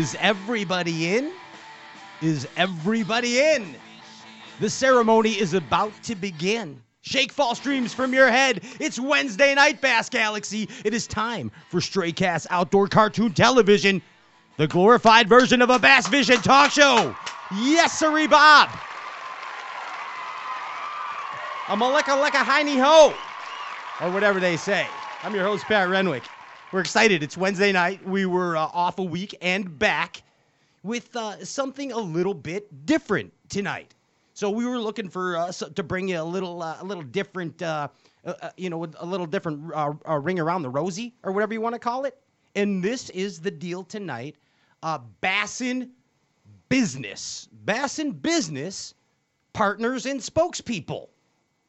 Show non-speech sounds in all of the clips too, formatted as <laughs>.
Is everybody in? Is everybody in? The ceremony is about to begin. Shake false dreams from your head. It's Wednesday night, Bass Galaxy. It is time for Stray Cast Outdoor Cartoon Television, the glorified version of a Bass Vision talk show. Yes, sirree, Bob. A maleka leka hiney ho, or whatever they say. I'm your host, Pat Renwick. We're excited. It's Wednesday night. We were uh, off a week and back with uh, something a little bit different tonight. So we were looking for uh, to bring you a little, uh, a little different, uh, uh, you know, a little different ring around the rosy or whatever you want to call it. And this is the deal tonight. Uh, Bassin Business, Bassin Business partners and spokespeople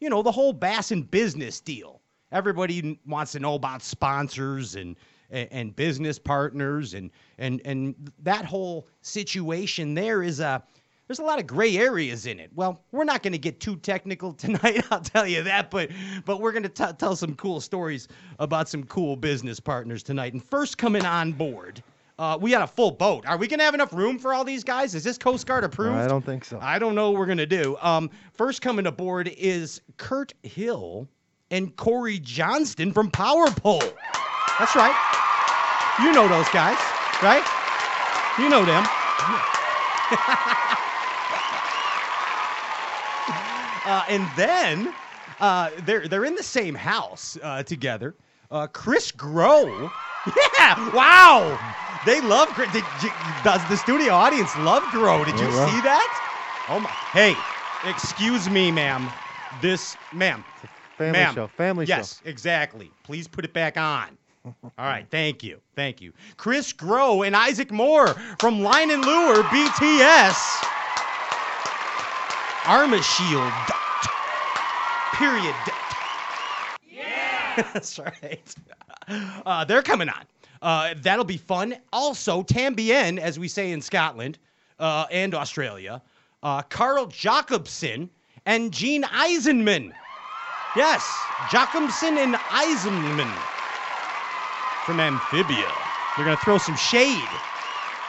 you know, the whole Bassin business deal. Everybody wants to know about sponsors and and, business partners and and and that whole situation there is a there's a lot of gray areas in it. Well, we're not going to get too technical <laughs> tonight, I'll tell you that, but but we're going to tell some cool stories about some cool business partners tonight. And first coming on board, uh, we got a full boat. Are we going to have enough room for all these guys? Is this Coast Guard approved? I don't think so. I don't know what we're gonna do. Um, first coming aboard is Kurt Hill and Cory Johnston from Power Pole. That's right. You know those guys, right? You know them. <laughs> uh, and then uh, they're they're in the same house uh, together. Uh, Chris Grow. <laughs> Yeah! Wow! They love. Gr- Did you, does the studio audience love Grow? Did you Yeah. see that? Oh my! Hey, excuse me, ma'am. This, ma'am. Family ma'am. show. Family yes, exactly. Please put it back on. All right, thank you, thank you. Chris Grow and Isaac Moore from Line and Lure BTS. Arma Shield. Period. Yeah. <laughs> That's right. Uh, they're coming on. Uh, that'll be fun. Also, Tambien, as we say in Scotland uh, and Australia, uh, Carl Jocumsen and Gene Eisenman. Yes, Jocumsen and Eisenman from Amphibia. They're going to throw some shade.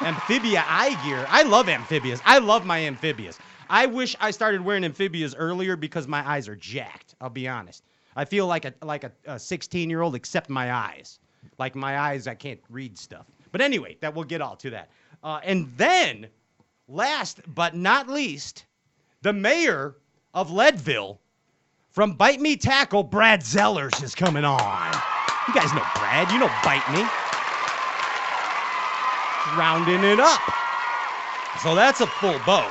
Amphibia eye gear. I love amphibias. I love my amphibias. I wish I started wearing amphibias earlier because my eyes are jacked. I'll be honest. I feel like a like a 16 year old except my eyes. Like my eyes, I can't read stuff. But anyway, that we'll get all to that. Uh, and then, last but not least, the mayor of Leadville from Bite Me Tackle, Brad Zellers is coming on. You guys know Brad. You know Bite Me. Rounding it up. So that's a full boat,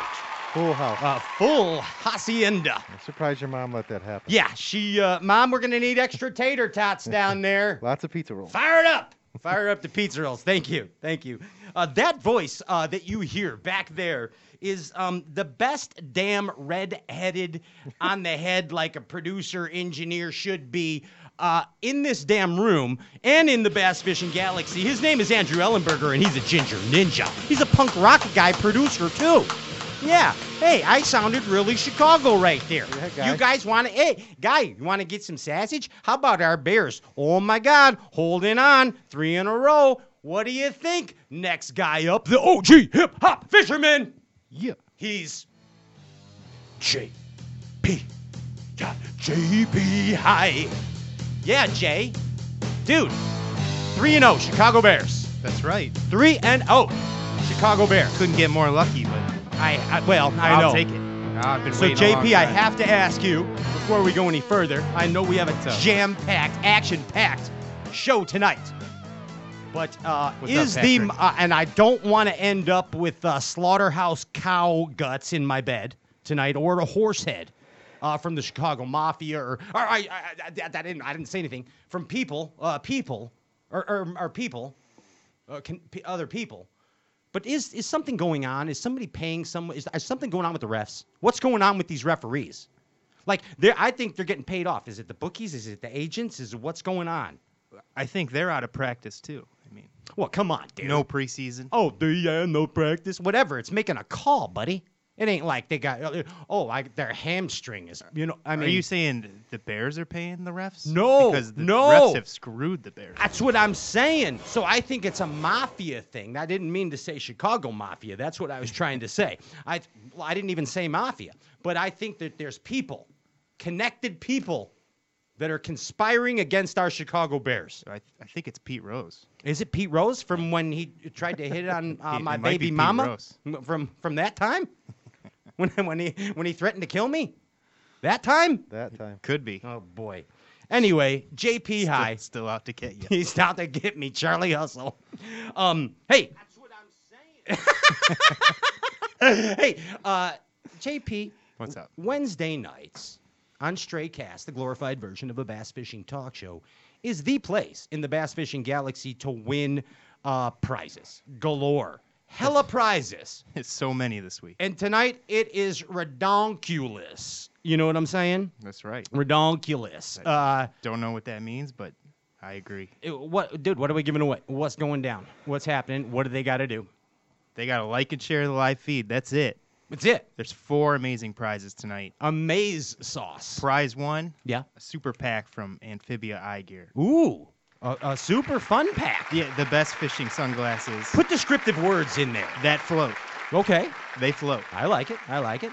Full house. a full hacienda. I'm surprised your mom let that happen. Yeah, she, uh, Mom, we're gonna need extra tater tots down there. Lots of pizza rolls. Fire it up. Fire up the pizza rolls. Thank you. Thank you. Uh, that voice uh, that you hear back there is um, the best damn red-headed on the head like a producer engineer should be uh, in this damn room and in the bass fishing galaxy. His name is Andrew Ellenberger and he's a ginger ninja. He's a punk rock guy producer too. Yeah. Hey, I sounded really Chicago right there. Yeah, guy. You guys want to? Hey, guy, you want to get some sausage? How about our bears? Oh my God, holding on, three in a row. What do you think? Next guy up, the OG hip hop fisherman. Yeah. He's JP. Got JP high. Yeah, Jay. Dude, 3 and 0 Chicago Bears. That's right. 3 and 0 Chicago Bears. Couldn't get more lucky, but I, <sighs> I well, I I'll know. take it. I've been So waiting a long JP, I time. have to ask you before we go any further. I know we have a up? jam-packed, action-packed show tonight. But uh, What's up, is the Patrick? uh, and I don't want to end up with uh, slaughterhouse cow guts in my bed tonight or a horse head uh, from the Chicago Mafia or, or I, I, I, that- that didn't I didn't say anything from people uh, people or, or, or people uh, can, p- other people. But is is something going on? Is somebody paying some? Is, is something going on with the refs? What's going on with these referees? Like, they're, I think they're getting paid off. Is it the bookies? Is it the agents? Is it what's going on? I think they're out of practice too. I mean, Well, come on, dude. no preseason. Oh, yeah, no practice, whatever. It's making a call, buddy. It ain't like they got oh, like their hamstring is. You know, I mean, Are you saying the Bears are paying the refs? No, because the no. refs have screwed the Bears. That's what I'm saying. So I think it's a mafia thing. I didn't mean to say Chicago mafia. That's what I was trying to say. I well, I didn't even say mafia, but I think that there's people, connected people, that are conspiring against our Chicago Bears. I, I think it's Pete Rose. Is it Pete Rose from when he tried to hit on uh, <laughs> my it might be baby Pete mama Rose. From from that time <laughs> when when he when he threatened to kill me? That time? That time. Could be. Oh boy. Anyway, JP Still- High. Still out to get you. <laughs> He's out to get me, Charlie Hustle. Um, hey. That's what I'm <laughs> saying. hey, uh, JP. What's up? Wednesday nights on Stray Cast, the glorified version of a bass fishing talk show, is the place in the bass fishing galaxy to win uh, prizes galore. Hella prizes. <laughs> It's so many this week. And tonight it is redonkulous. You know what I'm saying? That's right. Redonkulous. Uh, Don't know what that means, but I agree. it- what, dude? What are we giving away? What's going down? What's happening? What do they got to do? They got to like and share the live feed. That's it. That's it. There's four amazing prizes tonight. A maize sauce. Prize one, Yeah. a super pack from Amphibia Eye Gear. Ooh, a, a super fun pack. Yeah, the best fishing sunglasses Put descriptive words in there. that float. Okay. They float. I like it. I like it.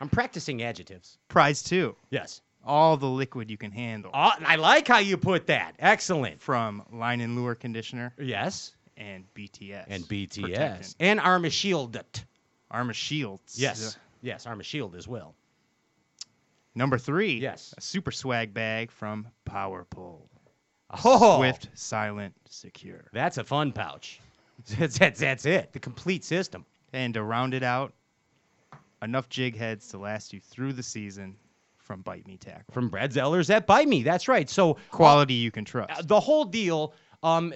I'm practicing adjectives. Prize two, Yes. all the liquid you can handle Oh, I like how you put that. Excellent. from line and lure conditioner Yes. and BTS. And BTS. Protectant. And Arma Shield. Armor shields. Yes. Yes, Arma Shield as well. Number three. Yes. A super swag bag from Power Pole. Oh, Swift, silent, secure. That's a fun pouch. <laughs> That's, that's, that's it. The complete system. And to round it out, enough jig heads to last you through the season from Bite Me Tackle. From Brad Zellers at Bite Me. That's right. So Quality you can trust. Uh, the whole deal um,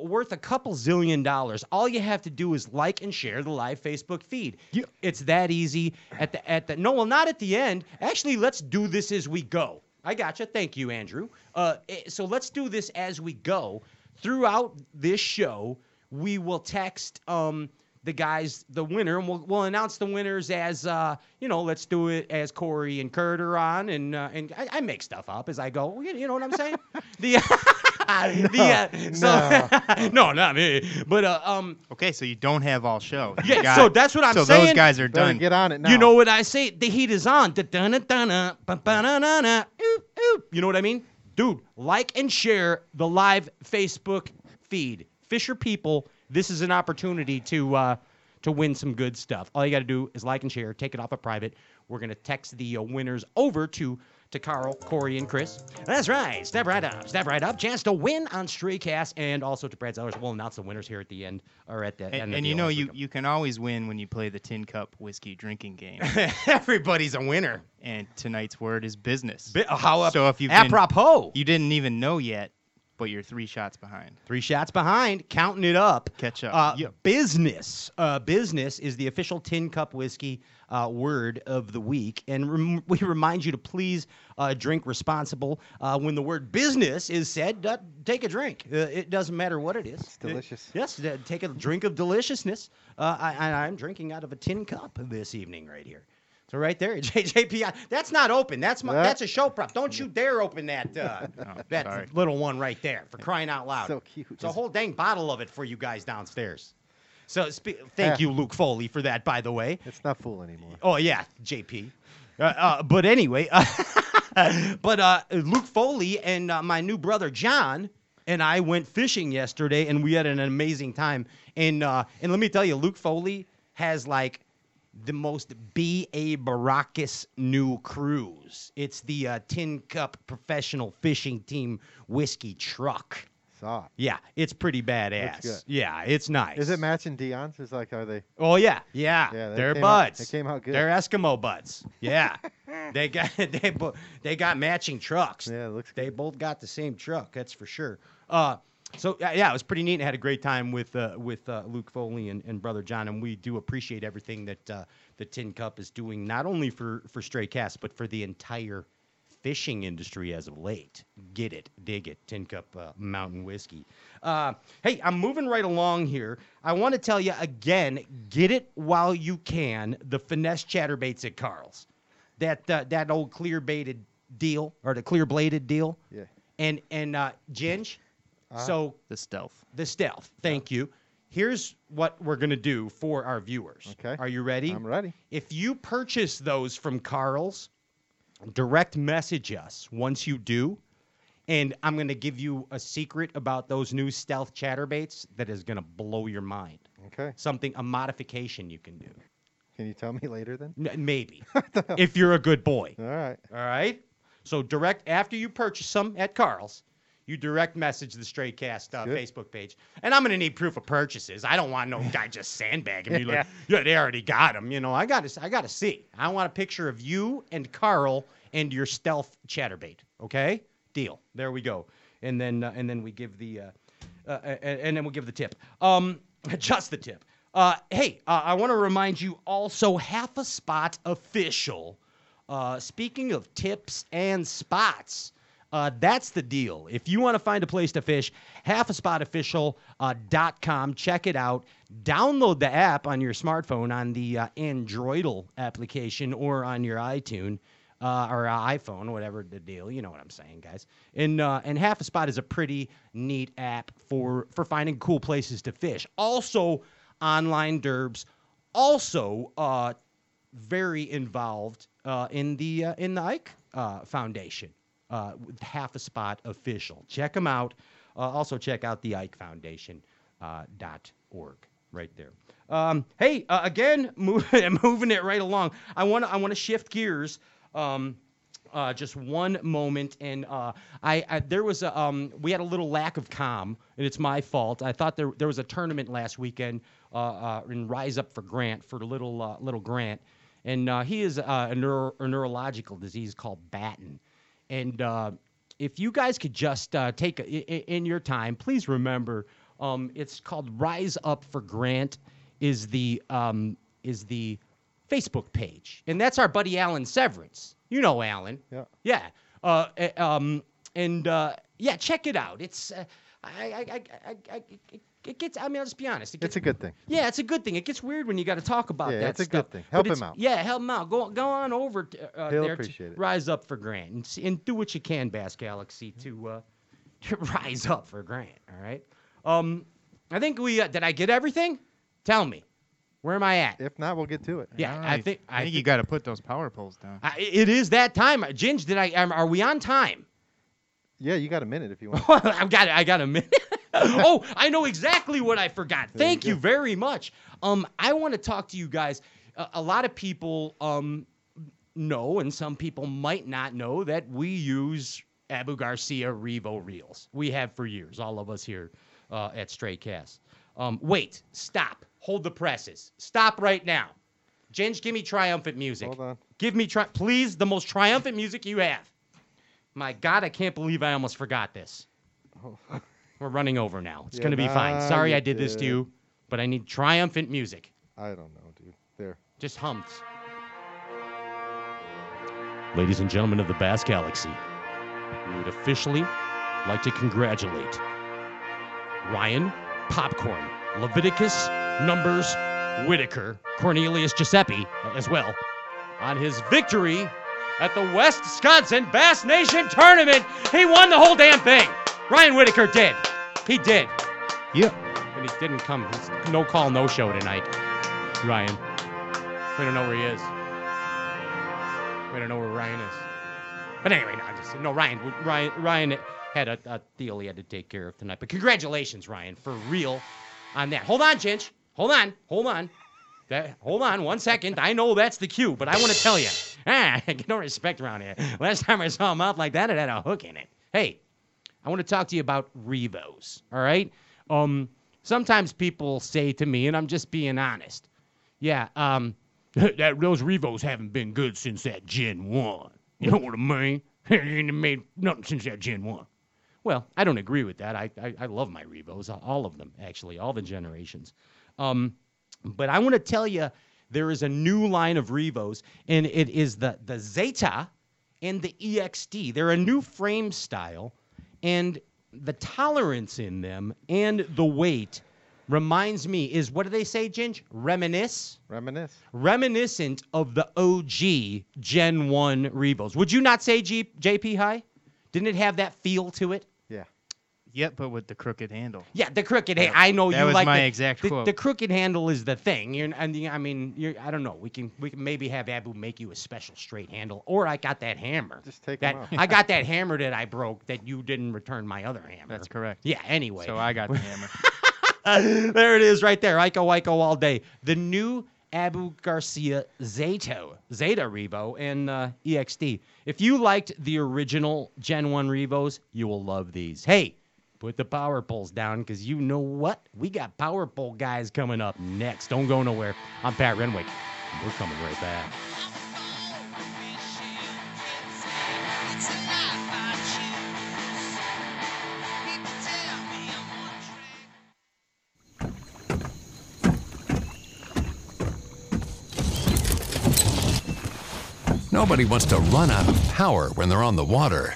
worth a couple zillion dollars. All you have to do is like and share the live Facebook feed. You- it's that easy. At the at the no, well, not at the end. Actually, let's do this as we go. I gotcha. Thank you, Andrew. Uh, eh, so let's do this as we go throughout this show. We will text um the guys the winner, and we'll, we'll announce the winners as uh you know. Let's do it as Cory and Kurt are on, and uh, and I, I make stuff up as I go. You, you know what I'm saying? <laughs> the <laughs> the uh, so <laughs> no, not me. But uh, um, okay, so you don't have all show. You yeah. got- so that's what I'm so saying. So those guys are done. get on it now. You know what I say? The heat is on. You know what I mean? Dude, like and share the live Facebook feed. Fisher people, this is an opportunity to uh, to win some good stuff. All you got to do is like and share. Take it off a private. We're gonna text the uh, winners over to to Carl, Cory, and Chris. That's right. Step right up. Step right up. Chance to win on Straycast and also to Brad Zellers. We'll announce the winners here at the end or at the end. and of and you know you, you can always win when you play the tin cup whiskey drinking game. <laughs> Everybody's a winner. and tonight's word is business. Bi- how up, So if you've been- apropos, you didn't even know yet, but you're three shots behind. three shots behind, counting it up. Catch up. Uh, Yep. Business, uh, business is the official tin cup whiskey uh, word of the week, and rem- <laughs> we remind you to please uh, drink responsible. Uh, when the word business is said, take a drink. Uh, it doesn't matter what it is. It's delicious. yes, uh, take a drink of deliciousness. Uh, I, I'm drinking out of a tin cup this evening, right here. So right there, <laughs> JJPI. That's not open. That's my. That- That's a show prop. Don't you dare open that. Uh, <laughs> Oh, that sorry. little one right there for crying out loud. So cute. It's a whole dang bottle of it for you guys downstairs. So spe- thank Yeah. you, Luke Foley, for that, by the way. It's not full anymore. Oh yeah, JP. Uh, uh, but anyway, <laughs> but uh, Luke Foley and uh, my new brother John and I went fishing yesterday, and we had an amazing time. And uh, and let me tell you, Luke Foley has like the most B A Baracus new cruise. It's the uh, Tin Cup Professional Fishing Team whiskey truck. Saw it. Yeah, it's pretty badass. good. Yeah, it's nice. Is it matching Dion's? Is like, are they? Oh yeah, yeah. Yeah, they They're came out- buds. they came out good. They're Eskimo buds. Yeah, <laughs> they got <laughs> they bo- they got matching trucks. Yeah, it looks They both got the same truck. That's for sure. Uh, so yeah, yeah, it was pretty neat. I had a great time with uh, with uh, Luke Foley and, and brother John, and we do appreciate everything that uh, the Tin Cup is doing, not only for for Stray Cast, but for the entire fishing industry as of late. Get it, dig it, Tin Cup uh, Mountain Whiskey. Uh, hey, I'm moving right along here. I want to tell you again get it while you can. The finesse chatterbaits at Carl's. That, uh, that old clear baited deal, or the clear bladed deal. Yeah. And, and uh, Ginge, so The stealth. the stealth. Thank you. Here's what we're going to do for our viewers. Okay. Are you ready? I'm ready. If you purchase those from Carl's, direct message us once you do. And I'm going to give you a secret about those new stealth chatterbaits that is going to blow your mind. Okay. Something, a modification you can do. Can you tell me later then? N- maybe. <laughs> if you're a good boy. All right. All right. So direct after you purchase them at Carl's, you direct message the Stray Cast uh, Facebook page, and I'm gonna need proof of purchases. I don't want no <laughs> guy just sandbagging me like, yeah, they already got them. You know, I gotta, I gotta see. I want a picture of you and Carl and your stealth chatterbait. Okay, deal. There we go. And then, uh, and then we give the, uh, uh, and, and then we'll give the tip. Um, <laughs> just the tip. Uh, hey, uh, I want to remind you also, half a spot official. Uh, speaking of tips and spots, uh, that's the deal. If you want to find a place to fish, halfaspotofficial.com. Uh. Check it out. Download the app on your smartphone on the uh, Androidal application or on your iTunes uh, or uh, iPhone, whatever the deal. You know what I'm saying, guys. And uh, and Half a Spot is a pretty neat app for for finding cool places to fish. Also, online derbs. Also, uh, very involved uh, in the uh, in the Ike Foundation. Uh, half a spot official. Check them out. Uh, also check out the Ike Foundation uh, dot org right there. Um, hey, uh, again, <laughs> move, moving it right along. I want to I want to shift gears. Um, uh, just one moment, and uh, I, I there was a um, we had a little lack of calm, and it's my fault. I thought there there was a tournament last weekend uh, uh, in Rise Up for Grant for little little Grant, and he is a, neuro, a neurological disease called Batten, and uh, if you guys could just uh, take a, in your time, please remember um, it's called Rise Up for Grant is the um, is the Facebook page, and that's our buddy Alan Severance. You know Alan. Yeah. Yeah. Uh, eh, um, and uh, yeah, check it out. It's uh, I, I, I, I, I, it- it gets. I mean, let's be honest. It gets, It's a good thing. yeah, it's a good thing. It gets weird when you got to talk about Yeah, that it's a stuff. good thing. but Help him it's- out. Yeah, help him out. Go go on over to, uh, He'll there appreciate to it. rise up for Grant and, see, and do what you can, Bass Galaxy, to uh, <laughs> to rise up for Grant. All right. Um, I think we uh, did. I get everything. Tell me, where am I at? If not, we'll get to it. Yeah, All I think- I I think you got to put those power poles down. I, it is that time. Ginge, did I? Um, are we on time? Yeah, you got a minute if you want. <laughs> I've got it. I got a minute. <laughs> oh, I know exactly what I forgot. There Thank you, go. very much. Um, I want to talk to you guys. A, a lot of people um know, and some people might not know that we use Abu Garcia Revo reels. We have for years. All of us here uh, at Stray Cast. Um, wait, stop, hold the presses. Stop right now. Ginge, give me triumphant music. Hold on. Give me, tri- please, the most triumphant music you have. My God, I can't believe I almost forgot this. Oh. We're running over now. It's Yeah, going to be fine. Sorry I did this to you, but I need triumphant music. I don't know, dude. There. Just humps. Ladies and gentlemen of the Bass Galaxy, we would officially like to congratulate Ryan Popcorn, Leviticus Numbers Whitaker, Cornelius Giuseppe as well, on his victory at the West Wisconsin Bass Nation Tournament. He won the whole damn thing. Ryan Whitaker did. He did. Yep. And he didn't come. He's no call, no show tonight. Ryan. We don't know where he is. We don't know where Ryan is. But anyway, no, I'm just no Ryan. Ryan Ryan had a, a deal he had to take care of tonight. But congratulations, Ryan, for real on that. Hold on, Chinch. Hold on. Hold on. That, hold on one second. I know that's the cue, but I want to tell you. Ah, <laughs> get no respect around here. Last time I saw a mouth like that, it had a hook in it. Hey, I want to talk to you about Revos. All right. Um, sometimes people say to me, and I'm just being honest. Yeah. Um, <laughs> that those Revos haven't been good since that Gen One. You know what I mean? <laughs> They ain't made nothing since that Gen One. Well, I don't agree with that. I I, I love my Revos, all of them actually, all the generations. Um, but I want to tell you, there is a new line of Revos, and it is the the Zata and the EXD. They're a new frame style, and the tolerance in them and the weight reminds me is what do they say, Ginge? Reminisce? Reminisce. Reminiscent of the OG Gen 1 Revos. Would you not say G- JP High? Didn't it have that feel to it? Yeah. Yep, but with the crooked handle. Yeah, the crooked. Hey, I know That you was like my the, exact the, quote. the crooked handle is the thing. You're, and the, I mean, you're, I don't know. We can we can maybe have Abu make you a special straight handle, or I got that hammer. Just take that 'em out. I got that <laughs> hammer that I broke that you didn't return my other hammer. That's correct. Yeah. Anyway, So I got the hammer. <laughs> there it is right there. Ico Ico all day. The new Abu Garcia Zato, Zata Revo, and uh, EXD. If you liked the original Gen 1 Revos, you will love these. Hey, put the power poles down because you know what? We got power pole guys coming up next. Don't go nowhere. I'm Pat Renwick. We're coming right back. Nobody wants to run out of power when they're on the water.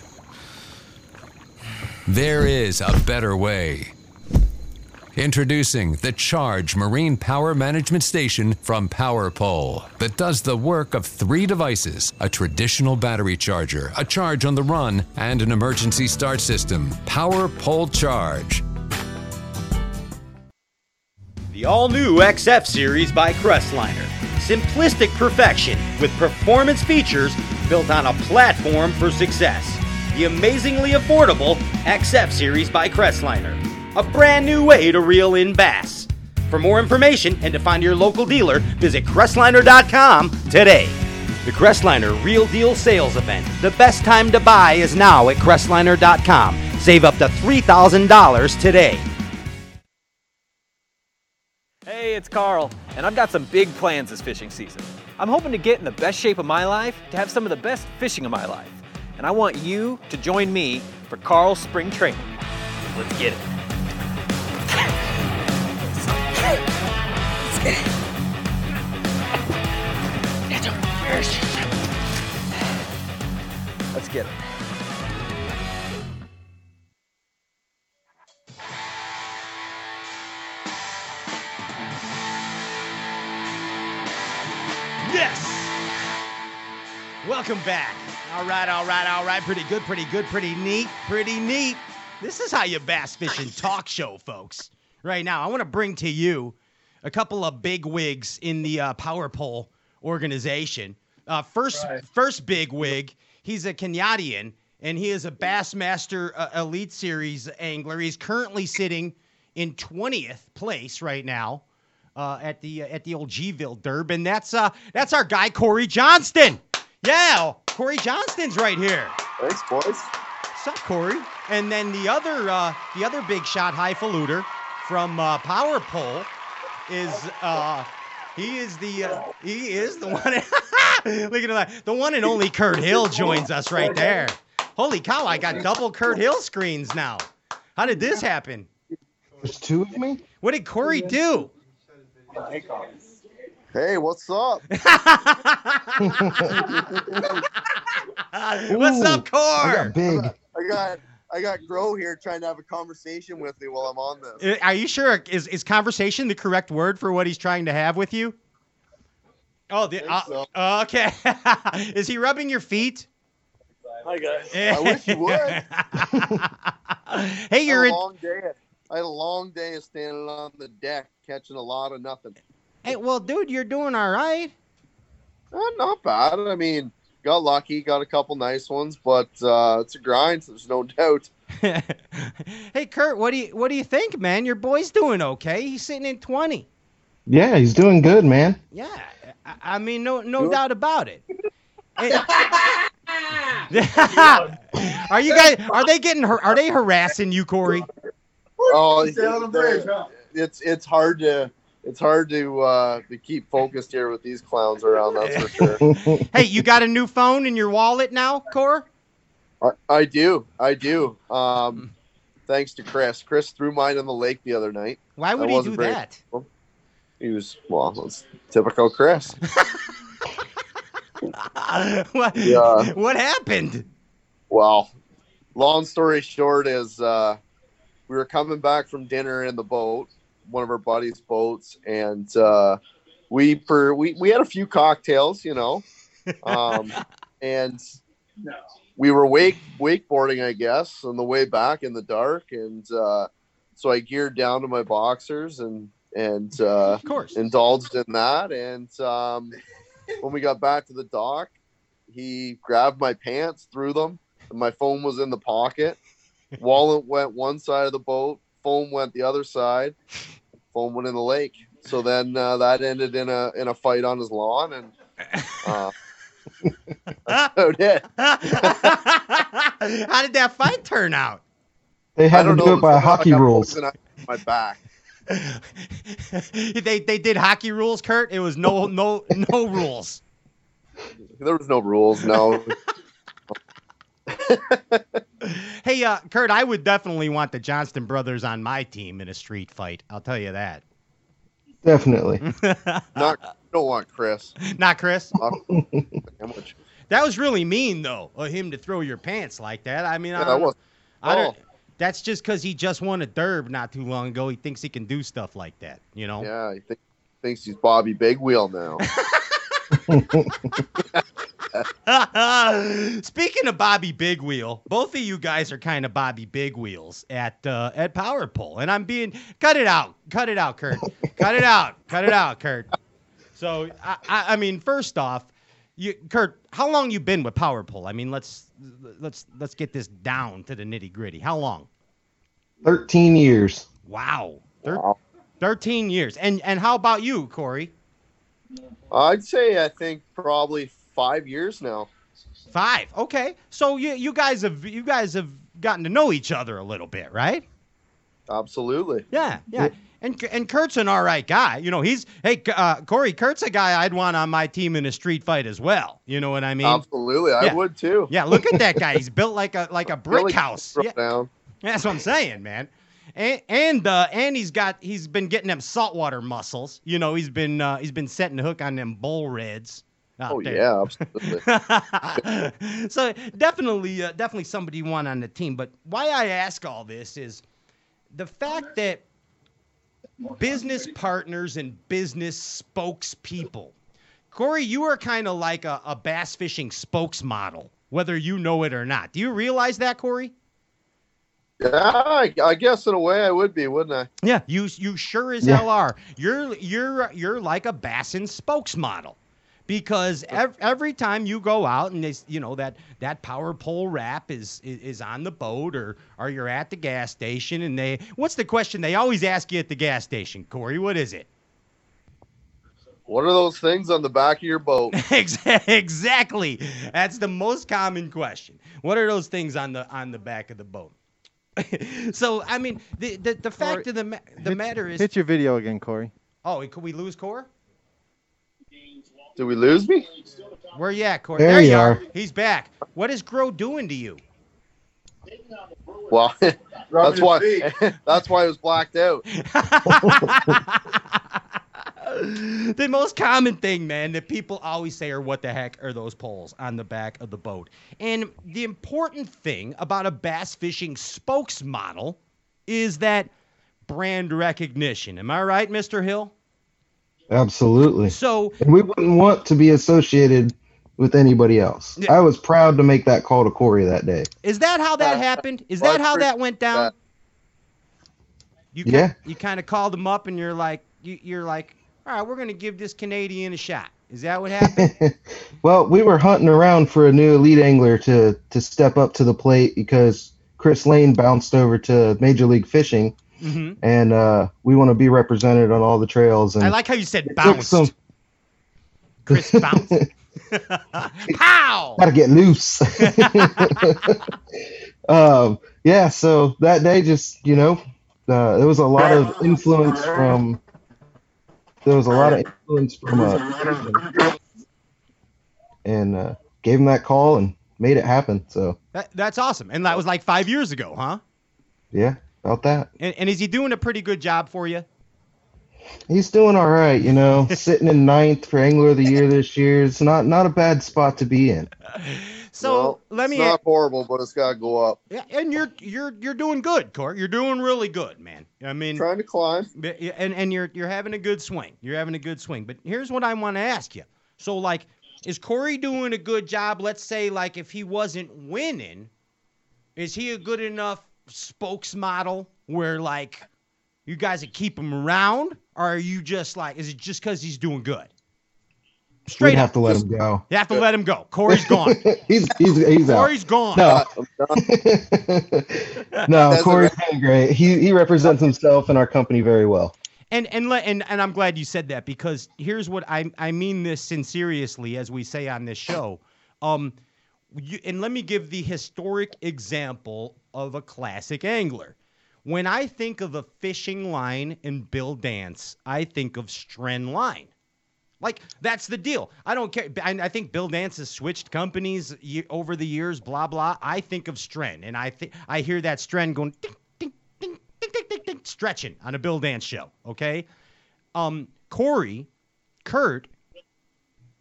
There is a better way. Introducing the Charge Marine Power Management Station from PowerPole that does the work of three devices a traditional battery charger, a charge on the run, and an emergency start system. PowerPole Charge. The all new XF series by Crestliner. Simplistic perfection with performance features built on a platform for success. The amazingly affordable XF series by Crestliner. A brand new way to reel in bass. For more information and to find your local dealer, visit Crestliner.com today. The Crestliner Real Deal Sales Event. The best time to buy is now at Crestliner.com. Save up to $3,000 today. Hey, it's Carl, and I've got some big plans this fishing season. I'm hoping to get in the best shape of my life to have some of the best fishing of my life. And I want you to join me for Carl's spring training. Let's get it. Let's get it. Let's get it. Yes! Welcome back. All right, all right, all right. Pretty good, pretty good, pretty neat, pretty neat. This is how you bass fishing talk show, folks. Right now, I want to bring to you a couple of big wigs in the uh, Power Pole organization. Uh, first, first big wig, he's a Kenyadian, and he is a Bassmaster uh, Elite Series angler. He's currently sitting in 20th place right now uh, at the at the old Gville Derb, and that's uh that's our guy Cory Johnston. Yeah, Cory Johnston's right here. Thanks, boys. What's up, Cory? And then the other uh, the other big shot highfalutin from uh, Power Pole is uh, he is the uh, he is the one. <laughs> Look at that, the one and only Kurt Hill joins us right there. Holy cow! I got double Kurt Hill screens now. How did this happen? There's two of me? What did Cory do? Hey, what's up? <laughs> What's up, Core? I got big. I got I got Grow here trying to have a conversation with me while I'm on this. Uh, Are you sure? Is is conversation the correct word for what he's trying to have with you? Oh, the, uh, so. okay. <laughs> is he rubbing your feet? Hi guys. <laughs> I wish you would. hey, I you're had in. long day. I had a long day of standing on the deck catching a lot of nothing. Hey, well, dude, you're doing all right. Uh, not bad. I mean, got lucky, got a couple nice ones, but uh, it's a grind. So there's no <laughs> doubt. <laughs> hey, Kurt, what do you what do you think, man? Your boy's doing okay. He's sitting in twenty. Yeah, he's doing good, man. Yeah, I, I mean, no no Good. doubt about it. <laughs> Are you guys? Are they getting? har- Are they harassing you, Cory? Oh, it's it's hard to it's hard to uh, to keep focused here with these clowns around. That's for sure. <laughs> Hey, you got a new phone in your wallet now, Core? I, I do, I do. Um, thanks to Chris. Chris threw mine in the lake the other night. Why would That he wasn't do very- that? He was well, it's typical Chris. <laughs> what, Yeah. what happened? Well, long story short is uh, we were coming back from dinner in the boat, one of our buddies' boats, and uh, we per we, we had a few cocktails, you know, um, <laughs> and we were wake wakeboarding, I guess, on the way back in the dark, and uh, so I geared down to my boxers and and uh, Of course. indulged in that. And um, when we got back to the dock, he grabbed my pants, threw them, and my phone was in the pocket. <laughs> Wallet went one side of the boat, phone went the other side, phone went in the lake. So then uh, that ended in a in a fight on his lawn, and <laughs> uh, <laughs> that's about it. <laughs> How did that fight turn out? They had to don't know. it by somehow hockey rules. poison My back. they they did hockey rules, Kurt. It was no no no rules. There was no rules. No, Hey, uh, Kurt, I would definitely want the Johnston brothers on my team in a street fight. I'll tell you that. Definitely. <laughs> not don't want Chris. Not Chris. That was really mean, though, of him to throw your pants like that. I mean, I Yeah, that don't, was. I don't, oh. that's just because he just won a derb not too long ago. He thinks he can do stuff like that, you know? Yeah, he think, thinks he's Bobby Big Wheel now. <laughs> <laughs> Speaking of Bobby Big Wheel, both of you guys are kind of Bobby Big Wheels at uh, at Power Pole, and I'm being cut it out, cut it out, Kurt, cut it out, cut it out, Kurt. So I, I, I mean, first off, you, Kurt, how long you been with Power Pole? I mean, let's let's let's get this down to the nitty gritty. How long? 13 years. Wow, Thir- Wow. thirteen years. And and how about you, Cory? I'd say I think probably five years now. Five. Okay, so you you guys have you guys have gotten to know each other a little bit, right? Absolutely. Yeah, yeah. And and Kurt's an all right guy. You know, he's hey uh, Cory. Kurt's a guy I'd want on my team in a street fight as well. You know what I mean? Absolutely. I Yeah. would too. yeah. Look at that guy. He's built like a like a <laughs> brick house. Yeah, down. that's what I'm saying, man. And and uh, and he's got he's been getting them saltwater muscles. You know, he's been uh, he's been setting the hook on them bull reds. Oh there. yeah, <laughs> absolutely. so definitely, uh, definitely somebody you want on the team. But why I ask all this is the fact that business partners and business spokespeople. Cory, you are kind of like a, a bass fishing spokesmodel, whether you know it or not. Do you realize that, Cory? Yeah, I, I guess in a way I would be, wouldn't I? Yeah, you you sure as Yeah. hell are. You're you're you're like a Bassin spokesmodel. Because ev- every time you go out and this, you know that that power pole wrap is, is is on the boat or or you're at the gas station and they what's the question they always ask you at the gas station, Cory? What is it? What are those things on the back of your boat? <laughs> Exa- exactly. That's the most common question. What are those things on the on the back of the boat? <laughs> so I mean the the, the fact Cory, of the ma- the Hit- matter is Hit your video again, Cory. oh could we lose Core? Did we lose me? Where you at, Cory? There you you are. are. He's back. What is Grow doing to you? Well, <laughs> that's why. <laughs> That's why it was blacked out. The most common thing, man, that people always say are what the heck are those poles on the back of the boat? And the important thing about a bass fishing spokesmodel is that brand recognition. Am I right, Mr. Hill? Absolutely. So And we wouldn't want to be associated with anybody else. Yeah. I was proud to make that call to Cory that day. is that how that Uh, happened? Is that how that went down? that. You Yeah. You kind of called him up and you're like, you, you're like, all right, we're gonna give this Canadian a shot. Is that what happened? <laughs> well, we were hunting around for a new elite angler to to step up to the plate because Chris Lane bounced over to Major League Fishing, hmm and uh, we want to be represented on all the trails. And I like how you said bounced. some- Chris bounced. <laughs> Pow! gotta get loose. <laughs> um, yeah, so that day, just you know, uh, there was a lot of influence from. There was a lot of influence from, uh, and uh, gave him that call and made it happen. So That, that's awesome. And that was like five years ago, huh? yeah, about that. And, and is he doing a pretty good job for you? He's doing all right, you know, sitting in ninth for Angler of the Year this year. It's not not a bad spot to be in. <laughs> So Well, let it's me. not horrible, but it's got to go up. Yeah, and you're you're you're doing good, Court. You're doing really good, man. I mean, Trying to climb. And and you're you're having a good swing. You're having a good swing. But here's what I want to ask you. So like, is Cory doing a good job? Let's say like if he wasn't winning, is he a good enough spokesmodel where like you guys would keep him around, or are you just like is it just because he's doing good? We'd Straight have up, to let him go. you have to let him go. Cory's gone. <laughs> he's he's he's out. Cory's gone. No, no, <laughs> That's Cory's doing great. He he represents himself and our company very well. And and let and, and I'm glad you said that because here's what I I mean this sincerely as we say on this show. Um you, and let me give the historic example of a classic angler. When I think of a fishing line and Bill Dance, I think of Stren Line. Like that's the deal. I don't care. I, I think Bill Dance has switched companies over the years. Blah blah. I think of Stren, and I think I hear that Stren going ding ding ding ding ding ding ding stretching on a Bill Dance show. Okay. Um, Cory, Kurt,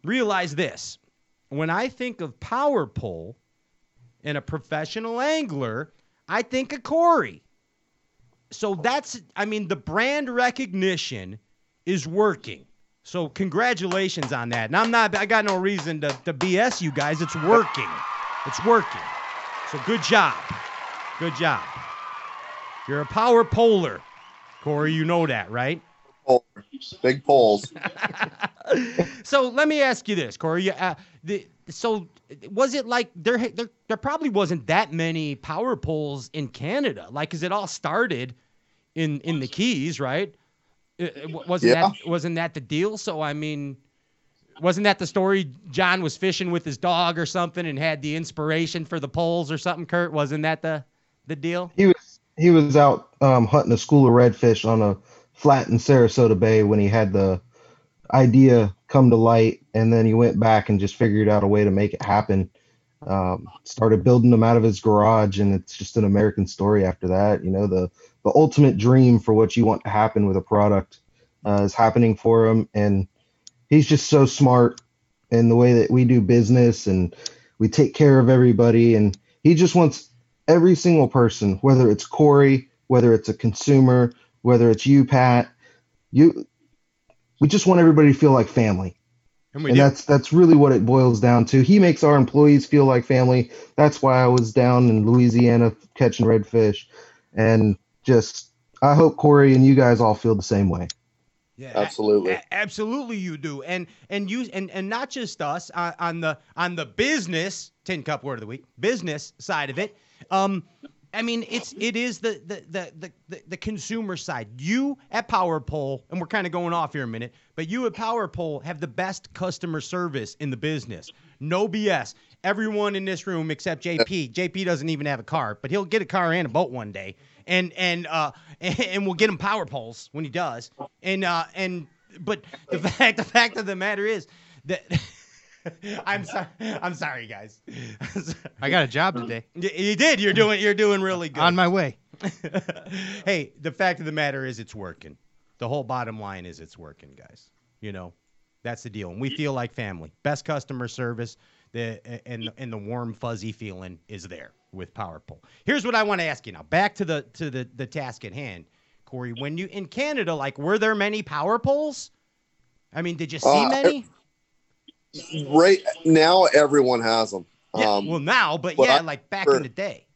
realize this. When I think of power pole and a professional angler, I think of Cory. So that's, I mean, the brand recognition is working. So congratulations on that. And I'm not, I got no reason to, to BS you guys. It's working. It's working. So good job. Good job. You're a power polar. Cory, you know that, right? Big poles. <laughs> so let me ask you this, Cory. Uh, the, so was it like there, there? There probably wasn't that many power poles in Canada. Like, cause it all started in in the Keys, right? Uh, uh, Wasn't Yeah. that wasn't that the deal? So I mean, wasn't that the story? John was fishing with his dog or something and had the inspiration for the poles or something. Kurt, wasn't that the the deal? He was he was out um, hunting a school of redfish on a flat in Sarasota Bay when he had the idea come to light, and then he went back and just figured out a way to make it happen. Um, started building them out of his garage, and it's just an American story after that. You know, the the ultimate dream for what you want to happen with a product uh, is happening for him, and he's just so smart in the way that we do business, and we take care of everybody, and he just wants every single person, whether it's Cory, whether it's a consumer, whether it's you, Pat, you, we just want everybody to feel like family. And and that's that's really what it boils down to. He makes our employees feel like family. That's why I was down in Louisiana catching redfish, and just I hope Cory and you guys all feel the same way. Yeah, Absolutely. A- absolutely, you do, and and you and and not just us uh, on the on the business tin cup word of the week business side of it. Um, I mean, it's it is the the the the, the, the consumer side. You at Power Pole, and we're kind of going off here a minute, but you at Power Pole have the best customer service in the business. No BS. Everyone in this room except JP. JP doesn't even have a car, but he'll get a car and a boat one day, and and uh <laughs> and we'll get him power poles when he does. And uh and but the <laughs> fact the fact of the matter is that <laughs> I'm sorry. I'm sorry, guys. I got a job today. You, you did. You're doing. You're doing really good. On my way. hey, the fact of the matter is, it's working. The whole bottom line is, it's working, guys. You know, that's the deal, and we feel like family. Best customer service, the and and the warm fuzzy feeling is there with PowerPole. Here's what I want to ask you now. Back to the to the the task at hand, Cory. When you in Canada, like, were there many power poles? I mean, did you see Uh, many? Right now, everyone has them. Yeah, Um, well, now, but but yeah, I like back remember- in the day.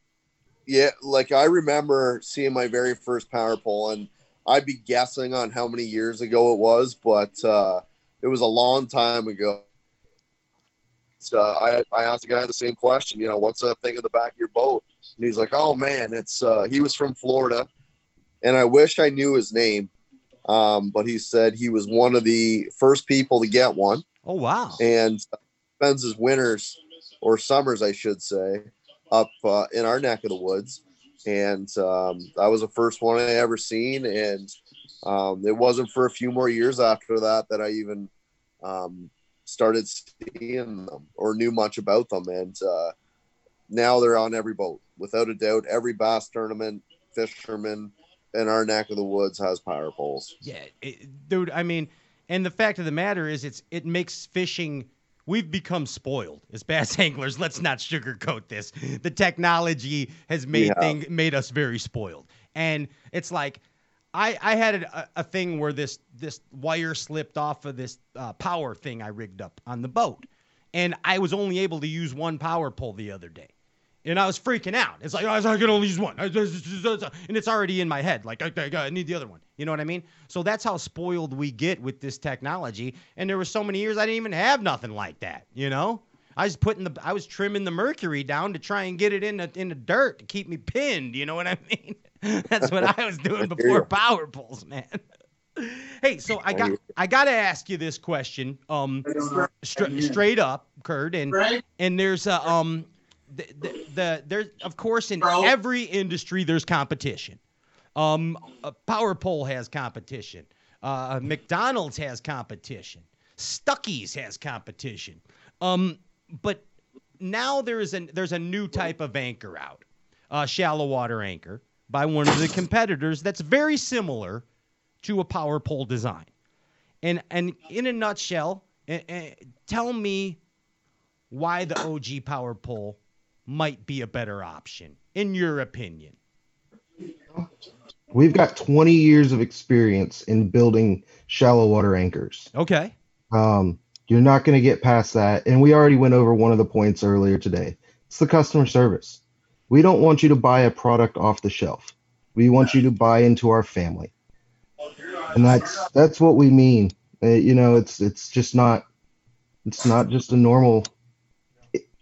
Yeah, like I remember seeing my very first power pole, and I'd be guessing on how many years ago it was, but uh, it was a long time ago. So I, I asked the guy the same question, you know, what's that thing in the back of your boat? And he's like, oh man, it's uh, he was from Florida, and I wish I knew his name, um, but he said he was one of the first people to get one Oh wow. and spends his winters or summers, I should say, up uh, in our neck of the woods. And um, that was the first one I ever seen. And um, it wasn't for a few more years after that that I even um, started seeing them or knew much about them. And uh, now they're on every boat, without a doubt. Every bass tournament, fisherman, in our neck of the woods has power poles. Yeah, it, dude. I mean, and the fact of the matter is, it's it makes fishing. We've become spoiled as bass <laughs> anglers. Let's not sugarcoat this. The technology has made thing made us very spoiled, and it's like. I, I had a, a thing where this this wire slipped off of this uh, power thing I rigged up on the boat, and I was only able to use one power pole the other day, and I was freaking out. It's like "Oh, I can only use one, and it's already in my head. Like I, I, I need the other one. You know what I mean? So that's how spoiled we get with this technology. And there were so many years I didn't even have nothing like that. You know, I was putting the I was trimming the mercury down to try and get it in the in the dirt to keep me pinned. You know what I mean? <laughs> <laughs> that's what I was doing <laughs> before power poles, man. Hey, so I got I got to ask you this question, um, stra- straight up, Kurt, and and there's a um, the, the, the there's of course in every industry there's competition. Um, a power pole has competition. Uh, McDonald's has competition. Stuckey's has competition. Um, but now there is an there's a new type of anchor out, a shallow water anchor by one of the competitors that's very similar to a power pole design. And and in a nutshell, eh, eh, tell me why the OG power pole might be a better option in your opinion. We've got 20 years of experience in building shallow water anchors. Okay. Um, you're not going to get past that. And we already went over one of the points earlier today. It's the customer service. We don't want you to buy a product off the shelf. We want you to buy into our family. And that's that's what we mean. Uh, you know, it's it's just not it's not just a normal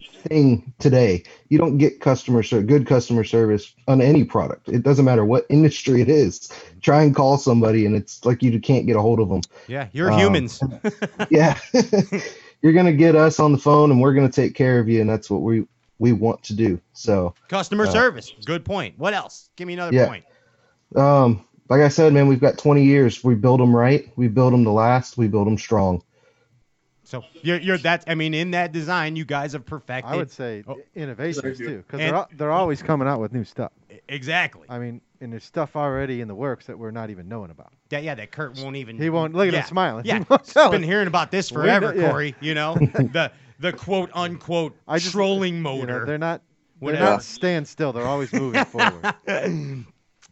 thing today. You don't get customer ser- good customer service on any product. It doesn't matter what industry it is. Try and call somebody and it's like you can't get a hold of them. Yeah, you're Um, humans. yeah <laughs> you're gonna get us on the phone and we're gonna take care of you and that's what we we want to do so Customer uh, service. Good point. What else? Give me another Yeah. point. um like i said man we've got 20 years we build them right we build them to last we build them strong So you're, you're that. I mean, in that design, you guys have perfected. I would say Oh. innovations too, because they're they're always coming out with new stuff. exactly. I mean, and there's stuff already in the works that we're not even knowing about. Yeah, yeah. That Kurt won't even. He won't look at yeah. him smiling. Yeah, <laughs> He won't he's tell been hearing about this We know- forever, yeah. Cory. You know <laughs> the the quote unquote I just- trolling You know, motor. they're not they're Whatever. not staying still. They're always moving <laughs> forward.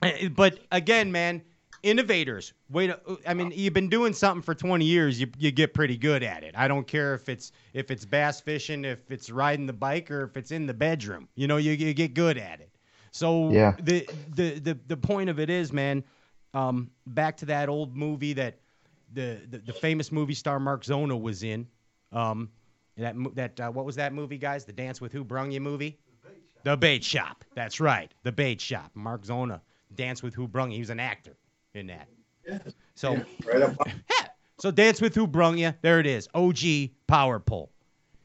Uh, but again, man, innovators. Wait, I mean, you've been doing something for 20 years. You you get pretty good at it. I don't care if it's if it's bass fishing, if it's riding the bike, or if it's in the bedroom. You know, you, you get good at it. So Yeah. the, the the the point of it is, man. Um, back to that old movie that the the, the famous movie star Mark Zona was in. Um, that that uh, what was that movie, guys? The Dance with Who Brung You movie. The Bait Shop. That's right. The Bait Shop. Mark Zona. Dance with Who Brung You. He was an actor in that. So, <laughs> yeah. So Dance with Who Brung You. There it is. OG Power Pole.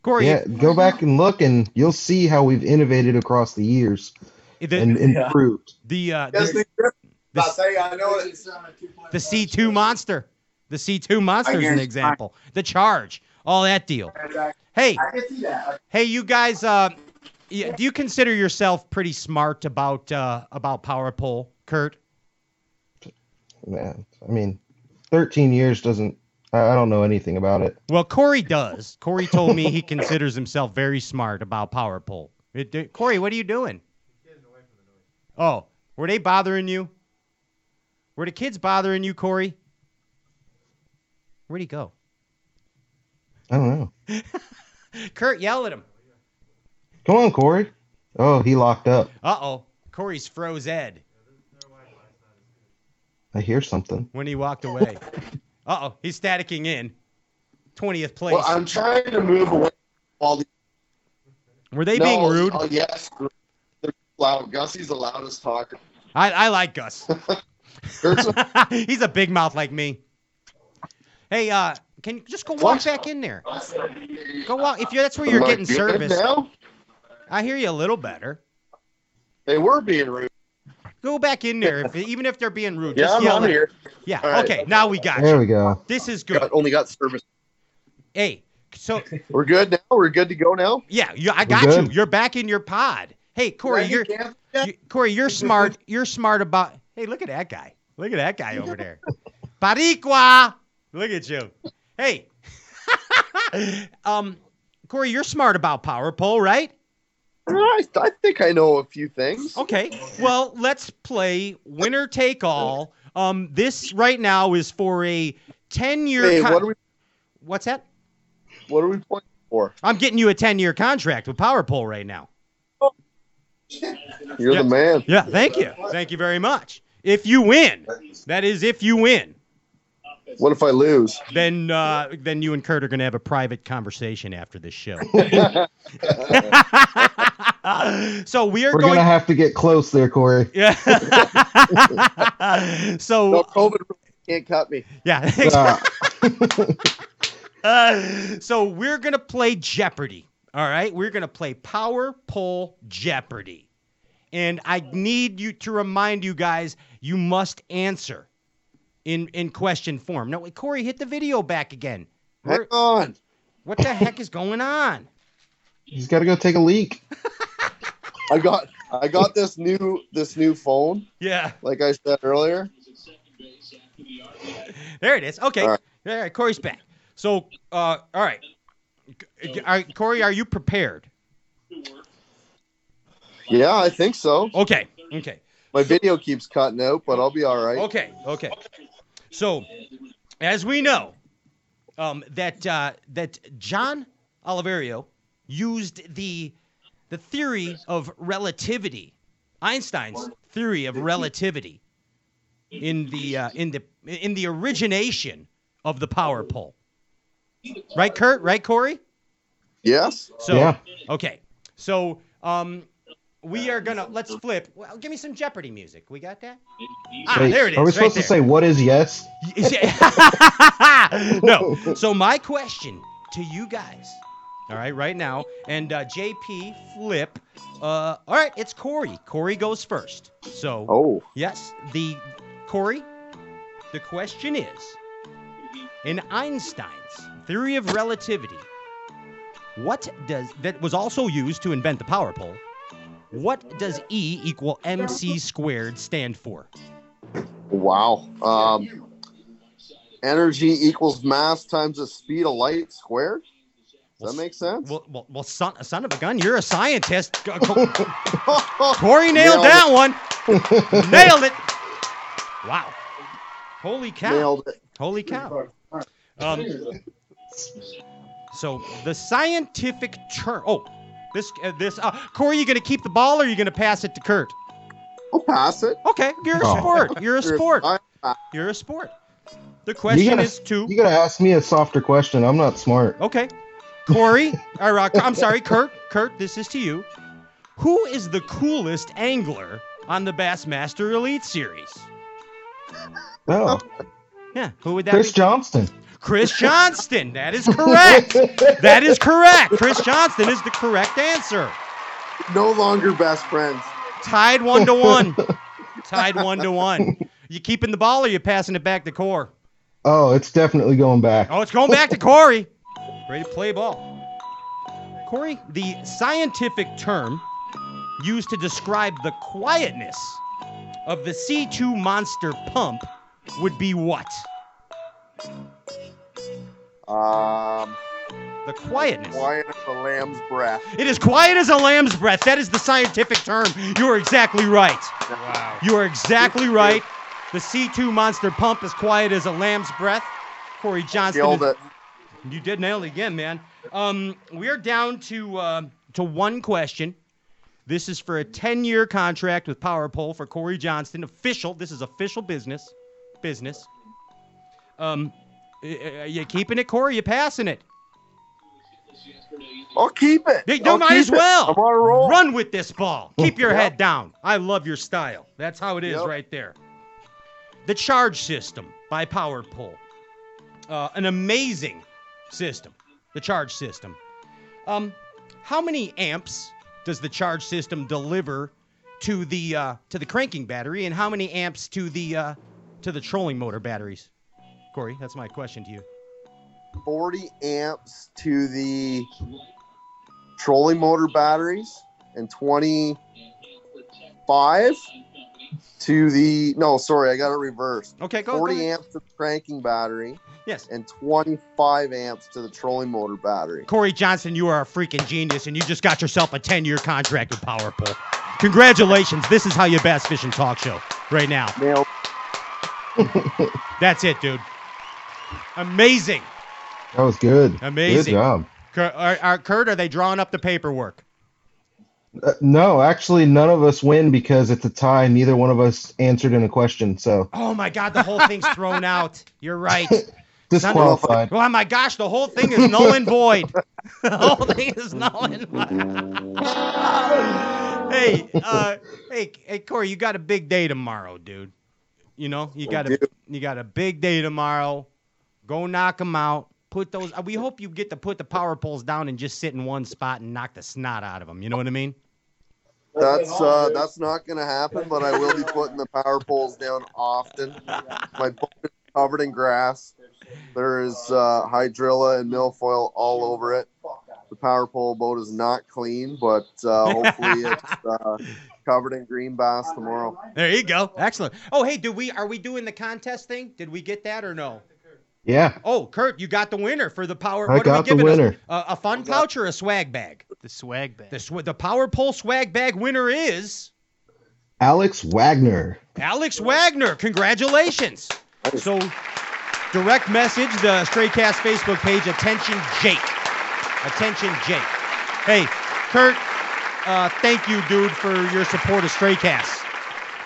Cory, yeah go back and look and you'll see how we've innovated across the years the, and improved the, uh, Yes, the, they- I'll tell you, I know it. the C2 monster. The C2 monster is an example. The charge. All that deal. Hey, I can see that. hey, you guys. Uh, yeah, do you consider yourself pretty smart about uh, about power pole, Kurt? man i mean 13 years doesn't i I don't know anything about it Well, Cory does. Cory told me he <laughs> considers himself very smart about power pole. It- it- Cory, what are you doing? Oh, were they bothering you? Were the kids bothering you, Cory? Where'd he go? I don't know <laughs> Kurt, yell at him. come on cory oh he locked up Uh oh. Cory's froze Ed i hear something when he walked away. Uh oh. He's staticking in. 20th place. Well, I'm trying to move away from all these. Were they No, being rude? Oh, yes. They're loud. Gussie's the loudest talker. I, I like Gus. <laughs> Kurt's <laughs> He's a big mouth like me. Hey, uh, can you just go walk What? back in there? Go walk. If you're, that's where you're Am getting service. Now? I hear you a little better. They were being rude. Go back in there, if, even if they're being rude. Yeah, just I'm yell on here. Yeah. All right. Okay. Now we got there you. we go This is good. Got, only got service. Hey. So <laughs> We're good now. We're good to go now. yeah, you, I got you. You're back in your pod. Hey, Cory, Ready, you're you, Cory, you're <laughs> smart. You're smart about. Hey, look at that guy. Look at that guy <laughs> over there. Baricua. Look at you. Hey. <laughs> um, Cory, you're smart about power pole, right? I, I think I know a few things. Okay. Well, let's play winner take all. Um, this right now is for a 10 year. Hey, what are we What's that? what are we playing for? I'm getting you a 10 year contract with Power Pole right now. You're Yeah. the man. Yeah, thank you. Thank you very much. If you win, that is if you win, What if I lose? then uh, then you and Kurt are going to have a private conversation after this show. <laughs> <laughs> so we are We're going gonna have to get close there, Cory. <laughs> Yeah. so No, COVID can't cut me. yeah. Uh, Uh, so we're gonna play Jeopardy. All right, we're gonna play Power Pole Jeopardy, and I need you to remind you guys you must answer in in question form. No, wait, Cory, hit the video back again. Hang We're- on. what the heck is going on? he's got to go take a leak. I got I got this new this new phone, Yeah, like I said earlier. there it is. Okay, All all right. right, Cory's back. So, uh, all right, are, Cory, are you prepared? Yeah, I think so. Okay, okay. My video keeps cutting out, but I'll be all right. Okay, okay. So, as we know, um, that uh, that John Oliverio used the the theory of relativity, Einstein's theory of relativity, in the uh, in the in the origination of the power pole. Right, Kurt? Right, Cory? Yes. So Yeah. okay. So um we are gonna let's flip. Well, give me some Jeopardy music. We got that? Ah, Wait, there it is. Are we supposed there. to say what is yes? <laughs> No. So my question to you guys, all right, right now, and uh, JP flip. Uh, all right, it's Cory. Cory goes first. So Oh, yes, the Cory. The question is, in Einstein's theory of relativity, what does that was also used to invent the power pole? What does E equal mc squared stand for? wow. Um, energy equals mass times the speed of light squared. Does that make sense? Well, well, well son, son of a gun, you're a scientist. <laughs> Cory nailed Nailed that one. <laughs> nailed it. Wow. Holy cow. Nailed it. Holy cow. Um, so the scientific term. Oh, this uh, this. Uh, Cory, you gonna keep the ball or you gonna pass it to Kurt? I'll pass it. Okay, you're a Oh. sport. You're a sport. You're a sport. The question gotta- is to. You gotta ask me a softer question. I'm not smart. Okay. Cory, <laughs> or, uh, I'm sorry, Kurt. Kurt, this is to you. Who is the coolest angler on the Bassmaster Elite Series? Oh, Yeah, who would that Chris be? Johnston. Chris Johnston. That is correct. that is correct. Chris Johnston is the correct answer. No longer best friends. Tied one to one. Tied one to one. You keeping the ball or you passing it back to Core? Oh, it's definitely going back. Oh, it's going back to Cory. Ready to play ball. Cory, the scientific term used to describe the quietness of the C2 monster pump would be what? Um, The quietness. quiet as a lamb's breath. It is quiet as a lamb's breath. That is the scientific term. You are exactly right. Wow. You are exactly right. The C2 monster pump is quiet as a lamb's breath. Cory Johnston. Nailed it. You did nail it again, man. Um, we are down to uh, to one question. This is for a 10-year contract with Power Pole for Cory Johnston. Official. This is official business. Business. Um, y- y- you keeping it, Cory? You passing it? I'll keep it. You I'll might as well. I'm on a roll. Run with this ball. Keep your head down. I love your style. That's how it is Yep. right there. The charge system by Power Pole. Uh, an amazing system. The charge system. Um, how many amps does the charge system deliver to the uh, to the cranking battery, and how many amps to the uh, to the trolling motor batteries? Cory, that's my question to you. 40 amps to the trolling motor batteries and 25 to the no, sorry, I got it reversed. Okay, go. go 40 ahead. amps to the cranking battery Yes. and 25 amps to the trolling motor battery. Cory Johnson, you are a freaking genius, and you just got yourself a 10 year contract with Power Pole. Congratulations. This is how you bass fishing talk show right now. Nailed. That's it, dude. Amazing. That was good. Amazing. Good job. Kurt, are, are, Kurt, are they drawing up the paperwork? Uh, no, actually, none of us win because it's a tie. Neither one of us answered in a question, so Oh my God, the whole thing's thrown out. You're right. <laughs> disqualified. Oh my gosh, the whole thing is null and void. <laughs> the whole thing is null and void. hey, uh, hey, hey, Cory, you got a big day tomorrow, dude. You know, you got a you got a big day tomorrow. Go knock them out. Put those. uh, We hope you get to put the power poles down and just sit in one spot and knock the snot out of them. You know what I mean? That's uh, that's not gonna happen, but I will be putting the power poles down often. My boat is covered in grass. There is uh, hydrilla and milfoil all over it. The power pole boat is not clean, but uh, hopefully <laughs> it's uh, covered in green bass tomorrow. There you go. Excellent. Oh, hey, do we are we doing the contest thing? Did we get that or no? Yeah, Oh, Kurt, you got the winner for the power. I what are we got the giving us? winner. A, a fun pouch or a swag bag? The swag bag. The sw- the power pole swag bag winner is Alex Wagner. Alex Wagner. Congratulations. So, direct message the Straycast Facebook page. Attention, Jake. Attention, Jake. Hey, Kurt. Uh, thank you, dude, for your support of Straycast.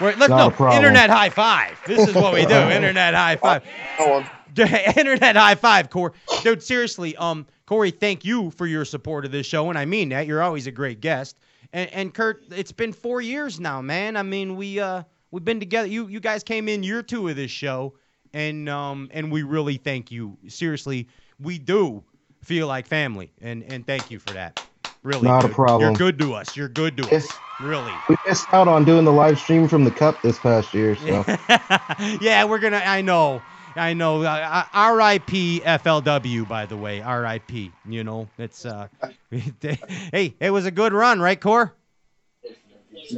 Right, let's Not no a problem. internet high five. This is what we do. <laughs> internet high five. Oh, <laughs> Internet high five, Cory. Dude, seriously, um, Cory, thank you for your support of this show, and I mean that. You're always a great guest. And, and Kurt, it's been four years now, man. I mean, we uh we've been together. You you guys came in year two of this show, and um and we really thank you. Seriously, we do feel like family, and and thank you for that. Really, Not a problem. You're good to us. You're good to us. Really. We missed out on doing the live stream from the cup this past year, so <laughs> yeah, we're gonna. I know. I know. Uh, uh, R.I.P. FLW. By the way, R.I.P. You know, it's uh. <laughs> hey, it was a good run, right, Core?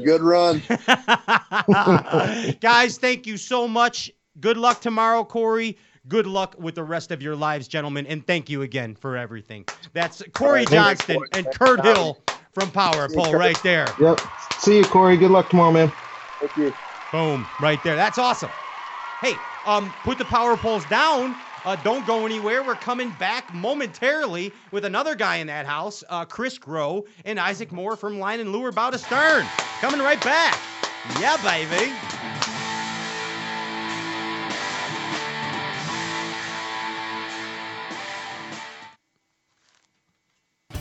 good run. <laughs> <laughs> Guys, thank you so much. Good luck tomorrow, Cory. Good luck with the rest of your lives, gentlemen, and thank you again for everything. That's Cory right, Johnston and Kurt Hill from Power Pole right there. yep. See you, Cory. Good luck tomorrow, man. Thank you. Boom, right there. That's awesome. Hey, um, put the power poles down. Uh, don't go anywhere. We're coming back momentarily with another guy in that house, uh, Chris Groh and Isaac Moore from Line and Lure Bout Stern. Coming right back. Yeah, baby.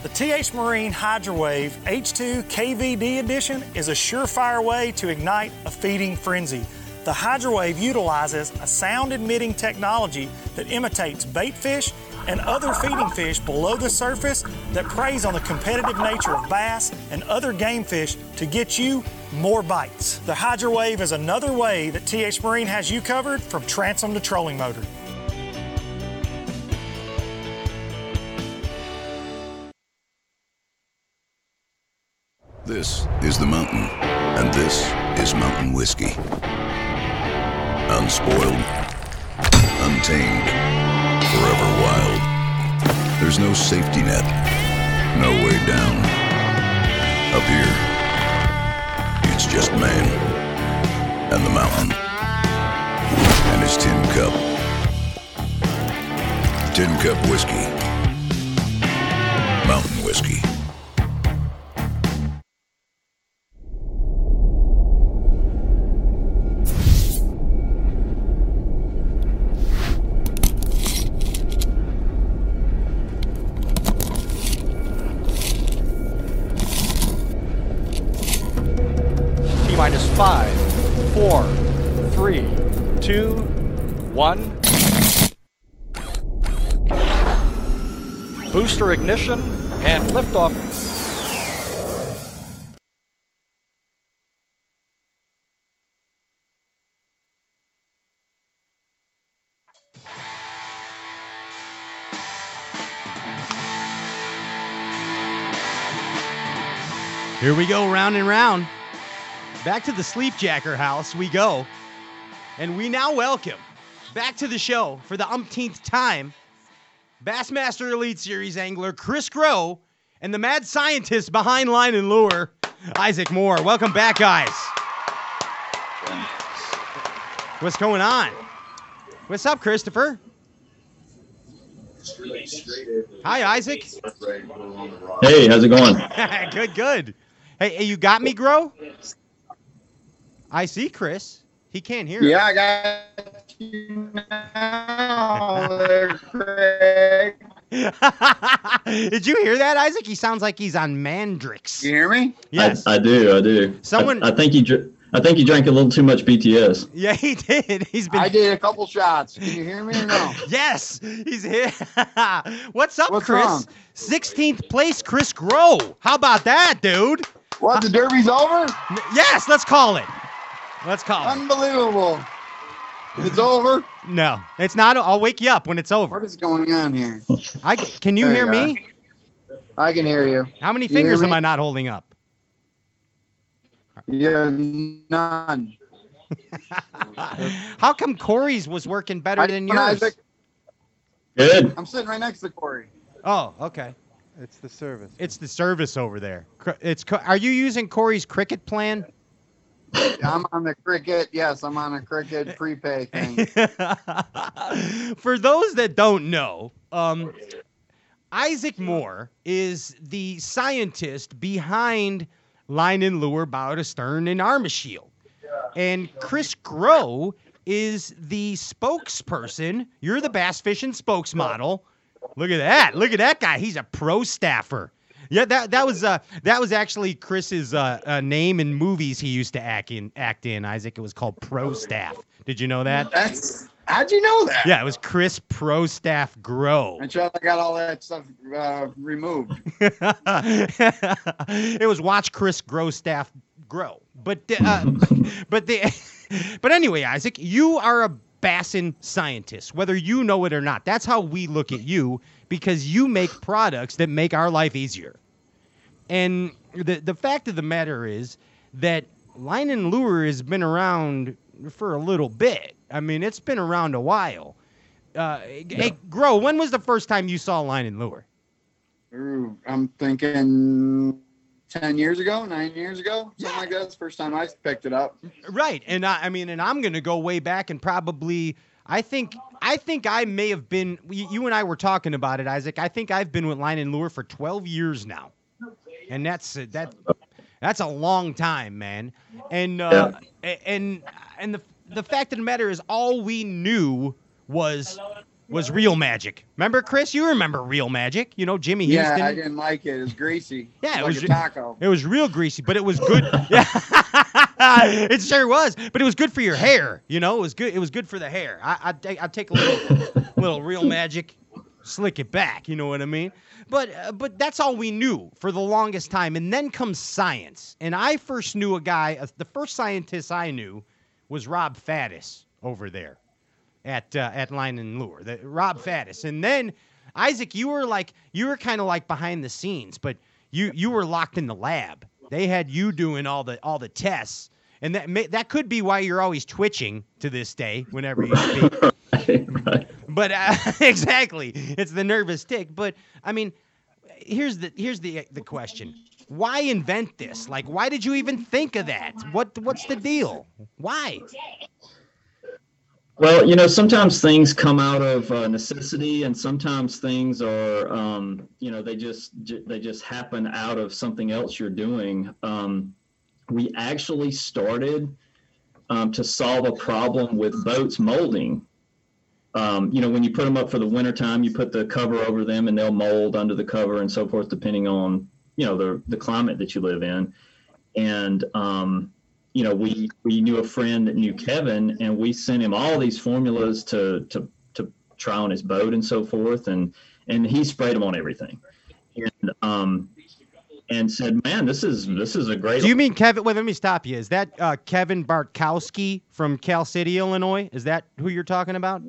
The TH Marine Hydrowave H2 KVD edition is a surefire way to ignite a feeding frenzy. The Hydrowave utilizes a sound emitting technology that imitates bait fish and other feeding fish below the surface that preys on the competitive nature of bass and other game fish to get you more bites. The Hydrowave is another way that TH Marine has you covered from transom to trolling motor. This is the mountain, and this is mountain whiskey. Unspoiled, untamed, forever wild. There's no safety net, no way down. Up here, it's just man and the mountain and his tin cup. Tin Cup Whiskey. Mountain Whiskey. Booster ignition and liftoff. Here we go, round and round. Back to the Sleepjacker house we go. And we now welcome back to the show for the umpteenth time Bassmaster Elite Series angler Chris Groh and the mad scientist behind line and lure, Isaac Moore. Welcome back, guys. What's going on? What's up, Christopher? Hi, Isaac. Hey, how's it going? <laughs> good, good. Hey, hey, you got me, Groh? I see Chris. He can't hear. Yeah, us. I got you now, there, Craig. Did you hear that, Isaac? He sounds like he's on Mandrix. You hear me? Yes. I, I do, I do. Someone- I, I think you, dr- I think he drank a little too much BTS. Yeah, he did. He's been. I did a couple shots. Can you hear me or no? <laughs> Yes, he's here. <laughs> What's up, What's Chris? 16th place, Chris Groh. How about that, dude? What, the derby's over? Yes, let's call it. Let's call it. Unbelievable. It's over? No, it's not. I'll wake you up when it's over. What is going on here? I can you There hear you me? I can hear you. How many You fingers am? I not holding up? Yeah, none. <laughs> How come Cory's was working better How than yours? Isaac? Good. I'm sitting right next to Cory. Oh, okay. It's the service. It's the service over there. It's. Are you using Cory's cricket plan? I'm on the cricket. Yes, I'm on a cricket prepay thing. <laughs> For those that don't know, um, Isaac Moore is the scientist behind Line and Lure, Bow to Stern, and Armashield. And Chris Groh is the spokesperson. You're the bass fishing spokesmodel. Look at that. Look at that guy. He's a pro staffer. Yeah, that that was uh that was actually Chris's uh, uh name in movies he used to act in act in Isaac. It was called Pro Staff. Did you know that? That's how'd you know that? Yeah, it was Chris Pro Staff Groh. I tried. I got all that stuff uh, removed. <laughs> it was watch Chris grow staff grow. But uh, <laughs> but the <laughs> but anyway, Isaac, you are a bassin scientist, whether you know it or not. That's how we look at you because you make products that make our life easier. And the the fact of the matter is that line and lure has been around for a little bit. I mean, it's been around a while. Uh, Hey, grow. When was the first time you saw line and lure? Ooh, I'm thinking ten years ago, nine years ago, something like that. It's the first time I picked it up. Right, and I, I mean, and I'm gonna go way back and probably, I think, I think I may have been. You and I were talking about it, Isaac. I think I've been with Line and Lure for 12 years now, and that's uh, that. That's a long time, man. And uh, a- and and the the fact of the matter is, all we knew was was real magic. Remember, Chris? You remember real magic? You know, Jimmy Houston. Yeah, I didn't like it. It was greasy. <laughs> Yeah, it like was a taco. <laughs> It was real greasy, but it was good. <laughs> yeah, it sure was. But it was good for your hair. You know, it was good. It was good for the hair. I, take- I'd take a little, little real magic, slick it back. You know what I mean? But uh, but that's all we knew for the longest time. And then comes science. And I first knew a guy. Uh, the first scientist I knew was Rob Faddis over there at uh, at Line and Lure, the, Rob Faddis, and then Isaac, you were like you were kind of like behind the scenes, but you you were locked in the lab. They had you doing all the all the tests, and that may, that could be why you're always twitching to this day whenever you speak. <laughs> But uh, <laughs> exactly, it's the nervous tick. But I mean, here's the here's the the question: Why invent this? Like, why did you even think of that? What what's the deal? Why? Well, you know, sometimes things come out of uh, necessity, and sometimes things are, um, you know, they just they just happen out of something else you're doing. Um, we actually started um, to solve a problem with boats molding. Um, you know, when you put them up for the wintertime, you put the cover over them, and they'll mold under the cover and so forth, depending on you know the the climate that you live in. And um, you know, we we knew a friend that knew Kevin, and we sent him all these formulas to to to try on his boat and so forth, and and he sprayed them on everything, and um, and said, "Man, this is this is a great." Do you mean Kevin? Wait, let me stop you. Is that uh, Kevin Bartkowski from Cal City, Illinois? Is that who you're talking about?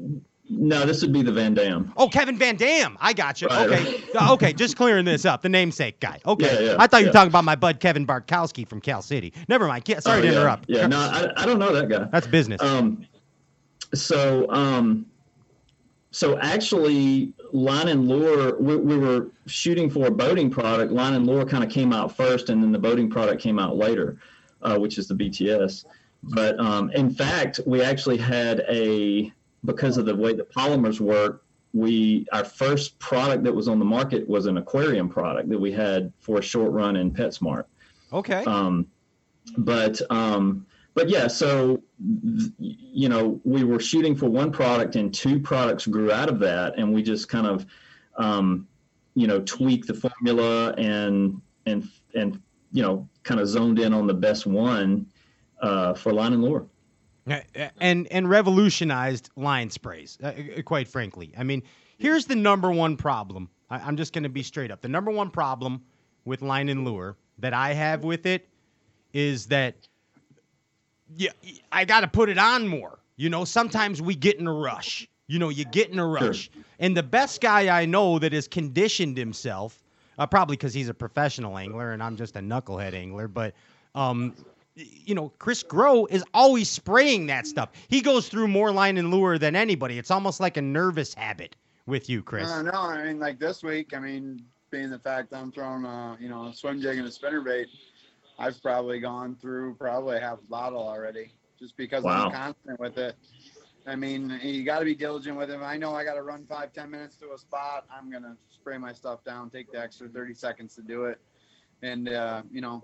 No, this would be the Van Dam. Oh, Kevin Van Dam. I got you. Right. Okay. Uh, okay, just clearing this up. The namesake guy. <laughs> Okay. Yeah, yeah, I thought you were yeah. talking about my bud Kevin Bartkowski from Cal City. Never mind. Sorry Oh, to interrupt. Yeah, no, I, I don't know that guy. That's business. Um, so, um, so actually, Line and Lure, we, we were shooting for a boating product. Line and Lure kind of came out first, and then the boating product came out later, uh, which is the BTS. But um, in fact, we actually had a because of the way the polymers work. We our first product that was on the market was an aquarium product that we had for a short run in PetSmart. Okay. Um, but um, but yeah, so you know, we were shooting for one product, and two products grew out of that, and we just kind of um, you know tweaked the formula and and and you know kind of zoned in on the best one uh, for line and lure. Uh, and and revolutionized line sprays. Uh, uh, quite frankly, I mean, here's the number one problem. I, I'm just going to be straight up. The number one problem with line and lure that I have with it is that yeah, I got to put it on more. You know, sometimes we get in a rush. You know, you get in a rush. And the best guy I know that has conditioned himself, uh, probably because he's a professional angler and I'm just a knucklehead angler, but um, you know, Chris Groh is always spraying that stuff. He goes through more line and lure than anybody. It's almost like a nervous habit with you, Chris. Uh, no, I mean like this week. I mean, being the fact I'm throwing a you know a swim jig and a spinner bait, I've probably gone through probably half a bottle already, just because Wow. I'm constant with it. I mean, you got to be diligent with it. I know I got to run five, ten minutes to a spot. I'm gonna spray my stuff down, take the extra 30 seconds to do it, and uh, you know,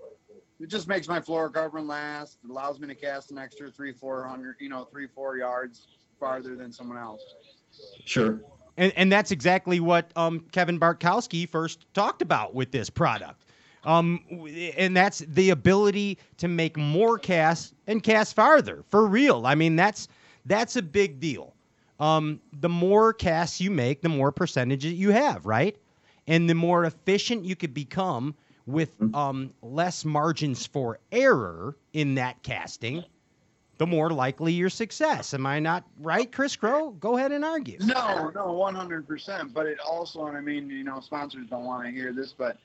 it just makes my fluorocarbon last. It allows me to cast an extra three, four hundred, you know, three, four yards farther than someone else. Sure. And, and that's exactly what um, Kevin Bartkowski first talked about with this product. Um, and that's the ability to make more casts and cast farther for real. I mean, that's that's a big deal. Um, the more casts you make, the more percentages you have, right? And the more efficient you could become with um, less margins for error in that casting, the more likely your success. Am I not right, Chris Groh? Go ahead and argue. No, no, one hundred percent. But it also, and I mean, you know, sponsors don't want to hear this, but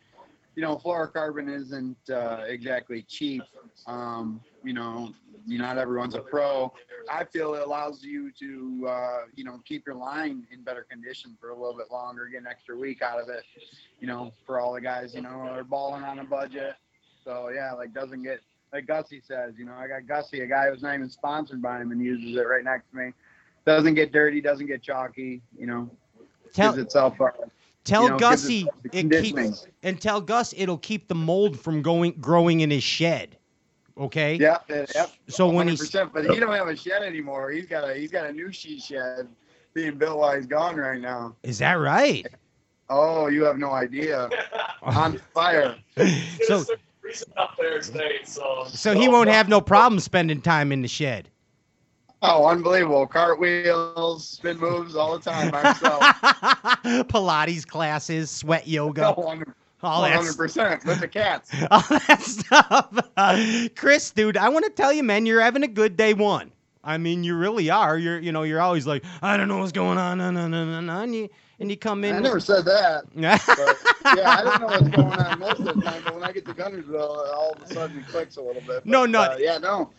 you know, fluorocarbon isn't uh, exactly cheap. Um, you know, not everyone's a pro. I feel it allows you to, uh, you know, keep your line in better condition for a little bit longer, get an extra week out of it. You know, for all the guys, you know, are balling on a budget. So yeah, like doesn't get like Gussie says, you know, I got Gussie, a guy who's not even sponsored by him and uses it right next to me. Doesn't get dirty, doesn't get chalky, you know. Tell- gives itself Tell you know, Gussie it keeps and tell Gus it'll keep the mold from going growing in his shed. Okay. Yeah, yeah, yep. So when he's 100%, but he don't have a shed anymore. He's got a he's got a new she shed being built while he's gone right now. is that right? Oh, you have no idea. <laughs> On fire. So up there today, so so he won't have no problem spending time in the shed. Oh, unbelievable! Cartwheels, spin moves all the time by himself. <laughs> Pilates classes, sweat yoga, <laughs> Oh, 100 all 100% with the cats. <laughs> all that stuff. <laughs> Chris, dude, I want to tell you, man, you're having a good day one. I mean, you really are. You're, you know, you're always like, I don't know what's going on, no, no, no, no, no, and you, and you come in. I never said that. <laughs> yeah, I don't know what's going on most of the time, but when I get to Guntersville, all of a sudden it clicks a little bit. No, But, no. uh, yeah, no.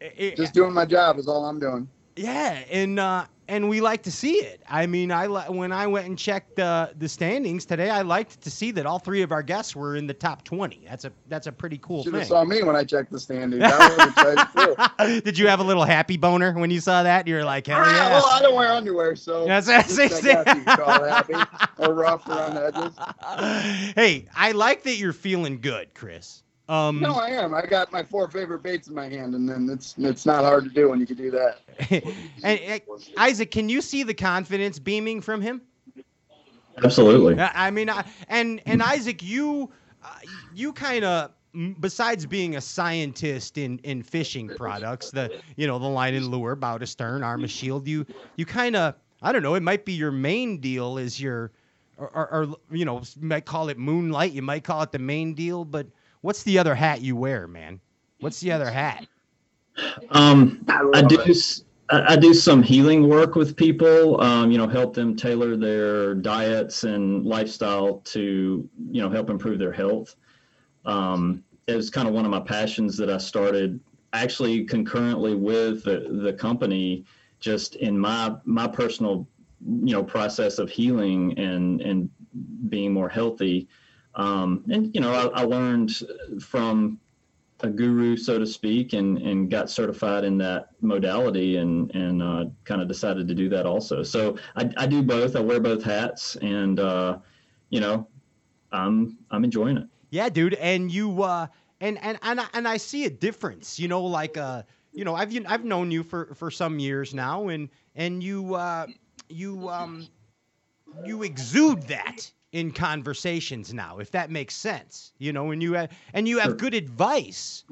It- Just doing my job is all I'm doing. Yeah, and uh, and we like to see it. I mean, I li- when I went and checked uh, the standings today, I liked to see that all three of our guests were in the top twenty. That's a that's a pretty cool Should have thing. saw me when I checked the standings. I was excited too. <laughs> Did you have a little happy boner when you saw that? You were like, hell Ah, yeah. Well, I don't wear underwear, so <laughs> That's what I I guess you call it happy or rough around the edges. <laughs> hey, I like that you're feeling good, Chris. Um, No, I am. I got my four favorite baits in my hand, and then it's it's not hard to do when you can do that. <laughs> and, and Isaac, can you see the confidence beaming from him? Absolutely. I I mean, I, and and Isaac, you uh, you kind of besides being a scientist in in fishing products, the you know the line and lure, bow to stern, arm a shield, you you kind of I don't know, it might be your main deal is your or, or, or you know you might call it moonlight, you might call it the main deal, but what's the other hat you wear, man? What's the other hat? Um, I do. s- I, I do some healing work with people. Um, you know, help them tailor their diets and lifestyle to you know help improve their health. Um, it was kind of one of my passions that I started actually concurrently with the, the company, just in my my personal you know process of healing and and being more healthy. Um, and you know, I, I learned from a guru, so to speak, and and got certified in that modality, and and uh, kind of decided to do that also. So I, I do both. I wear both hats, and uh, you know, I'm I'm enjoying it. Yeah, dude, and you uh and and and I, and I see a difference, you know, like uh you know, I've I've known you for for some years now and and you uh you um you exude that in conversations now, if that makes sense. You know, and you have, and you have good advice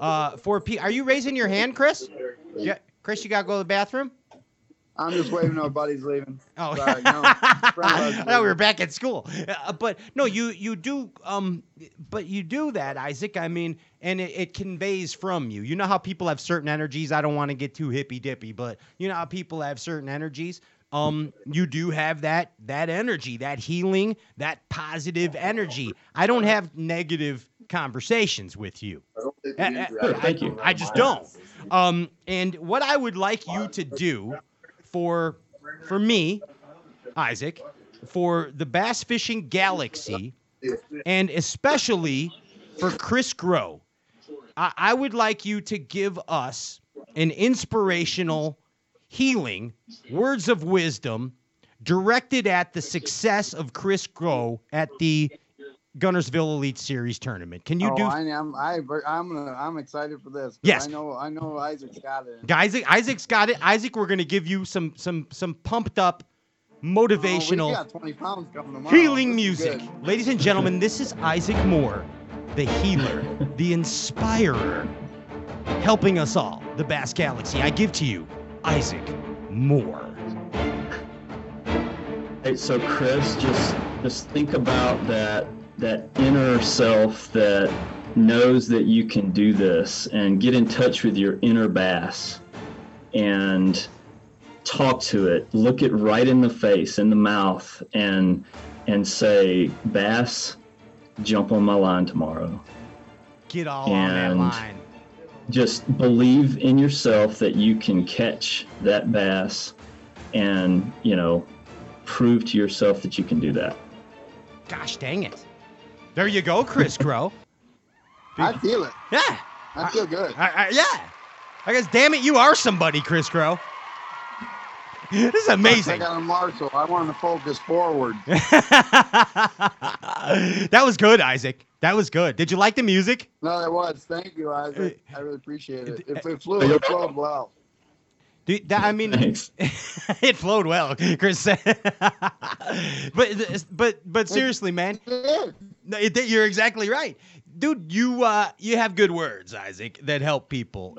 uh for people. Are you raising your hand, Chris? Yeah, Chris, you got to go to the bathroom? I'm just waving to my buddies leaving. Oh, Sorry, <laughs> no. I thought we were back at school, uh, but no, you you do um, but you do that, Isaac. I mean, and it, it conveys from you. You know how people have certain energies. I don't want to get too hippy dippy, but you know how people have certain energies. Um, you do have that that energy, that healing, that positive energy. I don't have negative conversations with you. Uh, uh, Thank you. I just don't. Um, and what I would like you to do for for me, Isaac, for the bass fishing galaxy, and especially for Chris Groh, I, I would like you to give us an inspirational, healing words of wisdom directed at the success of Chris Groh at the Guntersville Elite Series tournament. Can you oh, do I am. I, I'm. Gonna, I'm excited for this. Yes. I know. I know. Isaac's got it. Isaac, Isaac's got it. Isaac, we're gonna give you some some some pumped up, Oh, motivational, we got 20 pounds coming healing music. Ladies and gentlemen, this is Isaac Moore, the healer, the inspirer, helping us all, the Bass Galaxy. I give to you, Isaac Moore. Hey, so Chris, just just think about that that inner self that knows that you can do this, and get in touch with your inner bass, and talk to it. Look it right in the face, in the mouth, and and say, "Bass, jump on my line tomorrow." Get all on that line. Just believe in yourself that you can catch that bass and you know prove to yourself that you can do that Gosh dang it. There you go, Chris <laughs> Groh. I feel it. Yeah. I feel good. I, I, yeah. I guess, damn it, you are somebody, Chris Groh. This is amazing. I amazing. got a Marshall. I want to focus forward. <laughs> that was good, Isaac. That was good. Did you like the music? No, it was. Thank you, Isaac. I really appreciate it. It, it flew. It flowed well. Dude, that, I mean, <laughs> it flowed well, Chris. said. <laughs> but but but seriously, man, no, it, you're exactly right, dude. You uh you have good words, Isaac, that help people.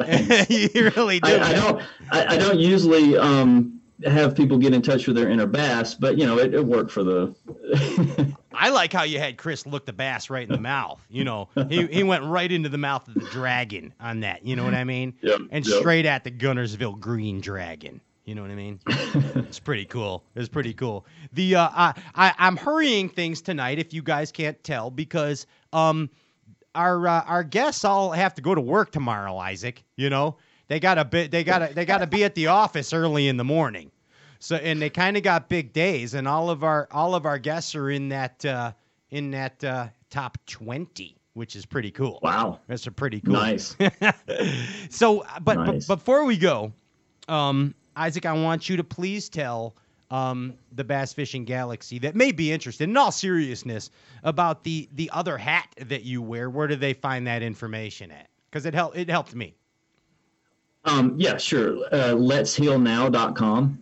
you really do. I, I don't I, I don't usually um have people get in touch with their inner bass but you know it, it worked for the <laughs> I like how you had Chris look the bass right in the mouth. You know, he, he went right into the mouth of the dragon on that. You know what I mean? Yep, And yep. straight at the Guntersville Green Dragon. You know what I mean? it's pretty cool. It's pretty cool. The uh, I, I I'm hurrying things tonight, if you guys can't tell, because um our uh, our guests all have to go to work tomorrow. Isaac, you know they got to be they got they got to be at the office early in the morning. So and they kind of got big days, and all of our all of our guests are in that uh, in that uh, top twenty, which is pretty cool. Wow, that's a pretty cool. Nice. <laughs> so, but, Nice. but before we go, um, Isaac, I want you to please tell um, the Bass Fishing Galaxy that may be interested, in all seriousness, about the the other hat that you wear. Where do they find that information at? Because it helped it helped me. Um yeah sure uh, let'shealnow.com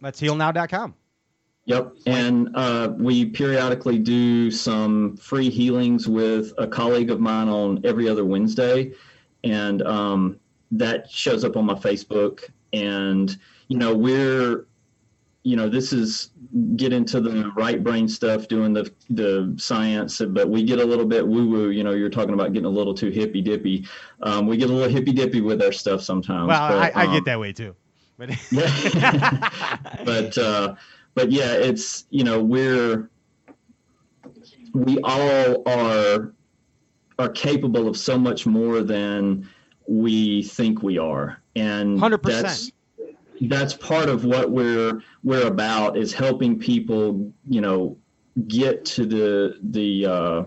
Let's healnow.com. Yep. And uh, we periodically do some free healings with a colleague of mine on every other Wednesday. And um, that shows up on my Facebook. And, you know, we're, you know, this is get into the right brain stuff, doing the the science, but we get a little bit woo woo. You know, you're talking about getting a little too hippy dippy. Um, we get a little hippy dippy with our stuff sometimes. Well, but, I, I um, get that way too. But <laughs> <laughs> but uh, but yeah, it's you know we're we all are are capable of so much more than we think we are, and 100%. That's that's part of what we're we're about is helping people you know get to the the uh,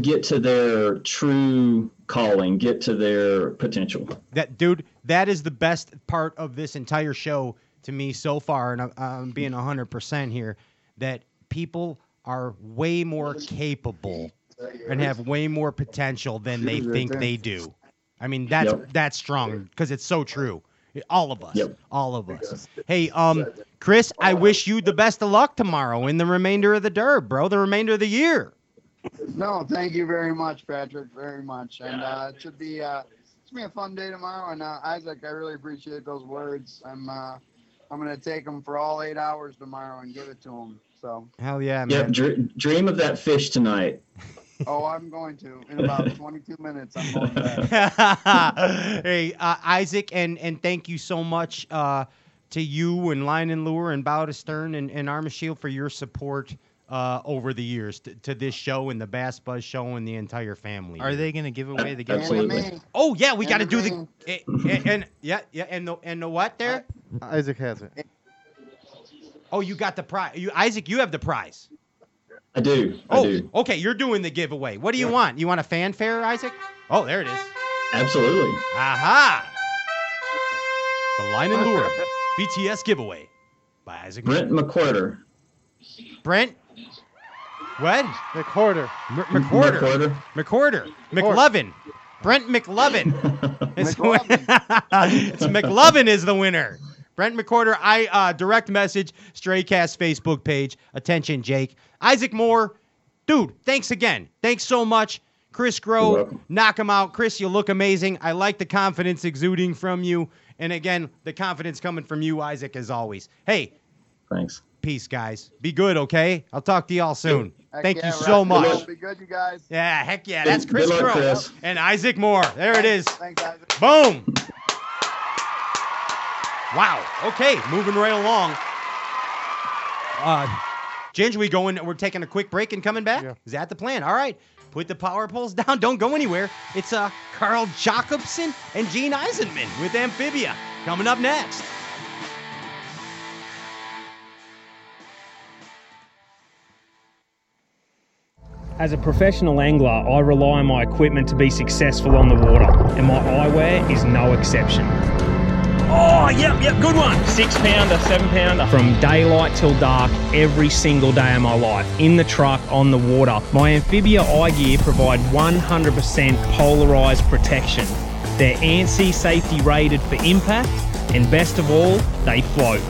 get to their true calling, get to their potential. That dude, that is the best part of this entire show to me so far, and I'm, I'm being hundred percent here. That people are way more capable and have way more potential than they think they do. I mean, that's Yep. that's strong because it's so true. All of us, Yep. all of us. Hey, um, Chris, I wish you the best of luck tomorrow in the remainder of the derb, bro. The remainder of the year. No, thank you very much, Patrick, very much. And uh, it should be uh, it's gonna be a fun day tomorrow. And uh, Isaac, I really appreciate those words. I'm uh, I'm gonna take them for all eight hours tomorrow and give it to him. So, Hell yeah, man. Yep, dr- dream of that fish tonight. Oh, I'm going to in about <laughs> 22 minutes. I'm going back. <laughs> hey, uh, Isaac, and and thank you so much uh, to you and Line and Lure and Bow to Stern and, and Arma Shield for your support uh, over the years to, to this show and the Bass Buzz show and the entire family. Are they going to give away the And giveaway? me, Oh yeah, we got to do the the eh, and, yeah yeah and the and the what there? Isaac has it. Oh, you got the prize. You Isaac, you have the prize. I do. I Oh, do. okay, you're doing the giveaway. What do you want? You want a fanfare, Isaac? Oh, there it is. Absolutely. Aha! The Line and Lure BTS giveaway by Isaac. Brent McQuarter. Brent. What? McHorder. M- McWhorter. McQuarter. McWhorter. McLovin. Brent McLovin. <laughs> It's, <laughs> it's McLovin is the winner. Brent McWhorter. I uh, direct message Straycast Facebook page. Attention, Jake. Isaac Moore. Dude, thanks again. Thanks so much. Chris You're Groh, welcome. knock him out. Chris, you look amazing. I like the confidence exuding from you. And again, the confidence coming from you, Isaac, as always. Hey, Thanks. peace, guys. Be good, okay? I'll talk to y'all soon. Heck Thank yeah, you so Good much. Be good, you guys. Yeah, heck yeah. That's Chris good luck, Groh Chris. and Isaac Moore. There it is. Thanks, Isaac. Boom. Wow. Okay, moving right along. Uh, Ginger, we going? We're taking a quick break and coming back. Yeah. Is that the plan? All right. Put the power poles down. <laughs> Don't go anywhere. It's uh Carl Jocumsen and Gene Eisenman with Amphibia coming up next. As a professional angler, I rely on my equipment to be successful on the water, and my eyewear is no exception. Oh, yep, yep, good one. Six pounder, seven pounder. From daylight till dark, every single day of my life. In the truck, on the water. My Amphibia eye gear provide 100% polarized protection. They're ANSI safety rated for impact, and best of all, they float.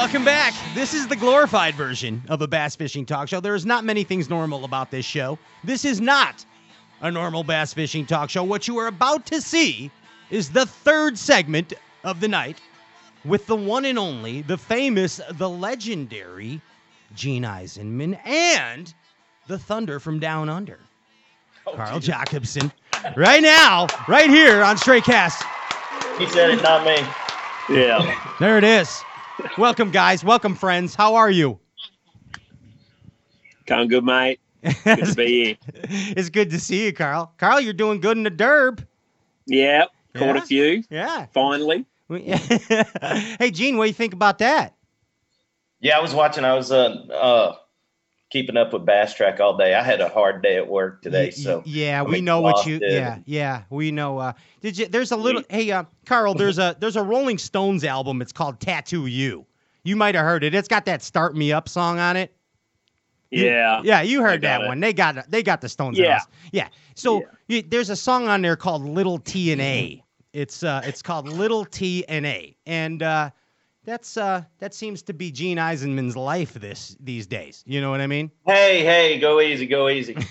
Welcome back. This is the glorified version of a bass fishing talk show. There is not many things normal about this show. This is not a normal bass fishing talk show. What you are about to see is the third segment of the night with the one and only, the famous, the legendary Gene Eisenman and the Thunder from Down Under, oh, Carl Jocumsen. Right now, right here on Stray Cast. He said it, not me. Yeah. There it is. Welcome, guys. Welcome, friends. How are you? Kind of good, mate. Good to be <laughs> here. it's good to see you, Carl. Carl, you're doing good in the derb. Yeah. Caught Yeah? a few. Yeah. Finally. <laughs> hey, Gene, what do you think about that? Yeah, I was watching. I was uh, uh, keeping up with BassTrakk all day. I had a hard day at work today, so yeah, I'm we know what you. Yeah, yeah, we know. Uh, did you? There's a little. Hey, uh, Carl. There's a there's a Rolling Stones album. It's called Tattoo You. You might have heard it. It's got that "Start Me Up" song on it. You- Yeah. yeah, you heard that it. one. They got they got the Stones. Yeah. yeah. So y- there's a song on there called Little T and A. It's uh it's called Little T and A, and uh, that's uh that seems to be Gene Eisenman's life this these days. You know what I mean? Hey, hey, go easy, go easy. <laughs>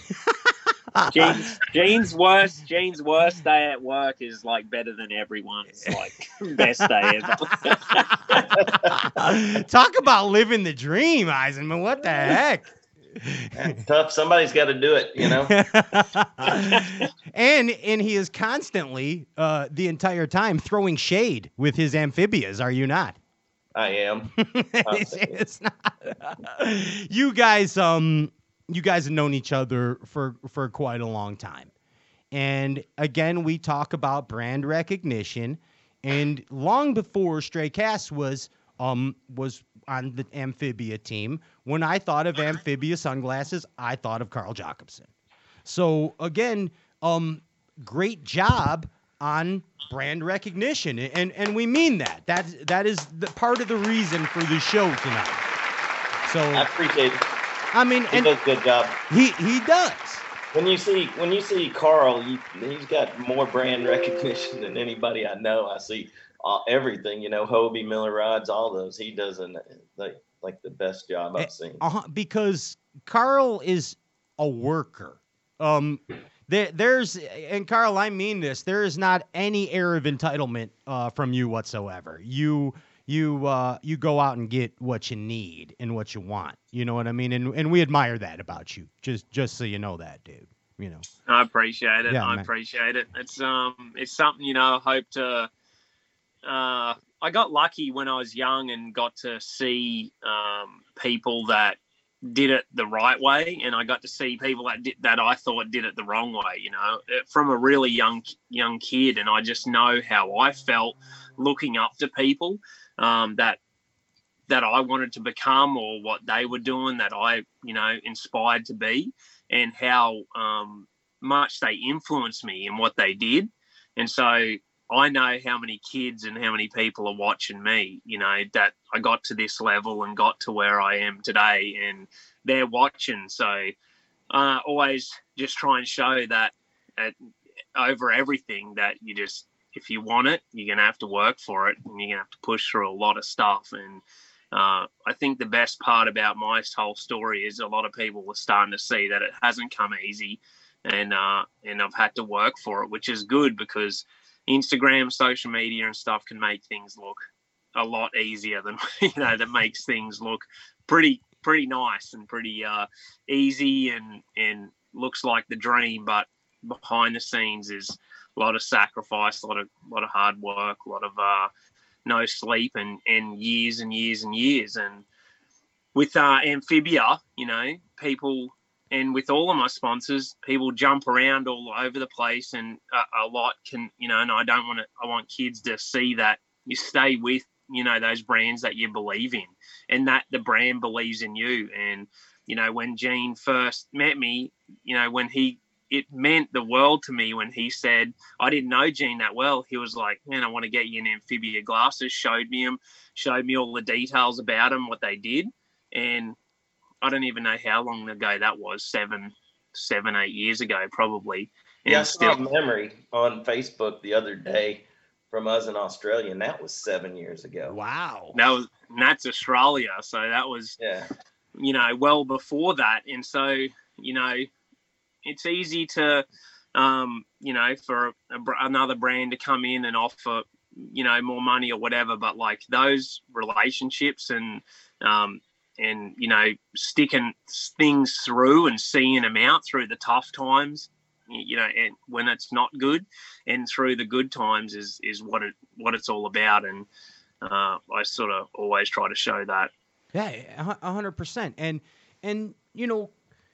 Gene's, worst. Gene's worst day at work is like better than everyone's like <laughs> best day ever. <laughs> Talk about living the dream, Eisenman. What the heck? Tough. Somebody's got to do it, you know. and and he is constantly uh, the entire time throwing shade with his amphibias. Are you not? I am. <laughs> it's, not. you guys, um, you guys have known each other for for quite a long time, and again, we talk about brand recognition, and long before Stray Cast was um was on the Amphibia team, when I thought of Amphibia sunglasses, I thought of Carl Jocumsen. So again, um, great job on brand recognition, and and we mean that. That that is the part of the reason for the show tonight. So I appreciate it. I mean, He and does a good job. he he does. When you see when you see Carl, you, he's got more brand recognition than anybody I know. I see uh, everything, you know, Hobie, Miller Rods, all those. He does an like like the best job I've seen. Uh-huh, because Carl is a worker. Um, there, there's and Carl, I mean this. There is not any air of entitlement uh, from you whatsoever. You you uh, you go out and get what you need and what you want. You know what I mean? And and we admire that about you. Just just so you know that, dude. You know. I appreciate it. Yeah, I man. appreciate it. It's um, it's something you know. I hope to. Uh, I got lucky when I was young and got to see um, people that did it the right way, and I got to see people that did, that I thought did it the wrong way. You know, from a really young young kid, and I just know how I felt looking up to people um, that that I wanted to become or what they were doing that I, you know, inspired to be and how um, much they influenced me in what they did. And so I know how many kids and how many people are watching me, you know, that I got to this level and got to where I am today and they're watching. So uh, always just try and show that at, over everything that you just, if you want it, you're going to have to work for it and you're going to have to push through a lot of stuff. And uh, I think the best part about my whole story is a lot of people are starting to see that it hasn't come easy, and uh, and I've had to work for it, which is good because Instagram, social media, and stuff can make things look a lot easier than <laughs> you know that makes things look pretty pretty nice and pretty uh, easy and and looks like the dream, but behind the scenes is a lot of sacrifice, a lot of lot of hard work, a lot of uh, no sleep and and years and years and years. And with uh, amphibia you know people and with all of my sponsors people jump around all over the place and a, a lot can you know and i don't want to i want kids to see that you stay with you know those brands that you believe in and that the brand believes in you and you know when gene first met me you know when he it meant the world to me when he said I didn't know Gene that well. He was like, "Man, I want to get you an amphibia glasses." Showed me them, showed me all the details about them, what they did, and I don't even know how long ago that was seven, seven, eight years ago, probably. And Yeah, I saw a memory on Facebook the other day from us in Australia, and that was seven years ago. Wow. that was and that's Australia, so that was Yeah. you know well before that, and so you know it's easy to um, you know for a, another brand to come in and offer you know more money or whatever, but like those relationships and um, and you know sticking things through and seeing them out through the tough times you know and when it's not good and through the good times is is what it what it's all about and uh, i sort of always try to show that Yeah, a hundred percent. And and you know,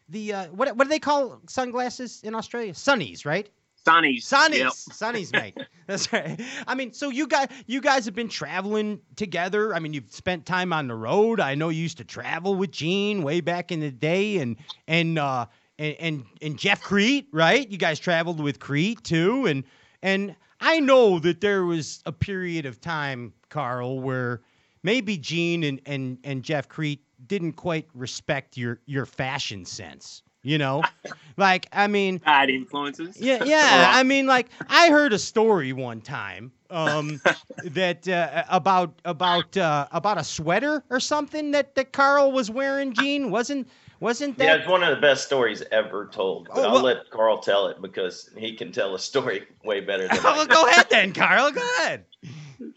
the uh, what what do they call sunglasses in Australia? Sunnies, right? Sunnies Sonny's. yep. sunnies, <laughs> mate. That's right. I mean, so you guys, you guys have been traveling together. I mean, you've spent time on the road. I know you used to travel with Gene way back in the day, and and uh, and and, and Jeff Kriet, right? You guys traveled with Kriet too, and and I know that there was a period of time, Carl, where maybe Gene and and and Jeff Kriet didn't quite respect your your fashion sense. You know, <laughs> like I mean, Bad influences. yeah, <laughs> yeah. I mean, like I heard a story one time um, <laughs> that uh, about about uh, about a sweater or something that that Carl was wearing. Gene wasn't wasn't that Yeah, that? it's one of the best stories ever told. But Oh, I'll well- let Carl tell it because he can tell a story way better than I Well, go ahead then, Carl. Go ahead.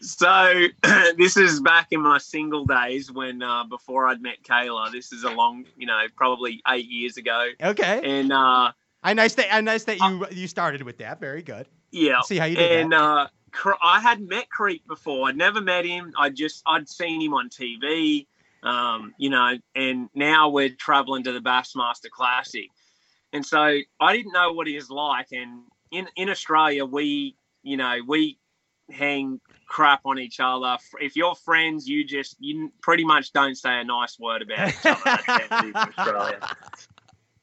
So <clears throat> this is back in my single days when uh, before I'd met Kayla. This is a long, you know, probably eight years ago. Okay. And uh, I nice that I nice that you you started with that. Very good. yeah, See how you did and uh, I had met Creep before. I'd never met him. I just I'd seen him on TV. Um, you know, and now we're traveling to the Bassmaster Classic, and so I didn't know what he was like. And in in Australia, we you know we hang crap on each other. If you're friends, you just you pretty much don't say a nice word about each other. That's how it is in Australia.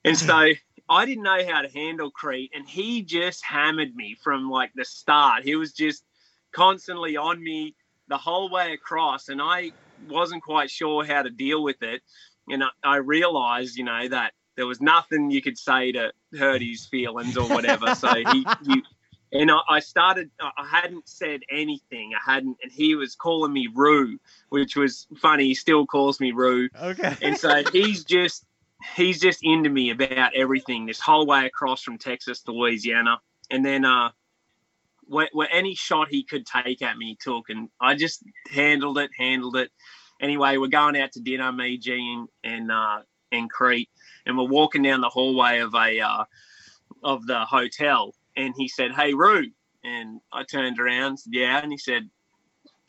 And so I didn't know how to handle Kriet, and he just hammered me from like the start. He was just constantly on me the whole way across, and I wasn't quite sure how to deal with it. And I, I realized, you know, that there was nothing you could say to hurt his feelings or whatever. so he, he and I, I started. I hadn't said anything. I hadn't, and he was calling me Rue, which was funny. He still calls me Rue. Okay. And so he's just he's just into me about everything this whole way across from Texas to Louisiana. And then uh where, where any shot he could take at me he took and I just handled it, handled it. Anyway, we're going out to dinner, me, Gene, and uh and Kriet, and we're walking down the hallway of a uh of the hotel and he said, Hey Rue and I turned around, said, Yeah, and he said,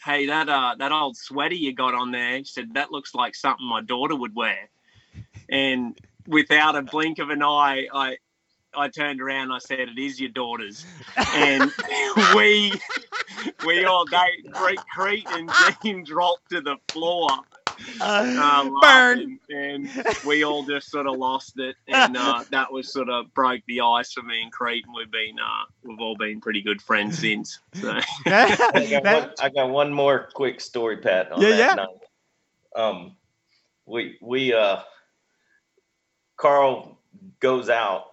Hey, that uh that old sweater you got on there, he said, That looks like something my daughter would wear and without a blink of an eye, I I turned around. I said, "It is your daughter's," and <laughs> we we all Kriet, Kriet and Gene dropped to the floor. Uh, burn. laughing, and we all just sort of lost it, and uh, <laughs> that was sort of broke the ice for me and Kriet, and we've been uh, we've all been pretty good friends since. So. <laughs> <laughs> I got, one, I got one more quick story, Pat. On Yeah, that yeah. Night. Um, we we uh, Carl goes out,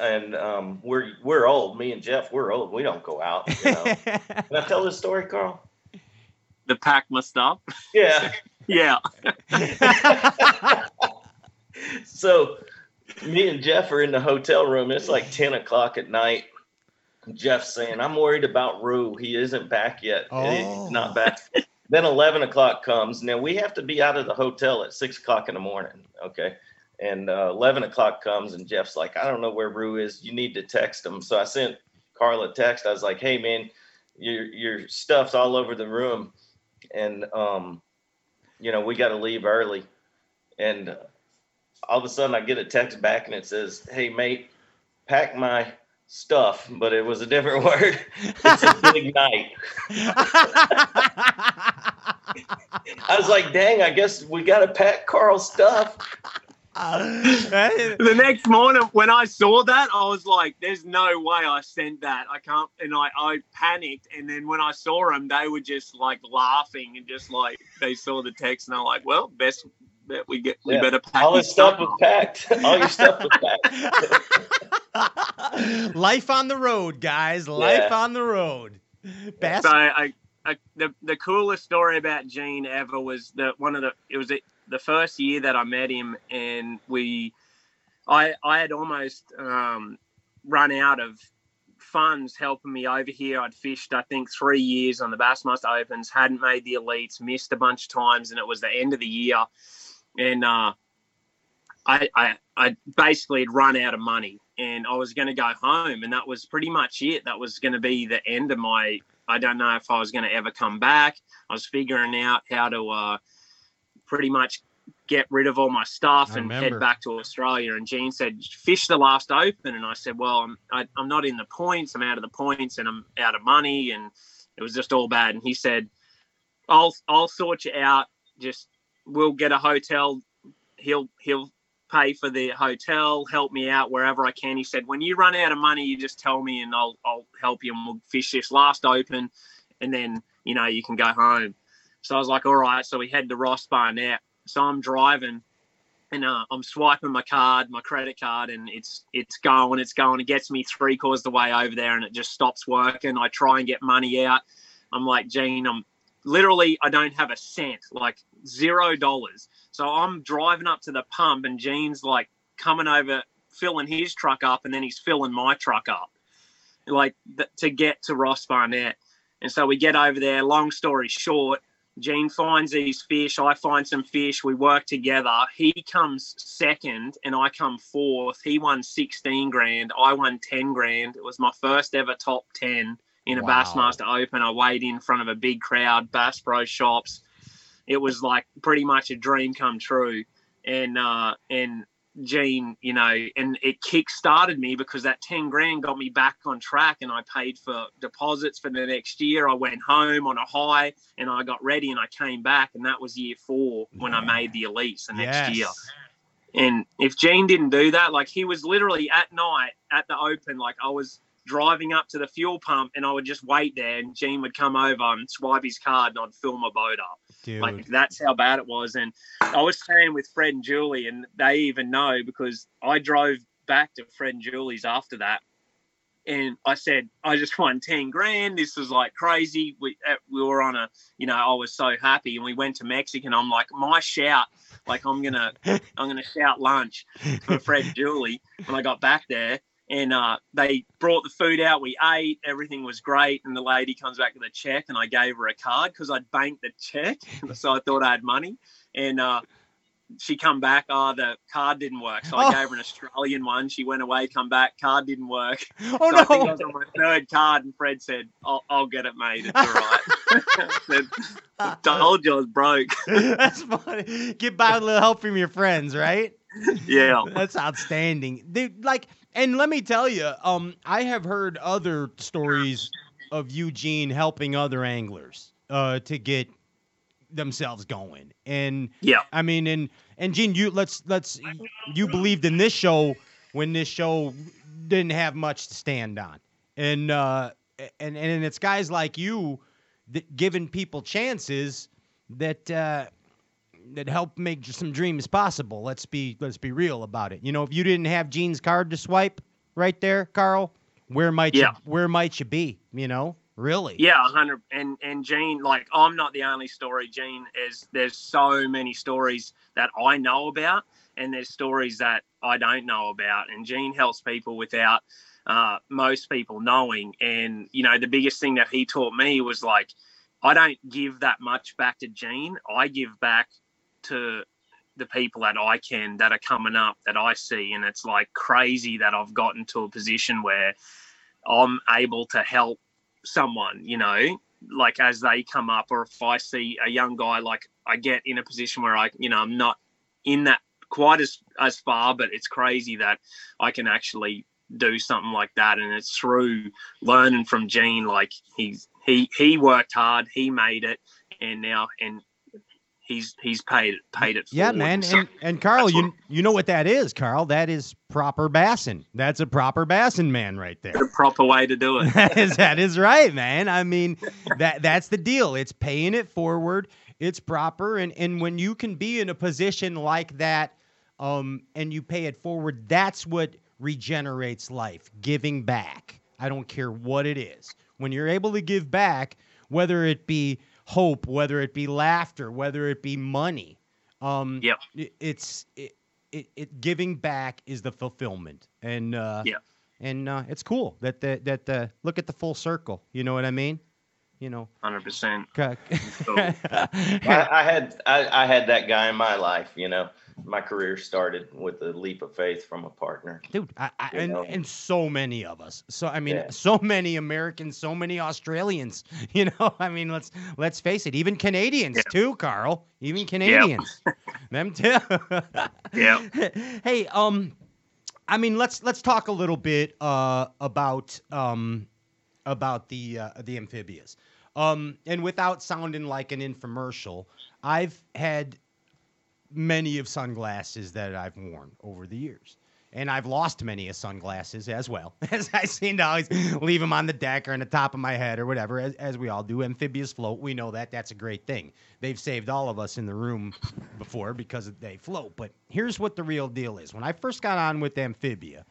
and um, we're we're old. Me and Jeff, we're old. We don't go out. You know. Can I tell this story, Carl? The pack must stop. Yeah. <laughs> yeah. <laughs> so me and Jeff are in the hotel room. It's like 10 o'clock at night. Jeff's saying, I'm worried about Rue. He isn't back yet. He's not back. then 11 o'clock comes. Now we have to be out of the hotel at six o'clock in the morning. Okay. And uh, 11 o'clock comes, and Jeff's like, I don't know where Rue is. You need to text him. So I sent Carla a text. I was like, hey, man, your, your stuff's all over the room. And, um, you know, we got to leave early. And all of a sudden I get a text back and it says, Hey mate, pack my stuff, but it was a different <laughs> word. It's a big night. <laughs> I was like, dang, I guess we gotta pack Carl's stuff. <laughs> the next morning when I saw that, I was like, "There's no way I sent that. I can't." And I, I panicked. And then when I saw them, they were just like laughing and just like they saw the text, and I'm like, "Well, best bet we get we Yeah. better pack All this his stuff was packed. All your stuff was packed. <laughs> Life on the road, guys. Life Yeah. on the road. Bass- So I, I the the coolest story about Gene ever was that one of the it was the, the first year that I met him, and we, I I had almost um, run out of funds helping me over here. I'd fished I think three years on the Bassmaster Opens, hadn't made the elites, missed a bunch of times, and it was the end of the year, and uh, I, I I basically had run out of money and I was going to go home and that was pretty much it. That was going to be the end of my. I don't know if I was going to ever come back. I was figuring out how to uh, pretty much get rid of all my stuff I and head back to Australia. And Gene said, "Fish the last open," and I said, "Well, I'm I, I'm not in the points. I'm out of the points, and I'm out of money, and it was just all bad." And he said, "I'll I'll sort you out. Just we'll get a hotel. He'll he'll pay for the hotel, help me out wherever I can." He said, "When you run out of money, you just tell me, and I'll I'll help you, and we'll fish this last open, and then you know you can go home." So I was like, "All right." So we head to Ross Barnett so I'm driving and uh, I'm swiping my card, my credit card, and it's it's going, it's going. It gets me three quarters the way over there, and it just stops working. I try and get money out. I'm like, Gene, I'm literally I don't have a cent, like zero dollars. So I'm driving up to the pump, and Gene's like coming over, filling his truck up, and then he's filling my truck up, like th- to get to Ross Barnett. And so we get over there. Long story short, Gene finds these fish. I find some fish. We work together. He comes second and I come fourth. He won 16 grand. I won 10 grand. It was my first ever top 10 in a Wow. Bassmaster Open. I weighed in front of a big crowd, Bass Pro shops. It was like pretty much a dream come true. And, uh, and, Gene, you know, and it kick started me because that 10 grand got me back on track and I paid for deposits for the next year. I went home on a high and I got ready and I came back and that was year four when I made the elites the next year. And if Gene didn't do that, like he was literally at night at the open, like I was driving up to the fuel pump and I would just wait there and Gene would come over and swipe his card and I'd fill my boat up. Dude. Like that's how bad it was. And I was staying with Fred and Julie, and they even know because I drove back to Fred and Julie's after that. And I said, I just <laughs> won 10 grand. This was like crazy. We, uh, we were on a, you know, I was so happy. And we went to Mexican. I'm like, my shout, like I'm going <laughs> to, I'm going to shout lunch for Fred and Julie when I got back there. And uh, they brought the food out. We ate. Everything was great. And the lady comes back with a check, and I gave her a card because I'd banked the check, <laughs> so I thought I had money. And uh, she come back. Oh, the card didn't work, so I Oh. gave her an Australian one. She went away, come back, card didn't work. <laughs> Oh, so I think no. I was on my third card, and Fred said, "I'll, I'll get it, mate. It's all right." <laughs> Said, I told you I was broke. That's funny. Get by with a little help from your friends, right? Yeah. <laughs> That's outstanding. Dude, like, and let me tell you, um, I have heard other stories of Eugene helping other anglers uh, to get themselves going. And Yeah. I mean, and and Gene, you let's let's you believed in this show when this show didn't have much to stand on, and uh, and and it's guys like you that giving people chances that uh, that helped make some dreams possible. Let's be let's be real about it. You know, if you didn't have Gene's card to swipe right there, Carl, where might Yeah. you where might you be? You know, really? Yeah, hundred. And and Gene, like I'm not the only story. Gene is. There's so many stories that I know about, and there's stories that I don't know about. And Gene helps people without uh, most people knowing. And you know, the biggest thing that he taught me was like, I don't give that much back to Gene. I give back to the people that I can that are coming up that I see, and it's like crazy that I've gotten to a position where I'm able to help someone, you know, like as they come up, or if I see a young guy, like I get in a position where I, you know, I'm not in that quite as as far, but it's crazy that I can actually do something like that, and it's through learning from Gene. Like he's he he worked hard, he made it, and now and he's he's paid it paid it. Yeah, man. So- And, and Carl, you you know what that is, Carl? That is proper bassin. That's a proper bassin man right there. the proper way to do it. <laughs> that is that is right, man. I mean, that that's the deal. It's paying it forward. It's proper, and and when you can be in a position like that, um, and you pay it forward, that's what regenerates life. Giving back. I don't care what it is. When you're able to give back, whether it be hope, whether it be laughter, whether it be money, um, Yep. it, it's it, it, it giving back is the fulfillment, and uh, Yeah. and uh, it's cool that the, that the look at the full circle. You know what I mean? You know. Hundred percent. Okay. <laughs> I, I had I, I had that guy in my life. You know, my career started with a leap of faith from a partner. Dude, I, I, and, know? and so many of us. So I mean, Yeah. so many Americans, so many Australians. <laughs> You know, I mean, let's let's face it, even Canadians too, Carl. Even Canadians, <laughs> them too. Yeah. <laughs> hey, um, I mean, let's let's talk a little bit uh about um about the uh, the amphibias. Um, and without sounding like an infomercial, I've had many of sunglasses that I've worn over the years. And I've lost many of sunglasses as well, <laughs> as I seem to always leave them on the deck or on the top of my head or whatever, as, as we all do. Amphibias float, we know that. That's a great thing. They've saved all of us in the room before because they float. But here's what the real deal is. When I first got on with Amphibia,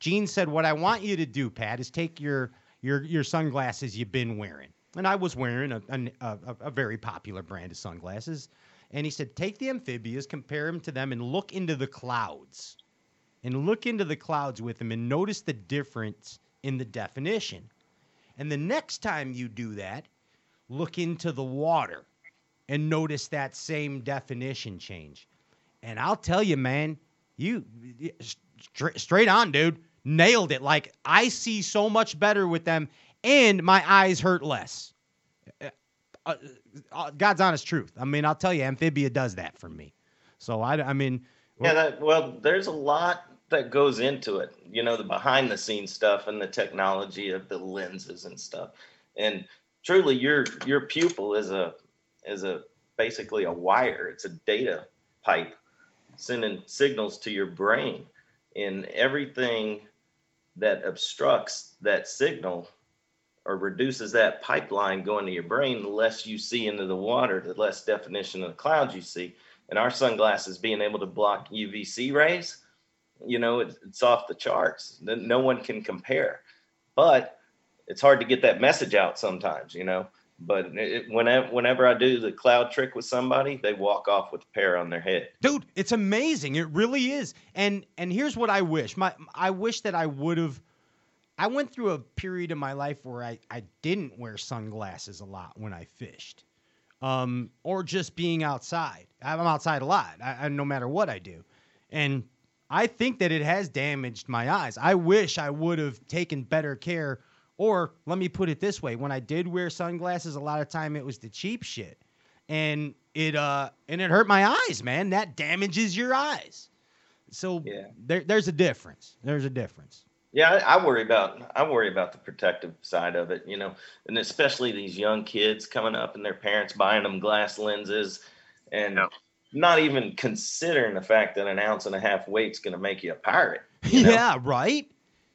Gene said, "What I want you to do, Pat, is take your your your sunglasses you've been wearing." And I was wearing a a, a, a very popular brand of sunglasses, and he said, "Take the amphibias, compare them to them, and look into the clouds, and look into the clouds with them, and notice the difference in the definition. And the next time you do that, look into the water, and notice that same definition change." And I'll tell you, man, you straight on, dude, nailed it. Like I see so much better with them, and my eyes hurt less. Uh, uh, God's honest truth. I mean, I'll tell you, Amphibia does that for me. So I, I mean, Yeah, that well, there's a lot that goes into it. You know, the behind the scenes stuff and the technology of the lenses and stuff. And truly your your pupil is a is a basically a wire. It's a data pipe sending signals to your brain. And everything that obstructs that signal or reduces that pipeline going to your brain, the less you see into the water, the less definition of the clouds you see. And our sunglasses being able to block UVC rays, you know, it's, it's off the charts. No one can compare. But it's hard to get that message out sometimes, you know. But it, whenever whenever I do the cloud trick with somebody, they walk off with a pair on their head. dude, it's amazing. It really is. And and here's what I wish. My I wish that I would have. I went through a period in my life where I I didn't wear sunglasses a lot when I fished, um, or just being outside. I'm outside a lot. I, I no matter what I do, and I think that it has damaged my eyes. I wish I would have taken better care. Or let me put it this way: when I did wear sunglasses, a lot of time it was the cheap shit and it uh and it hurt my eyes, man. That damages your eyes. So there, there's a difference. There's a difference. Yeah, I, I worry about I worry about the protective side of it, you know, and especially these young kids coming up and their parents buying them glass lenses and not even considering the fact that an ounce and a half weight's going to make you a pirate. Yeah, right.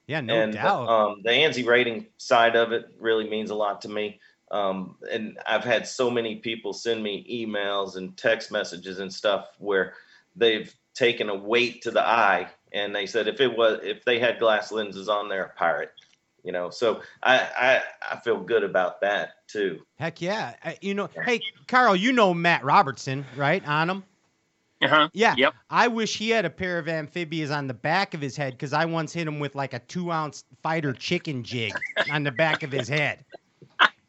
Yeah, no and doubt. um, the ANSI rating side of it really means a lot to me. Um, and I've had so many people send me emails and text messages and stuff where they've taken a weight to the eye and they said if it was if they had glass lenses on, they're a pirate. You know, so I I, I feel good about that too. Heck yeah. I- you know, hey, Carl, you know Matt Robertson, right? On him. Uh-huh. Yeah. Yep. I wish he had a pair of amphibias on the back of his head because I once hit him with like a two ounce fighter chicken jig <laughs> on the back of his head.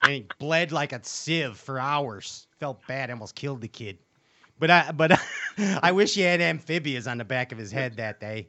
And he bled like a sieve for hours. Felt bad, almost killed the kid. But I but <laughs> I wish he had amphibias on the back of his head that day.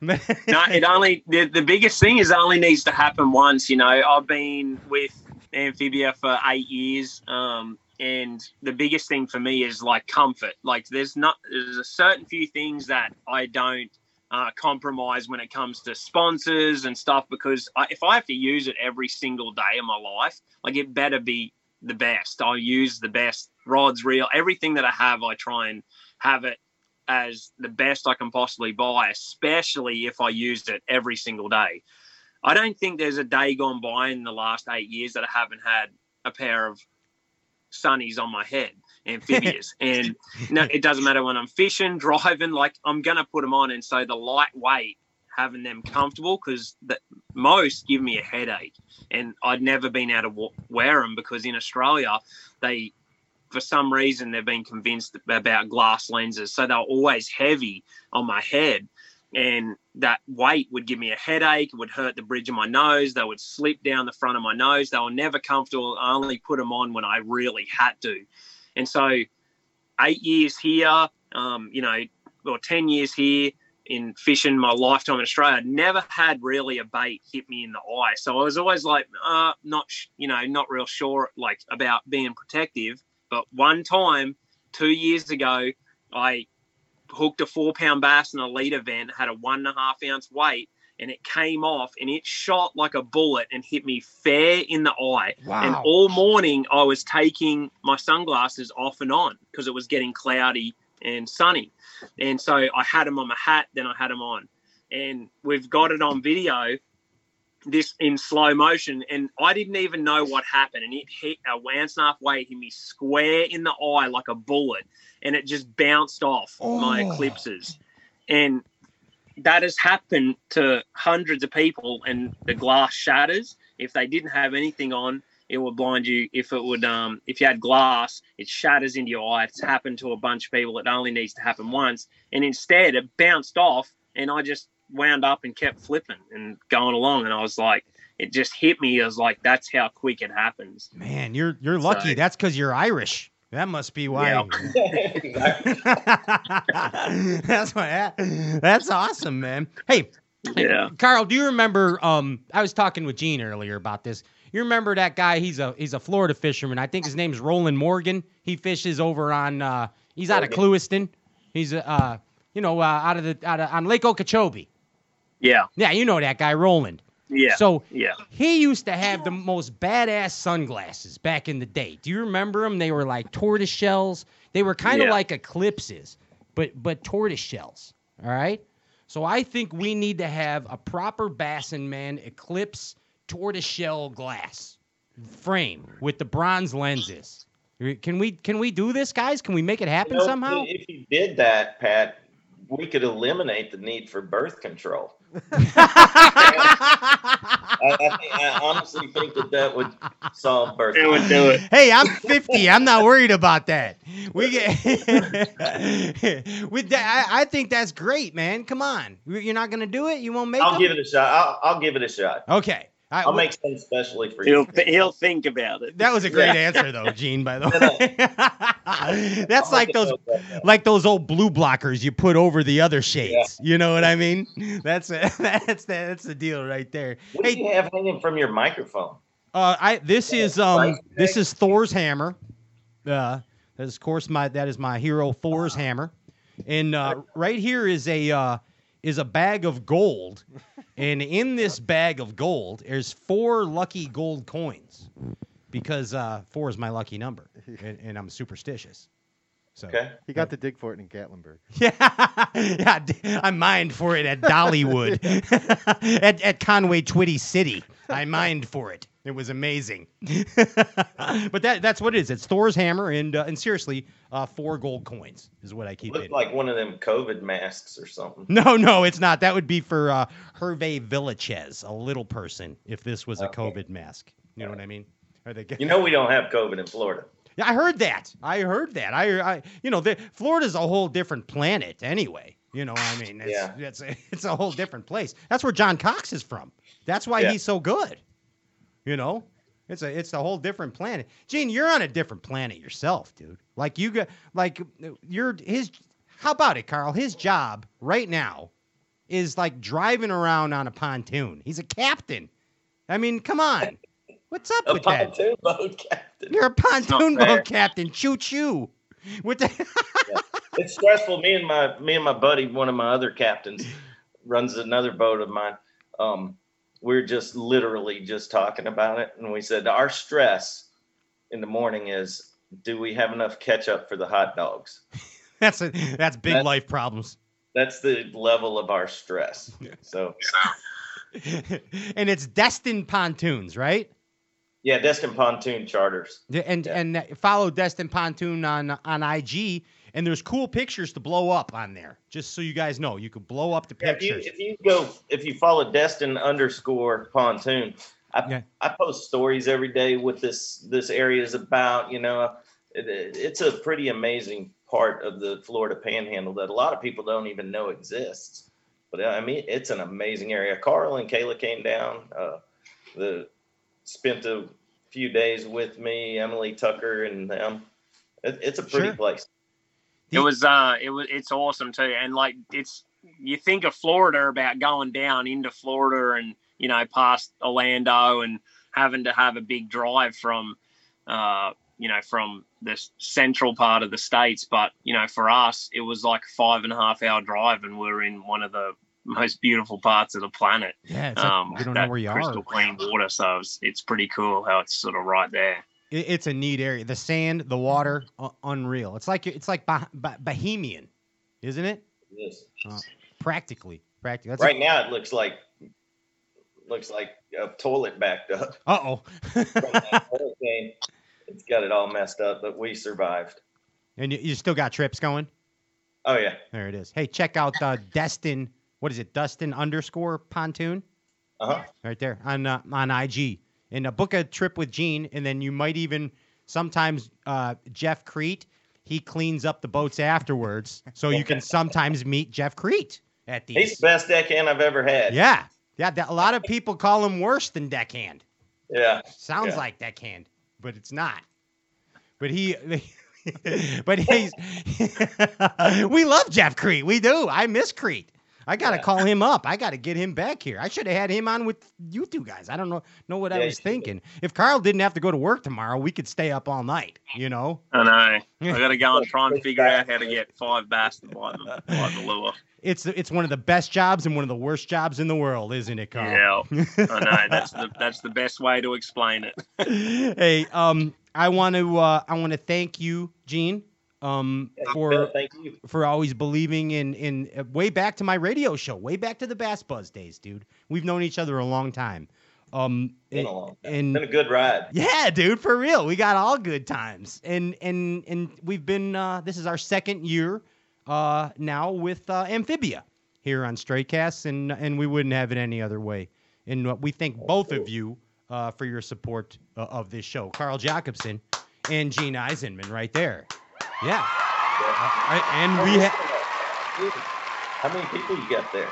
no, <laughs> it only the, the biggest thing is it only needs to happen once. You know, I've been with Amphibia for eight years, um, and the biggest thing for me is like comfort. Like, there's not there's a certain few things that I don't uh, compromise when it comes to sponsors and stuff because I, if I have to use it every single day of my life, like it better be the best. I'll use the best rods, reel, everything that I have. I try and have it as the best I can possibly buy, especially if I used it every single day. I don't think there's a day gone by in the last eight years that I haven't had a pair of sunnies on my head, amphibias. <laughs> and no, it doesn't matter when I'm fishing, <laughs> driving, like I'm going to put them on. And so the lightweight, having them comfortable, because the, most give me a headache. And I'd never been able to wear them because in Australia, they for some reason they've been convinced about glass lenses so they're always heavy on my head and that weight would give me a headache it would hurt the bridge of my nose they would slip down the front of my nose they were never comfortable i only put them on when i really had to and so eight years here um, you know or 10 years here in fishing my lifetime in Australia, I'd never had really a bait hit me in the eye. So I was always like, uh, not, you know, not real sure like about being protective. But one time, two years ago, I hooked a four pound bass in a lead event, had a one and a half ounce weight, and it came off and it shot like a bullet and hit me fair in the eye. Wow. And all morning I was taking my sunglasses off and on because it was getting cloudy and sunny. And so I had them on my hat, then I had them on. and we've got it on video this in slow motion and i didn't even know what happened. And it hit a Wansnaff weight hit me square in the eye like a bullet and it just bounced off my Oh. eclipses. And that has happened to hundreds of people and the glass shatters. If they didn't have anything on it would blind you. If it would um if you had glass it shatters into your eye. It's happened to a bunch of people. It only needs to happen once. And instead it bounced off and i just wound up and kept flipping and going along and i was like it just hit me as like that's how quick it happens Man, you're you're lucky. So- That's because you're Irish. That must be why. <laughs> <laughs> that's why. That's awesome, man. Hey, Yeah. Carl, do you remember? Um, I was talking with Gene earlier about this. You remember that guy? He's a he's a Florida fisherman. I think his name's Roland Morgan. He fishes over on. Uh, he's out of Clewiston. He's uh, you know, uh, out of the out of on Lake Okeechobee. Yeah Yeah, you know that guy, Roland. yeah So yeah he used to have the most badass sunglasses back in the day. Do you remember them? They were like tortoise shells. They were kind of Yeah. like eclipses, but but tortoise shells. All right. So I think we need to have a proper Bassin Man eclipse tortoise shell glass frame with the bronze lenses. Can we can we do this, guys? Can we make it happen You know, somehow? If you did that, Pat, we could eliminate the need for birth control. I, I, <laughs> think, I honestly think that that would solve birth. It would do it. Hey, I'm 50. I'm not worried about that. We <laughs> get <laughs> with that. I, I think that's great, man. Come on, you're not gonna do it. You won't make. I'll them? give it a shot. I'll, I'll give it a shot. Okay. I, I'll make some specially for he'll you. he'll think about it That was a great Yeah. answer, though, Gene. By the <laughs> way, <laughs> that's like those, like those old blue blockers you put over the other shades. You know what I mean? That's a, <laughs> that's the, that's the deal right there. What do you have hanging from your microphone? Uh, I this is um this is Thor's hammer. Uh, that is of course my that is my hero Thor's hammer, and uh, right here is a uh, is a bag of gold, and in this bag of gold there's four lucky gold coins, because uh, four is my lucky number, <laughs> and, and I'm superstitious. So Okay. He got to dig for it in Gatlinburg. <laughs> yeah, yeah, d- I mined for it at Dollywood, <laughs> at, at Conway Twitty City. <laughs> I mined for it. It was amazing. <laughs> but that that's what it is. It's Thor's hammer, and uh, and seriously, uh, four gold coins is what I keep Looked it. like one of them COVID masks or something. No, no, it's not. That would be for uh, Hervé Villechaize, a little person, if this was a COVID mask. You know what I mean? Are they? You know we don't have COVID in Florida. Yeah, I heard that. I heard that. I, I you know, the, Florida's a whole different planet anyway. You know, I mean, it's, Yeah. it's, a, <laughs> it's a whole different place. That's where John Cox is from. That's why Yeah. he's so good. You know, it's a it's a whole different planet. Gene, you're on a different planet yourself, dude. Like you got like you're his. How about it, Carl? His job right now is like driving around on a pontoon. He's a captain. I mean, come on. What's up A with that? A pontoon boat captain. You're a pontoon boat captain. Choo choo. <laughs> With the It's stressful. Me and my me and my buddy, one of my other captains, runs another boat of mine. Um, we're just literally just talking about it, and we said our stress in the morning is: Do we have enough ketchup for the hot dogs? <laughs> that's a that's big That- life problems. That's the level of our stress. <laughs> So and it's Destin Pontoons, right? Yeah, Destin Pontoon Charters. Yeah, And and uh, follow Destin Pontoon on on IG. And there's cool pictures to blow up on there. Just so you guys know, you could blow up the Yeah, if you pictures. if you go if you follow Destin underscore pontoon, I I post stories every day with this this area is about. You know, it, it- it's a pretty amazing part of the Florida Panhandle that a lot of people don't even know exists. But I mean, it's an amazing area. Carl and Kayla came down. Uh, the spent a few days with me, Emily Tucker, and them. It, it's a pretty Sure. place. It was uh it was it's awesome too. And like it's you think of Florida about going down into Florida and you know past Orlando and having to have a big drive from uh you know from the central part of the states but you know for us it was like a five and a half hour drive and we're in one of the most beautiful parts of the planet Yeah, it's like you don't know where you are. crystal clean water so it's, it's pretty cool how it's sort of right there It- it's a neat area. The sand, the water, uh, unreal. It's like it's like bah- bah- Bohemian, isn't it? Yes. Uh, practically. Practical. Right now, it looks like looks like a toilet backed up Uh oh. from that <laughs> hurricane. It's got it all messed up, but we survived. and you, you still got trips going. Oh yeah, There it is. Hey, check out uh, Destin. What is it? Destin underscore pontoon. uh huh. right there on uh, on IG. And uh, book a trip with Gene, and then you might even sometimes uh, Jeff Kriet. He cleans up the boats afterwards, so you can <laughs> sometimes meet Jeff Kriet at these. He's the best deckhand I've ever had. Yeah, yeah. that- a lot of people call him worse than deckhand. Yeah. Sounds Yeah. like deckhand, but it's not. But he, <laughs> but he's. <laughs> we love Jeff Kriet. We do. I miss Kriet. I gotta call him up. I gotta get him back here. I should have had him on with you two guys. I don't know know what I was you thinking. If Carl didn't have to go to work tomorrow, we could stay up all night. You know. I know. I <laughs> got to go and try and figure out how to get five bass to buy the, buy the lure. It's it's one of the best jobs and one of the worst jobs in the world, isn't it, Carl? Yeah, <laughs> I know. That's the that's the best way to explain it. <laughs> hey, um, I want to uh, I want to thank you, Gene, um, for for always believing in in uh, way back to my radio show, way back to the Bass Buzz days, dude. We've known each other a long time. Um, Been and- a long and Been a good ride. yeah, dude, for real. We got all good times. And and and we've been uh this is our second year uh now with uh Amphibia here on Straycast and and we wouldn't have it any other way. And uh, we thank both of you uh for your support uh, of this show. Carl Jocumsen and Gene Eisenman right there. Yeah. Uh, and we ha- How many people you got there?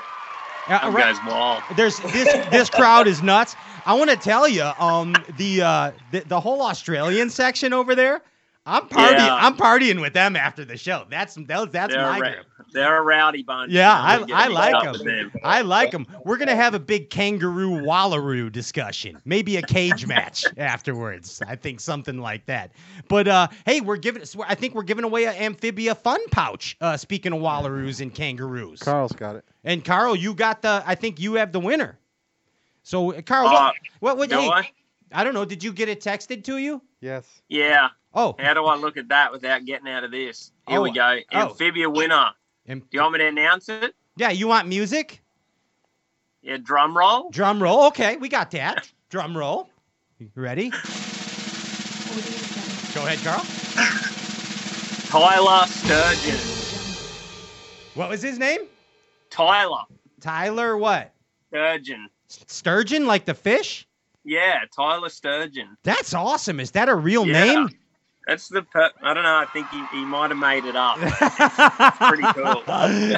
Uh, Them right- guys wild. There's this this crowd is nuts. I want to tell you, um, the uh, the, the whole Australian section over there. I'm partying. Yeah. I'm partying with them after the show. That's that, that's they're, my a, ra- group. They're a rowdy bunch. Yeah, I'm I, I like them. them. I like them. We're gonna have a big kangaroo wallaroo discussion, maybe a cage <laughs> match afterwards. I think something like that. But uh, hey, we're giving. I think we're giving away an amphibia fun pouch. Uh, speaking of wallaroos and kangaroos. Carl's got it. And Carl, you got the. I think you have the winner. So, uh, Carl, Uh, what? What? what do hey, I? I don't know. Did you get it texted to you? Yes. Yeah. Oh. How do I look at that without getting out of this? Here we Oh, go. oh. Amphibia winner. Am- Do you want me to announce it? Yeah. You want music? Yeah, drum roll. Drum roll. Okay, we got that. Drum roll. You ready? Go ahead, Carl. Tyler Sturgeon. What was his name? Tyler Tyler. What? Sturgeon. Sturgeon, like the fish? Yeah, Tyler Sturgeon. That's awesome. Is that a real Yeah. name? That's the. Per- I don't know. I think he, he might have made it up. <laughs> Pretty cool.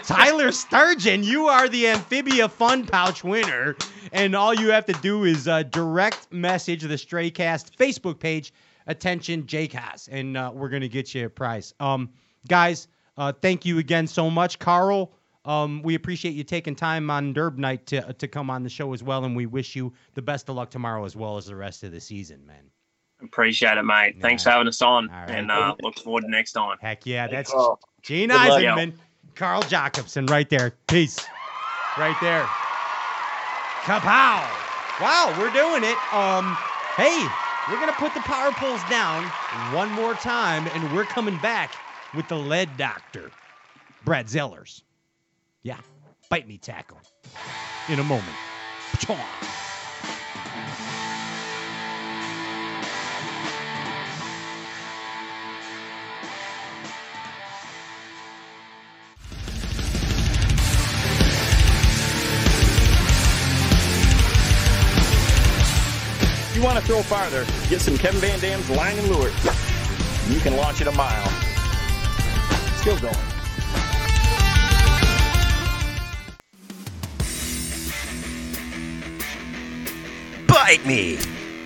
Tyler Sturgeon, you are the Amphibia Fun Pouch winner. And all you have to do is uh, direct message the Straycast Facebook page. Attention, Jake Haas. And uh, we're going to get you a prize. Um, guys, uh, thank you again so much. Carl, um, we appreciate you taking time on Derb night to, to come on the show as well. And we wish you the best of luck tomorrow as well as the rest of the season, man. Appreciate it, mate. Thanks for having us on, and uh, look forward to next time. Heck yeah, that's Gene Eisenman, Carl Jocumsen, right there. Peace. Right there. Kapow! Wow, we're doing it. Um, hey, we're gonna put the power poles down one more time, and we're coming back with the lead doctor, Brad Zellers. Yeah, bite me tackle. In a moment. You want to throw farther, get some Kevin Van Dam's line and lure. You can launch it a mile. Still going. Bite me!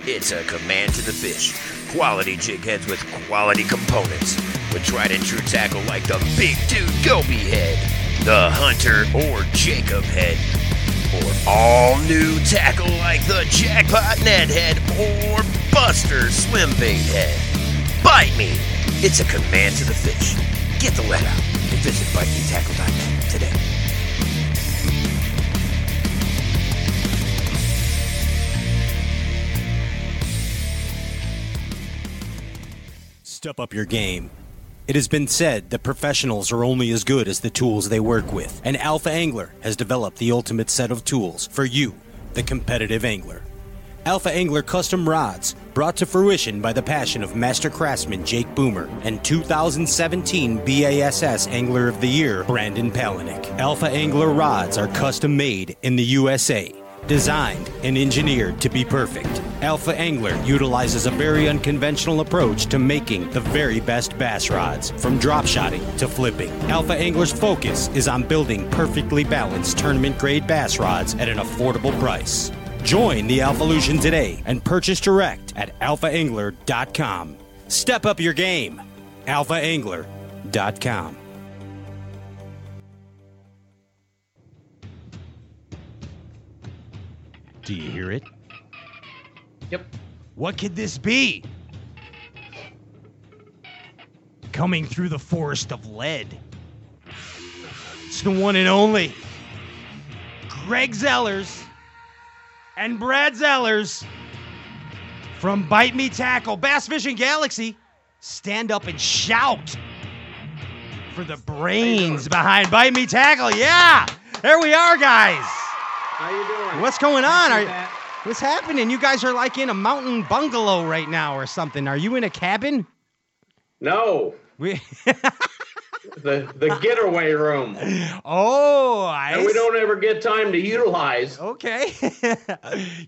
It's a command to the fish. Quality jig heads with quality components. With tried and true tackle like the Big Dude Goby head, the Hunter or Jacob head, or all new tackle like the Jackpot Ned head or Buster Swim Bait head. Bite me! It's a command to the fish. Get the let out and visit bitemetackle.net today. Step up your game. It has been said that professionals are only as good as the tools they work with, and Alpha Angler has developed the ultimate set of tools for you, the competitive angler. Alpha Angler custom rods, brought to fruition by the passion of master craftsman Jake Boomer and 2017 BASS Angler of the Year Brandon Palaniuk. Alpha Angler rods are custom made in the USA, designed and engineered to be perfect. Alpha Angler utilizes a very unconventional approach to making the very best bass rods, from drop shotting to flipping. Alpha Angler's focus is on building perfectly balanced tournament grade bass rods at an affordable price. Join the Alpha Alphalution today and purchase direct at alphaangler.com. Step up your game. alphaangler.com. Do you hear it? Yep. What could this be? Coming through the forest of lead. It's the one and only Greg Zellers and Brad Zellers from Bite Me Tackle, Bass Fishing Galaxy. Stand up and shout for the brains behind Bite Me Tackle. Yeah, there we are, guys. How you doing? What's going on? Are, what's happening? You guys are like in a mountain bungalow right now or something. Are you in a cabin? No. We <laughs> the the getaway room. Oh, I And we don't ever get time to utilize. Okay. <laughs>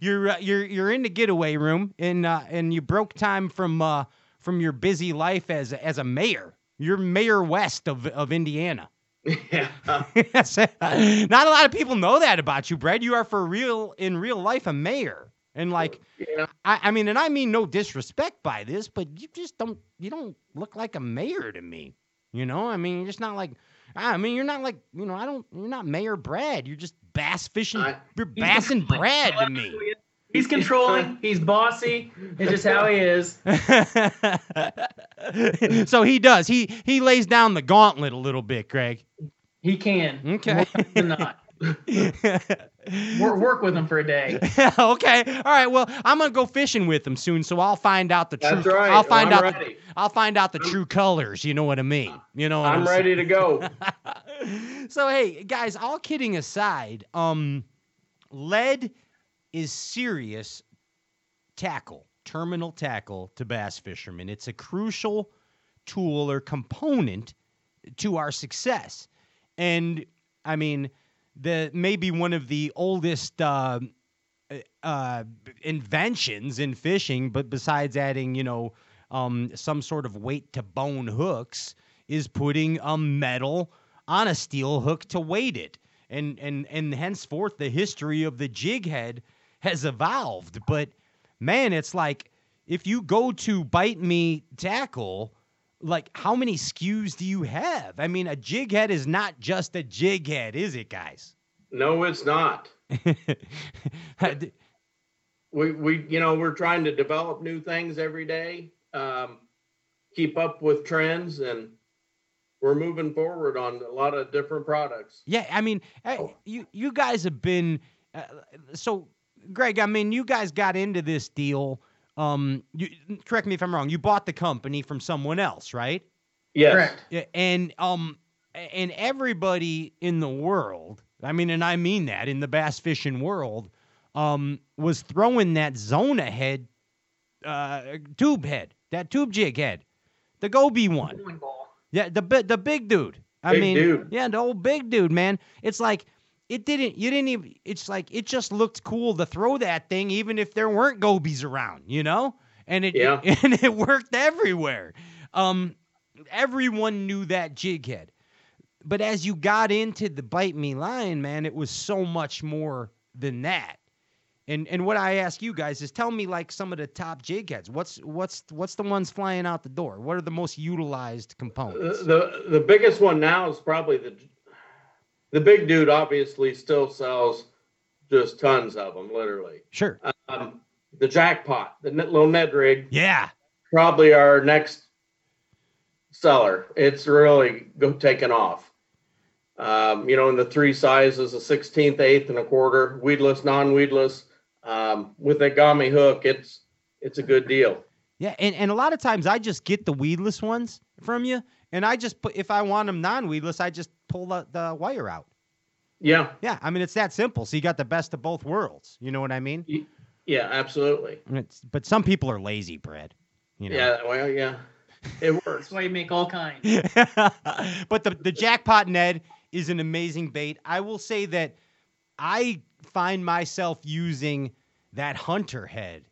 you're uh, you're you're in the getaway room and uh, and you broke time from uh, from your busy life as as a mayor. You're mayor west of of Indiana. <laughs> Yeah. Not a lot of people know that about you, Brad. You are for real in real life a mayor. And like I, I mean, and I mean no disrespect by this, but you just don't you don't look like a mayor to me. You know, I mean, you're just not like I mean, you're not like you know, I don't. You're not Mayor Brad. You're just bass fishing. you're <laughs> bassing Brad to me. He's controlling. <laughs> He's bossy. It's just how he is. <laughs> so he does. He he lays down the gauntlet a little bit, Greg. He can. Okay. Not. <laughs> Work, with him for a day. okay. All right. Well, I'm gonna go fishing with him soon, so I'll find out the That's true. right. I'll find I'm out. The. I'll find out the true colors. You know what I mean? You know. I'm saying? ready to go. so hey, guys, all kidding aside, um, lead is serious tackle, terminal tackle to bass fishermen. It's a crucial tool or component to our success. And I mean, the maybe one of the oldest uh, uh, inventions in fishing, but besides adding, you know, um, some sort of weight to bone hooks, is putting a metal on a steel hook to weight it. And and and henceforth the history of the jig head has evolved. But man, it's like if you go to bite me tackle, like how many SKUs do you have? I mean, a jig head is not just a jig head, is it, guys? No, it's not. <laughs> we we you know we're trying to develop new things every day, um, keep up with trends, and we're moving forward on a lot of different products. Yeah, I mean, eh, you you guys have been uh, so Greg. I mean, you guys got into this deal. Um, you, correct me if I'm wrong. You bought the company from someone else, right? Yes. Correct. Yeah, and um, and everybody in the world, I mean, and I mean that in the bass fishing world, um, was throwing that Zona head, uh, tube head, that tube jig head, the Goby one. Yeah, the bi- the big dude. I Big mean, dude. yeah, the old big dude, man. It's like it didn't. You didn't even. It's like it just looked cool to throw that thing, even if there weren't gobies around, you know. And it Yeah. <laughs> and it worked everywhere. Um, everyone knew that jig head. But as you got into the bite me line, man, it was so much more than that. And and what I ask you guys is tell me like some of the top jig heads. What's what's what's the ones flying out the door? What are the most utilized components? The the biggest one now is probably the the big dude. Obviously, still sells just tons of them, literally. Sure. Um, the jackpot, the little Ned rig. Yeah. Probably our next seller. It's really go taking off. Um, you know, in the three sizes, a sixteenth, eighth, and a quarter, weedless, non-weedless. Um, with a gummy hook, it's it's a good deal. Yeah, and, and a lot of times I just get the weedless ones from you, and I just put if I want them non-weedless, I just pull the, the wire out. Yeah. Yeah, I mean it's that simple. So you got the best of both worlds. You know what I mean? Yeah, absolutely. It's, but some people are lazy, Brad. You know. Yeah, well, yeah, it works. That's why you make all kinds. <laughs> but the the jackpot Ned is an amazing bait. I will say that I find myself using that hunter head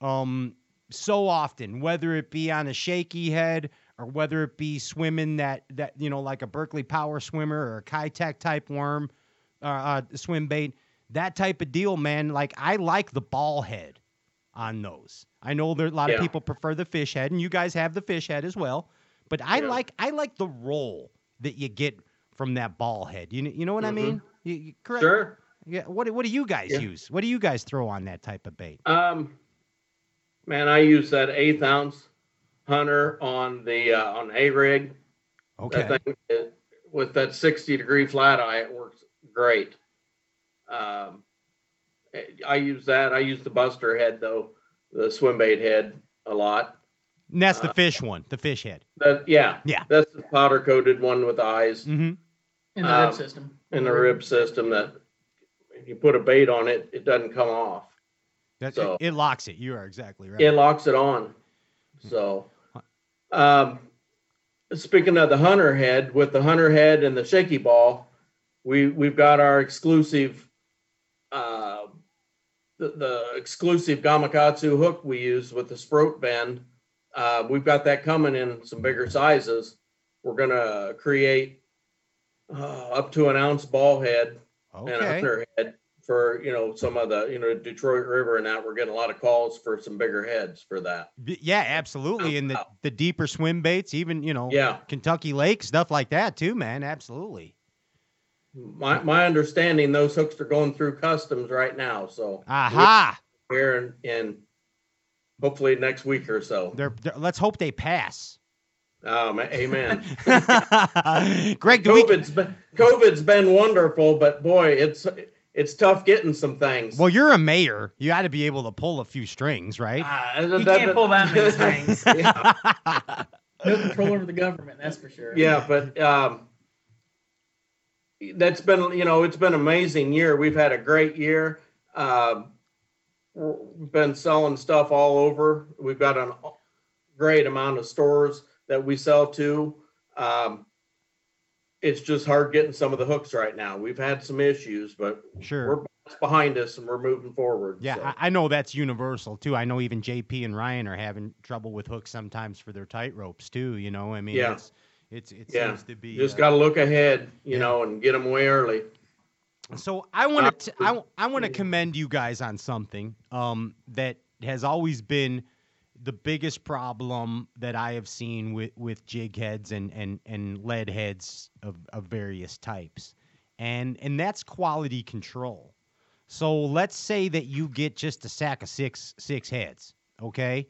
um so often, whether it be on a shaky head or whether it be swimming that that you know like a Berkley Power swimmer or a Keitech type worm uh, uh, swim bait, that type of deal, man. Like I like the ball head on those. I know there a lot Yeah. of people prefer the fish head, and you guys have the fish head as well. But I Yeah. like I like the roll that you get from that ball head. You know, you know what I Mhm. mean? You, you- correct? Sure. Yeah. What do- what do you guys Yeah. use? What do you guys throw on that type of bait? Um, man, I use that eighth ounce hunter on the uh, on a rig. Okay. That thing, it, with that sixty degree flat eye, it works great. Um, I use that. I use the Buster head though, the swim bait head a lot. And that's the Uh, fish one, the fish head. That yeah, Yeah. That's the powder coated one with eyes. Mm-hmm. In the Um, rib system. In the rib system, that if you put a bait on it, it doesn't come off. That, So- it, it locks it. You are exactly right. It locks it on. So, um, speaking of the hunter head, with the hunter head and the shaky ball, we we've got our exclusive, uh, the, the exclusive Gamakatsu hook we use with the Sproat bend. Uh, we've got that coming in some bigger sizes. We're gonna create uh, up to an ounce ball head and a hunter head for you know some of the you know Detroit River and that. We're getting a lot of calls for some bigger heads for that. Yeah, absolutely. And the, the deeper swim baits, even, you know, Yeah. Kentucky Lake, stuff like that too, man. Absolutely. My my understanding, those hooks are going through customs right now. So Aha. here in, in hopefully next week or so. They're, they're- let's hope they pass. Um, amen. <laughs> Greg, do we, COVID's been COVID's been wonderful, but boy, it's it's tough getting some things. well, you're a mayor. You got to be able to pull a few strings, right? You can't pull that many <laughs> strings. No control over the government, that's for sure. Yeah, but um, that's been you know it's been an amazing year. We've had a great year. Um, we've been selling stuff all over. We've got a great amount of stores that we sell to. Um, it's just hard getting some of the hooks right now. We've had some issues, but Sure. we're behind us and we're moving forward. Yeah, so. I, I know that's universal too. I know even JP and Ryan are having trouble with hooks sometimes for their tight ropes too. You know, I mean, Yeah. it's it's it yeah, seems to be. just uh, got to look ahead, you know, and get them way early. So I want to I, I want to commend you guys on something um, that has always been the biggest problem that I have seen with, with jig heads and, and, and lead heads of, of various types. And and that's quality control. So let's say that you get just a sack of six six heads, okay?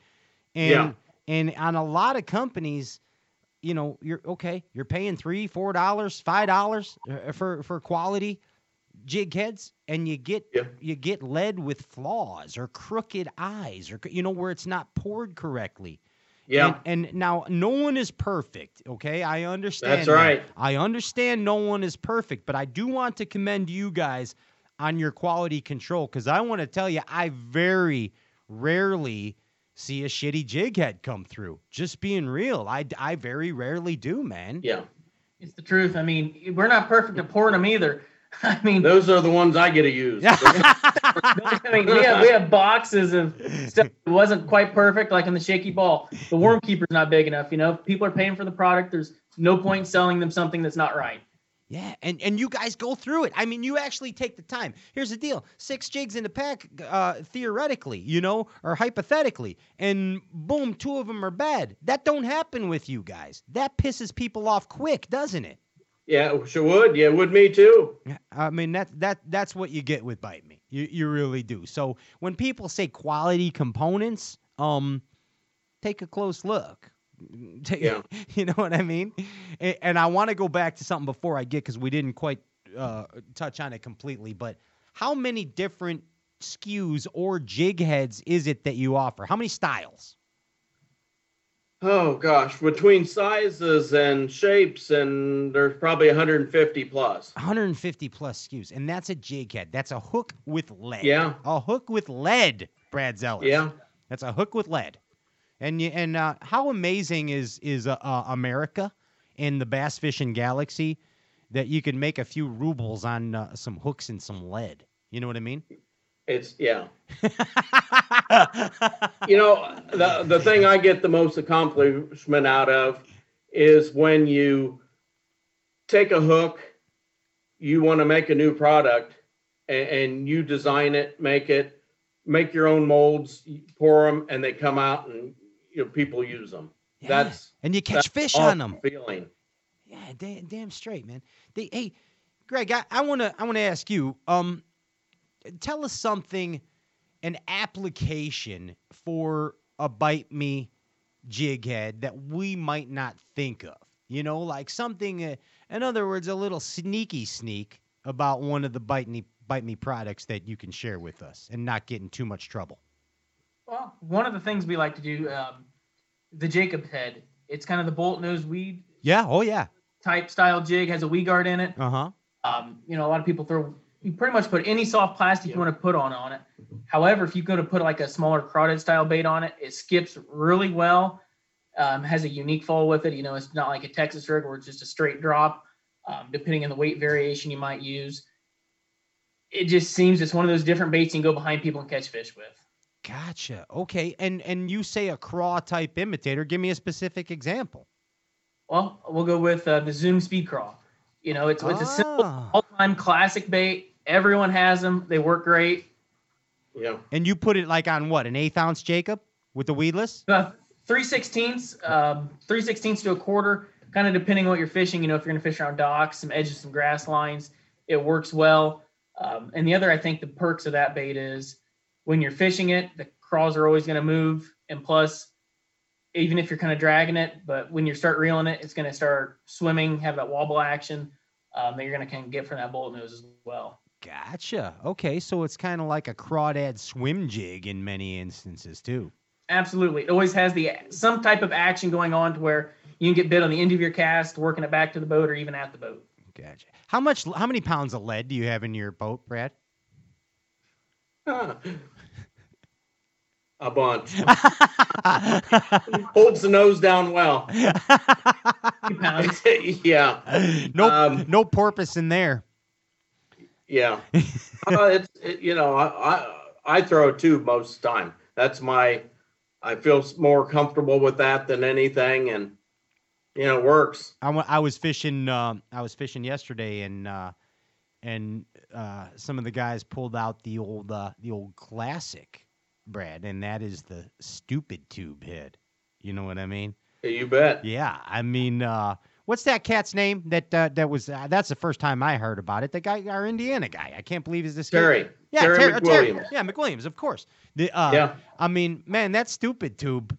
And Yeah. and on a lot of companies, you know, you're okay, you're paying three, four dollars, five dollars uh, for for quality jig heads, and you get you get lead with flaws or crooked eyes, or you know where it's not poured correctly. Yeah. And, and now no one is perfect. Okay, I understand. That's that. right. I understand no one is perfect, but I do want to commend you guys on your quality control because I want to tell you, I very rarely see a shitty jig head come through. Just being real, I, I very rarely do, man. Yeah. It's the truth. I mean, we're not perfect at pouring them either. <laughs> I mean, Those are the ones I get to use. <laughs> <laughs> I mean, we have we have boxes of stuff that wasn't quite perfect, like in the shaky ball. The worm keeper's not big enough. You know, people are paying for the product. There's no point selling them something that's not right. Yeah, and and you guys go through it. I mean, you actually take the time. Here's the deal: six jigs in the pack, uh, theoretically, you know, or hypothetically, and boom, two of them are bad. That don't happen with you guys. That pisses people off quick, doesn't it? Yeah, sure would. Yeah, would me too. I mean that that that's what you get with bite me. You you really do. So when people say quality components, um, take a close look. <laughs> Take, Yeah. <laughs> you know what I mean? And, I want to go back to something before I get because we didn't quite uh, touch on it completely. But how many different SKUs or jig heads is it that you offer? How many styles? Oh gosh, between sizes and shapes, and there's probably 150 plus. 150 plus SKUs, and that's a jig head. That's a hook with lead. Yeah. a hook with lead. Brad Zeller. Yeah. that's a hook with lead. And you, and uh, how amazing is is uh, uh, America and the bass fishing galaxy that you can make a few rubles on uh, some hooks and some lead. You know what I mean? It's yeah. <laughs> you know, the the thing I get the most accomplishment out of is when you take a hook, you want to make a new product, and, and you design it, make it, make your own molds, pour them, and they come out, and you know people use them. That's and you catch fish on them. Feeling. Yeah, damn, damn straight, man. They, hey, Greg, I, I wanna I wanna ask you. Um, tell us something, an application for a bite me jig head that we might not think of. You know, like something. Uh, in other words, a little sneaky sneak about one of the bite me bite me products that you can share with us and not get in too much trouble. Well, one of the things we like to do, um, the Jacob head. It's kind of the bolt nose weed Yeah. Oh yeah. type style jig. Has a weed guard in it. Uh huh. Um, you know, a lot of people throw. You pretty much put any soft plastic you want to put on on it. However, if you go to put like a smaller crawdad style bait on it, it skips really well. Um, has a unique fall with it. You know, it's not like a Texas rig where it's just a straight drop. Um, depending on the weight variation you might use, it just seems it's one of those different baits you can go behind people and catch fish with. Gotcha. Okay. And and you say a craw type imitator. Give me a specific example. Well, we'll go with uh, the Zoom Speed Craw. You know, it's it's a simple Ah. all-time classic bait. Everyone has them. They work great. Yeah. And you put it like on what an eighth ounce Jacob with the weedless. Uh, three sixteenths, um, three sixteenths to a quarter, kind of depending on what you're fishing. You know, if you're gonna fish around docks, some edges, some grass lines, it works well. Um, and the other, I think, the perks of that bait is when you're fishing it, the crawls are always gonna move, and plus, even if you're kind of dragging it, but when you start reeling it, it's gonna start swimming, have that wobble action um, that you're gonna kind of get from that bullet nose as well. Gotcha. Okay, so it's kind of like a crawdad swim jig in many instances too. Absolutely. It always has the some type of action going on to where you can get bit on the end of your cast, working it back to the boat or even at the boat. Gotcha. How much? How many pounds of lead do you have in your boat, Brad? <laughs> A bunch. Holds the nose down well. <laughs> yeah. No, um, no porpoise in there. Yeah. <laughs> uh, it's it, you know I, I I throw a tube most of the time. That's my I feel more comfortable with that than anything, and you know it works. I I was fishing. Um, I was fishing yesterday, and uh, and uh, some of the guys pulled out the old uh, the old classic, Brad, and that is the stupid tube head. You know what I mean? You bet. Yeah, I mean, uh, what's that cat's name? That uh, that was uh, that's the first time I heard about it. The guy, our Indiana guy. I can't believe he's this Terry. Yeah, Terry Ter- Terry. McWilliams. Yeah, McWilliams, of course. The uh, Yeah. I mean, man, that stupid tube.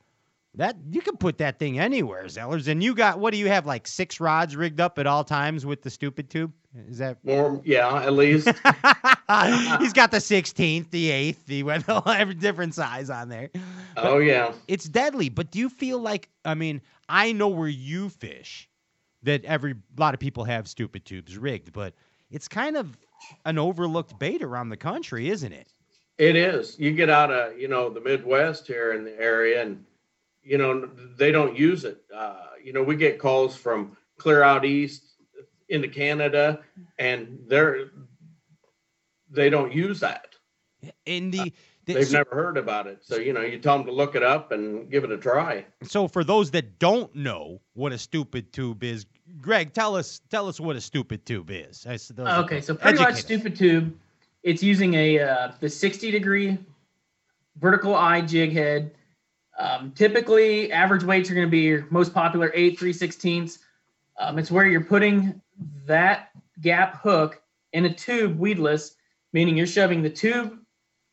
That you can put that thing anywhere, Zellers. And you got what do you have like six rods rigged up at all times with the stupid tube? Is that More, yeah, at least. <laughs> He's got the 16th, the 8th, the every different size on there. Oh, yeah. It's deadly, but do you feel like I mean, I know where you fish that every lot of people have stupid tubes rigged, but it's kind of an overlooked bait around the country, isn't it? It is. You get out of you know the Midwest here in the area, and you know they don't use it. Uh, you know we get calls from clear out east into Canada, and they're they don't use that. In the, the They've so, never heard about it. So you know you tell them to look it up and give it a try. so for those that don't know what a stupid tube is, Greg, tell us tell us what a stupid tube is. Those Okay, so pretty much stupid tube. It's using a uh, the 60 degree vertical eye jig head. Um, typically, average weights are going to be your most popular 8 3 16ths. Um, it's where you're putting that gap hook in a tube weedless, meaning you're shoving the tube,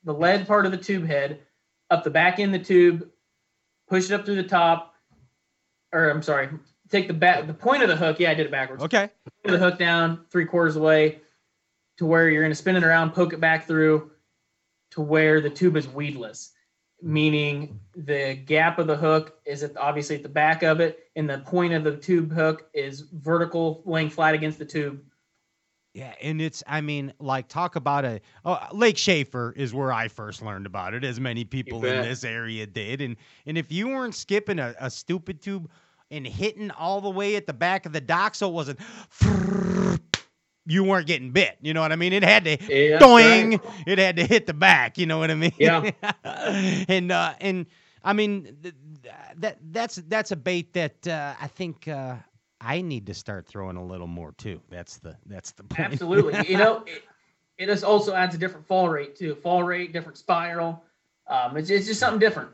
the lead part of the tube head, up the back end of the tube, push it up through the top, or I'm sorry, take the back the point of the hook. Yeah, I did it backwards. Okay. Put the hook down three quarters away to where you're going to spin it around, poke it back through to where the tube is weedless. meaning the gap of the hook is at obviously at the back of it, and the point of the tube hook is vertical, laying flat against the tube. Yeah, and it's I mean, like talk about a oh, Lake Shafer is where I first learned about it, as many people in this area did. And and if you weren't skipping a, a stupid tube and hitting all the way at the back of the dock, so it wasn't <laughs> you weren't getting bit. You know what I mean? It had to Yeah, doing. right. It had to hit the back. You know what I mean? Yeah. <laughs> and uh, and I mean th- th- that that's that's a bait that uh, I think uh, I need to start throwing a little more too. That's the that's the point. Absolutely. you know, <laughs> it, it just also adds a different fall rate too. Fall rate, different spiral. Um, it's, it's just something different.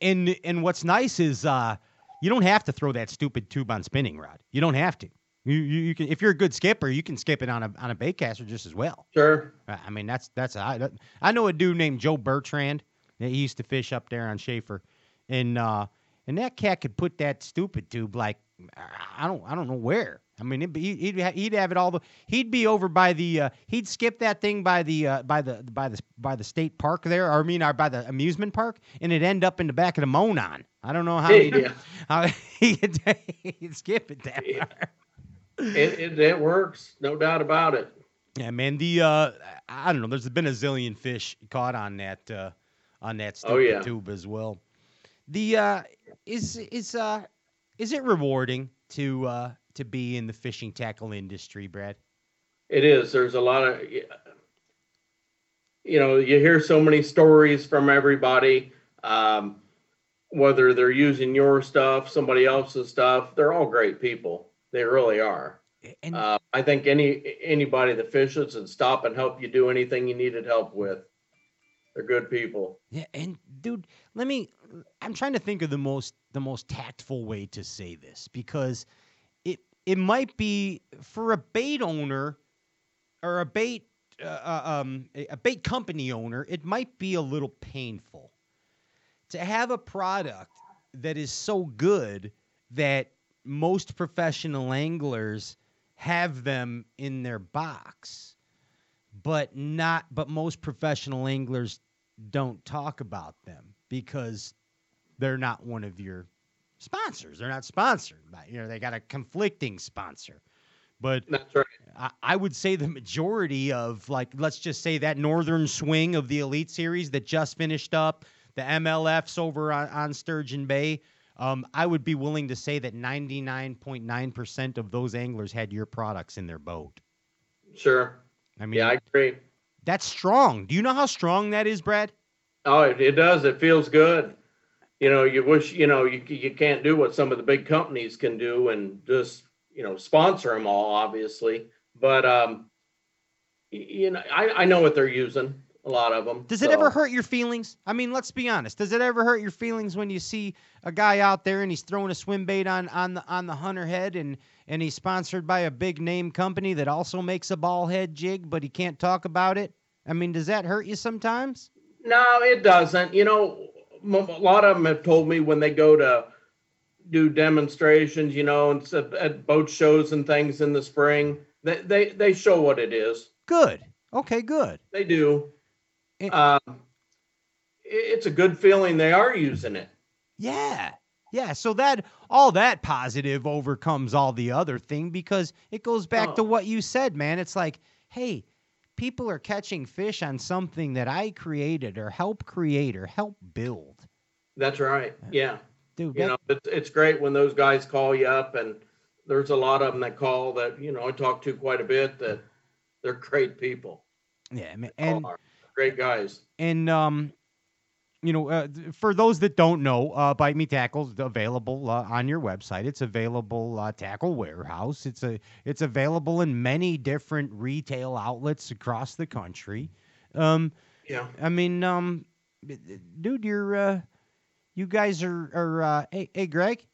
and and what's nice is uh, you don't have to throw that stupid tube on spinning rod. You don't have to. You, you, you can if you're a good skipper, you can skip it on a on a bait caster just as well. Sure. I mean that's that's I I know a dude named Joe Bertrand. He used to fish up there on Shafer, and uh, and that cat could put that stupid tube like I don't I don't know where. I mean it'd be, he'd he'd have it all the he'd be over by the uh, he'd skip that thing by the uh, by the by the by the state park there or I mean or by the amusement park and it'd end up in the back of the Monon. I don't know how he, Yeah. how <laughs> he could, he'd skip it that far. It, it, it works, no doubt about it. Yeah, man. The uh, I don't know. There's been a zillion fish caught on that uh, on that stupid Oh, yeah. tube as well. The uh, is is uh, is it rewarding to uh, to be in the fishing tackle industry, Brad? It is. There's a lot of, you know, you hear so many stories from everybody, um, whether they're using your stuff, somebody else's stuff. They're all great people. They really are. Uh, I think any anybody that fishes and stop and help you do anything you needed help with, they're good people. Yeah, and dude, let me. I'm trying to think of the most the most tactful way to say this because it it might be for a bait owner or a bait uh, uh, um a a bait company owner. It might be a little painful to have a product that is so good that most professional anglers have them in their box but not but most professional anglers don't talk about them because they're not one of your sponsors. They're not sponsored by you know they got a conflicting sponsor. But that's right. I, I would say the majority of like let's just say that northern swing of the elite series that just finished up the mlfs over on, on sturgeon bay um, i would be willing to say that 99.9% of those anglers had your products in their boat. Sure. I mean, yeah, I agree. That's strong. Do you know how strong that is, Brad? Oh, it, it does. It feels good. You know, you wish you know you you can't do what some of the big companies can do and just you know sponsor them all, obviously. But um, you know, I I know what they're using. A lot of them. Does it ever hurt your feelings? I mean, let's be honest. Does it ever hurt your feelings when you see a guy out there and he's throwing a swim bait on on the on the hunter head and and he's sponsored by a big name company that also makes a ball head jig, but he can't talk about it? I mean, does that hurt you sometimes? No, it doesn't. You know, a lot of them have told me when they go to do demonstrations, you know, and at boat shows and things in the spring, they they, they show what it is. Good. Okay, good. They do. Um, i- it's a good feeling they are using it. Yeah. Yeah, so that all that positive overcomes all the other thing because it goes back to what you said, man. It's like, hey, people are catching fish on something that I created or help create or help build. That's right. Yeah. Dude, you that- know, it's, it's great when those guys call you up, and there's a lot of them that call that you know I talk to quite a bit. That they're great people, Yeah, man. And. Great guys. and um you know uh, for those that don't know uh bite me tackles available uh, on your website. It's available uh, tackle warehouse. It's a it's available in many different retail outlets across the country. Um Yeah. i mean um dude you're uh you guys are are uh hey, hey greg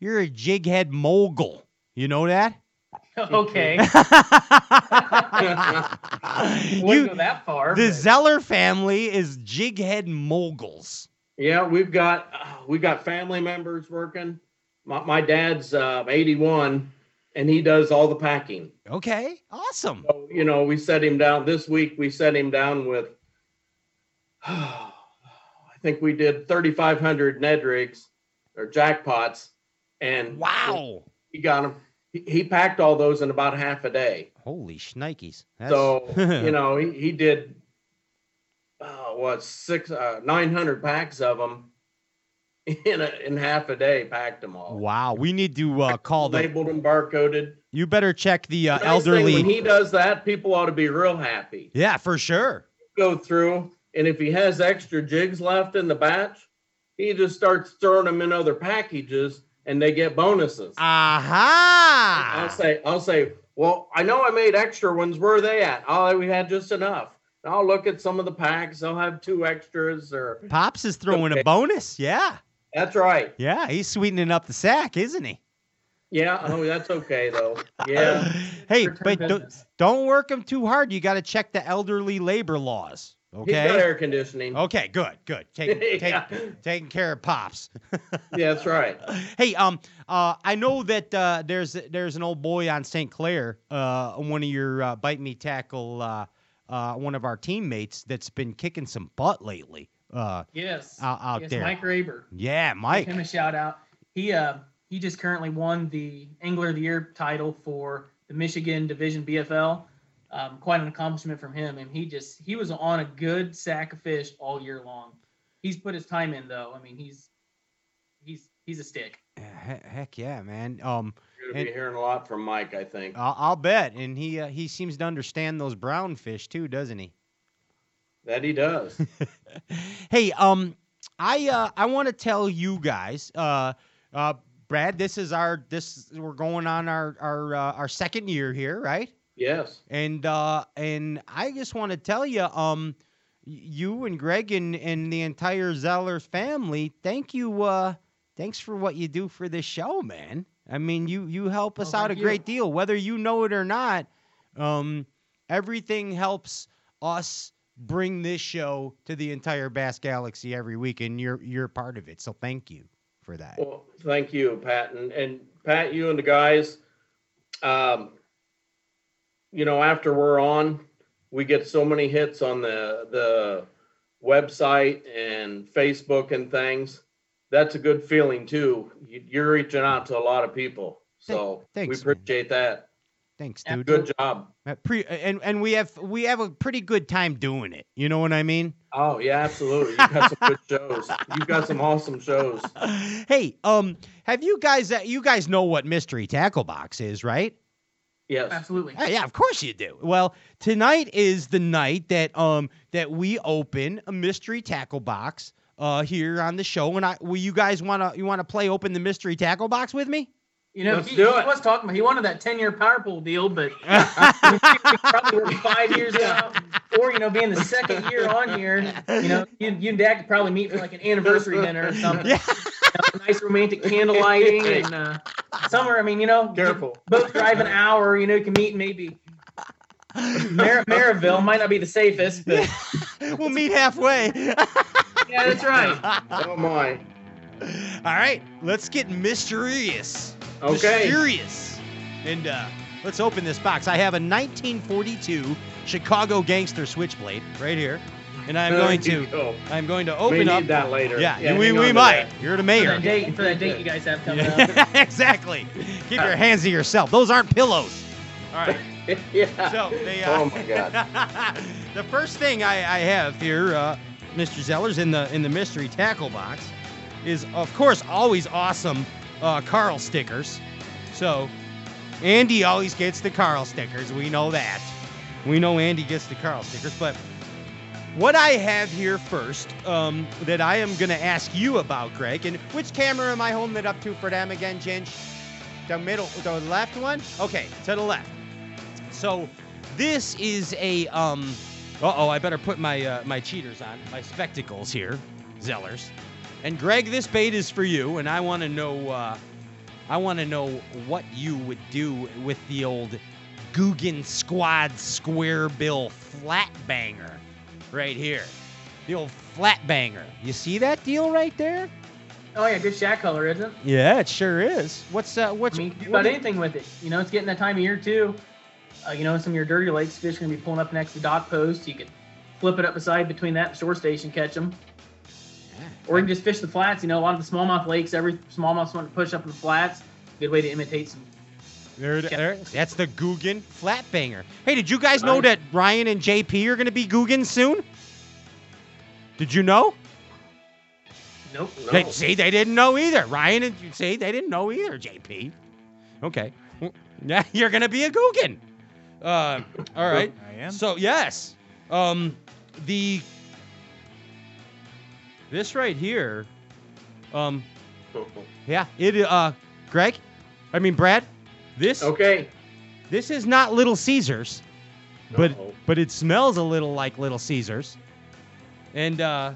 you're a jighead mogul. You know that <laughs> Okay. you, <laughs> Wouldn't go that far. the but- zeller family is jighead moguls Yeah, we've got uh, we got family members working. My, my dad's uh, 81, and he does all the packing. Okay, awesome. So, you know, we set him down this week. We set him down with, <sighs> I think we did 3,500 Ned rigs or jackpots, and wow, he got them. He, packed all those in about half a day. Holy shnikes! So <laughs> you know he, he did uh, what six uh, 900 packs of them <laughs> in a, in half a day. Packed them all. Wow, we need to uh, call the. labeled and barcoded. You better check the uh, nice thing, elderly. when he does that, people ought to be real happy. Yeah, for sure. Go through, and if he has extra jigs left in the batch, he just starts throwing them in other packages, and they get bonuses. Aha! I'll say, I'll say, well, I know I made extra ones. Where are they at? Oh, we had just enough. And I'll look at some of the packs. They'll have two extras, or Pops is throwing Okay. a bonus. Yeah, that's right. yeah, he's sweetening up the sack, isn't he? Yeah. Oh, that's okay though. <laughs> Yeah. Hey, but don't, don't work them too hard. You got to check the elderly labor laws. He's got Okay. air conditioning. Okay. Good. Good. Taking <laughs> take, Yeah. taking care of pops. <laughs> Yeah, that's right. <laughs> Hey, um, uh, I know that uh, there's there's an old boy on St. Clair, uh, one of your uh, bite me tackle, uh, uh, one of our teammates that's been kicking some butt lately. Uh, Yes. out, out yes, there. Mike Raber. Yeah, Mike. Give Mike. him a shout out. He uh he just currently won the Angler of the Year title for the Michigan Division BFL. Um, quite an accomplishment from him, and he just he was on a good sack of fish all year long. He's put his time in though. I mean, he's he's he's a stick. Heck, heck yeah, man. Um, You're gonna and be hearing a lot from Mike, I think. I'll, I'll bet, and he uh, he seems to understand those brown fish too, doesn't he? That he does. <laughs> Hey, um, I uh, I want to tell you guys, uh, uh, Brad, this is our this we're going on our our uh, our second year here, right? Yes. And uh, and I just want to tell you, um, you and Greg and and the entire Zeller family, thank you, uh, thanks for what you do for this show, man. I mean, you you help us Oh, out a you. great deal, whether you know it or not. Um, everything helps us bring this show to the entire Bass Galaxy every week, and you're you're part of it. So thank you for that. Well, thank you, Pat, and, and Pat, you and the guys. Um, you know, after we're on, we get so many hits on the the website and Facebook and things. That's a good feeling too. You- You're reaching out to a lot of people, so thanks, we man. appreciate that. Thanks, dude. Good job. Uh, Pre- and and we have we have a pretty good time doing it. You know what I mean? Oh yeah, absolutely. You got some good <laughs> shows. You got some awesome shows. Hey, um, have you guys uh, you guys know what mystery tackle box is, right? Yes. Absolutely. Uh, yeah, of course you do. Well, tonight is the night that um that we open a mystery tackle box uh here on the show. And I, will you guys wanna you wanna play open the mystery tackle box with me? You know, Let's he, do he it. was talking about he wanted that ten year power pole deal, but <laughs> probably work five years out, or you know, being the second year on here, you know, you, you and Dad could probably meet for like an anniversary dinner or something. <laughs> Yeah. You know, nice romantic candle lighting <laughs> and uh, somewhere. I mean, you know, Careful. both drive an hour. You know, you can meet maybe. Mar- <laughs> Maryville might not be the safest, but <laughs> we'll meet halfway. yeah, that's right. Oh my. All right, let's get mysterious. Okay. Mysterious. And uh, let's open this box. I have a 1942 Chicago Gangster Switchblade right here. And I'm going to go. I'm going to May open need up that later. Yeah, Yeah, we, we might. that. You're the For mayor. that date, for that date you guys have coming up. <laughs> Exactly. Keep your hands to yourself. Those aren't pillows. All right. <laughs> yeah. So they, uh, Oh my God. <laughs> the first thing I, I have here, uh, Mr. Zellers, in the in the mystery tackle box, is of course always awesome uh, Carl stickers. So Andy always gets the Carl stickers. We know that. We know Andy gets the Carl stickers, but what I have here first um, that I am going to ask you about, Greg, and which camera am I holding it up to for them again, Ginge? The middle, the left one? Okay, to the left. So this is a um. Oh, I better put my uh, my cheaters on, my spectacles here, Zellers. And Greg, this bait is for you, and I want to know. Uh, I want to know what you would do with the old Googan Squad Square Bill Flat Banger, right here. The old flat banger. You see that deal right there? Oh yeah, good shack color, isn't it? Yeah, it sure is. What's uh, what's I mean, you can do about anything with it. You know, it's getting that time of year too. Uh, you know, some of your dirty lakes fish are gonna be pulling up next to dock posts. You can flip it up beside between that and shore station, catch them. Or you can just fish the flats. You know, a lot of the smallmouth lakes, every smallmouth's want to push up in the flats. Good way to imitate some. There, it- there. That's the Googan flat banger. Hey, did you guys know that Ryan and JP are going to be Googan soon? Did you know? Nope. They, see, they didn't know either. Ryan and see, they didn't know either. JP. Okay. <laughs> Yeah, you're gonna be a Googan. Uh, all right. I am. So yes, um, the this right here, um, <laughs> yeah, it uh, Greg, I mean Brad, this okay. This is not Little Caesars, but No. but it smells a little like Little Caesars, and uh,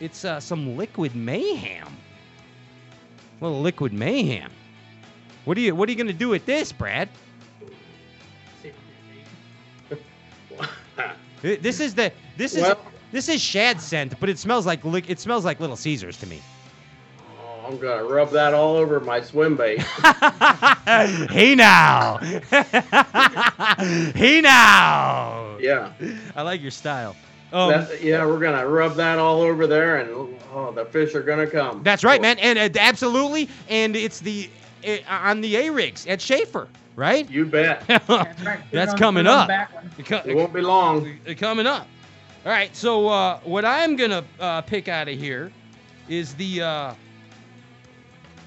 it's uh, some liquid mayhem. Little liquid mayhem. What are you What are you gonna do with this, Brad? <laughs> This is the this is Well- this is shad scent, but it smells like li- it smells like Little Caesars to me. Oh, I'm gonna rub that all over my swim bait. <laughs> <laughs> hey now, <laughs> hey now. Yeah. I like your style. Um, That- yeah, we're gonna rub that all over there, and oh, the fish are gonna come. That's right, man, and uh, absolutely, and it's the uh, on the A rigs at Shafer, right? You bet. That's coming up. It won't be long. Coming up. All right, so uh, what I'm gonna uh, pick out of here is the.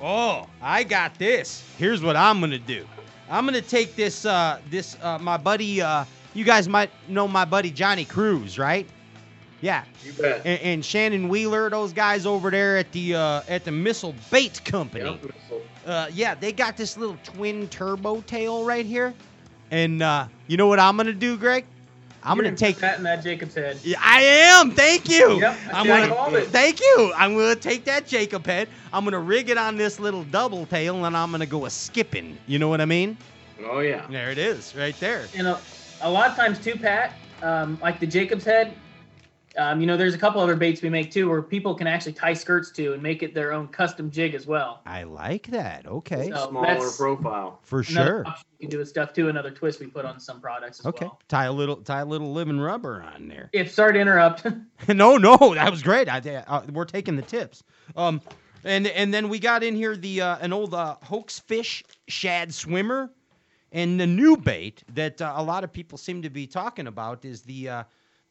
Oh, I got this. Here's what I'm gonna do. I'm gonna take this. Uh, this uh, my buddy. Uh, you guys might know my buddy Johnny Cruz, right? Yeah. You bet. And, and Shannon Wheeler, those guys over there at the uh, at the Missile Bait Company. Uh, yeah, they got this little twin turbo tail right here, and uh, you know what I'm gonna do, Greg? I'm You're gonna take that in that Jacob's head. yeah, I am. Thank you. Yep, I'm gonna. Thank you. I'm gonna take that Jacob head. I'm gonna rig it on this little double tail, and I'm gonna go a skipping. You know what I mean? Oh yeah. There it is, right there. And a, a lot of times too, Pat, um, like the Jacob's head. Um, you know, there's a couple other baits we make too, where people can actually tie skirts to and make it their own custom jig as well. I like that. Okay. So Smaller profile. For sure. option You can do with stuff too. Another twist we put on some products as Okay. well. Tie a little, tie a little living rubber on there. If sorry to interrupt. <laughs> <laughs> no, no, that was great. I, uh, we're taking the tips. Um, and and then we got in here the uh, an old uh, hoax fish shad swimmer, and the new bait that uh, a lot of people seem to be talking about is the uh,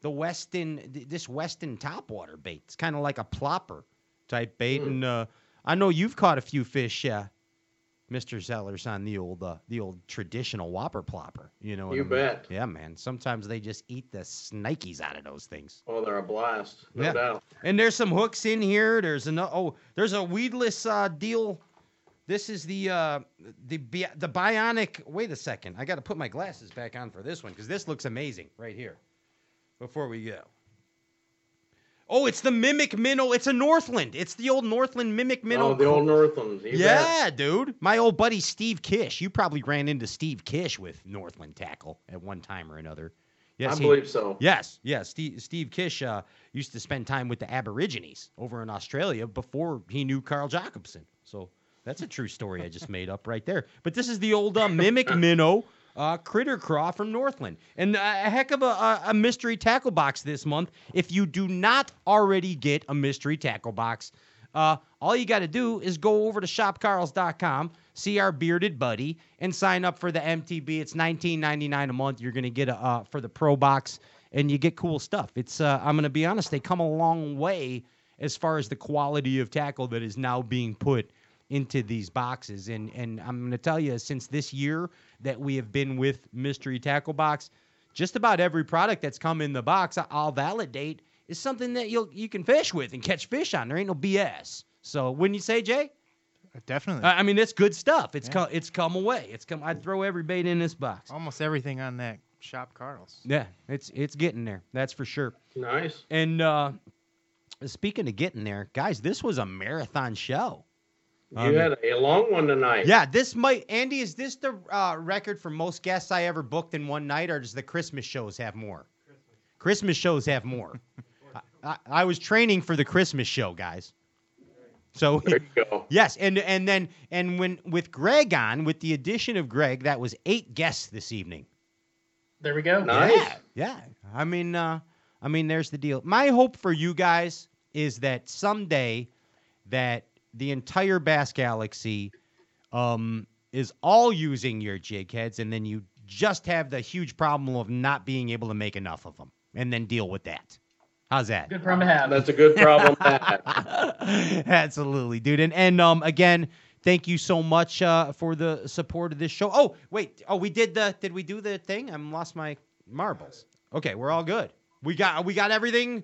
the Weston this Weston topwater bait. It's kind of like a plopper type bait, Hmm. and uh, I know you've caught a few fish. Uh, Mr. Zellers on the old uh, the old traditional whopper plopper. You know You I mean? bet. Yeah, man. Sometimes they just eat the snikes out of those things. Oh, they're a blast. No Yeah. doubt. And there's some hooks in here. There's an oh, there's a weedless uh, deal. This is the uh, the the bionic. Wait a second, I got to put my glasses back on for this one because this looks amazing right here. Before we go. Oh, it's the mimic minnow. It's a Northland. It's the old Northland mimic minnow. Oh, the old Northlands. You bet. yeah, dude. My old buddy Steve Kish. You probably ran into Steve Kish with Northland tackle at one time or another. Yes, I he- believe so. Yes, yes. Steve, Steve Kish uh, used to spend time with the Aborigines over in Australia before he knew Carl Jocumsen. So that's a true story I just made up right there. But this is the old uh, mimic <laughs> minnow uh, critter craw from Northland, and a heck of a, a, a mystery tackle box this month. If you do not already get a mystery tackle box, uh, all you got to do is go over to shopcarls.com, see our bearded buddy, and sign up for the MTB. It's $19.99 a month. You're going to get a uh, for the Pro Box, and you get cool stuff. It's uh, I'm going to be honest, they come a long way as far as the quality of tackle that is now being put into these boxes. And and I'm going to tell you, since this year that we have been with Mystery Tackle Box, just about every product that's come in the box, I- I'll validate is something that you will you can fish with and catch fish on. There ain't no BS. So wouldn't you say, Jay? Definitely. I I mean, it's good stuff. It's come it's come away. It's come. I'd throw every bait in this box. Almost everything on that shop Carl's. Yeah, it's it's getting there. That's for sure. Nice. And uh, speaking of getting there, guys, this was a marathon show. You Um, had a long one tonight. Yeah, this might Andy. Is this the uh, record for most guests I ever booked in one night, or does the Christmas shows have more? Christmas shows have more. I, I, I was training for the Christmas show, guys. So There you go. yes, and and then and when with Greg on, with the addition of Greg, that was eight guests this evening. There we go. Nice. Yeah, yeah. I mean, uh, I mean, there's the deal. My hope for you guys is that someday that the entire Bass Galaxy um, is all using your jig heads, and then you just have the huge problem of not being able to make enough of them, and then deal with that. How's that? Good problem to have. That's a good problem to have. <laughs> Absolutely, dude. And and um again, thank you so much uh, for the support of this show. Oh wait, oh we did the did we do the thing? I'm lost my marbles. Okay, we're all good. We got we got everything.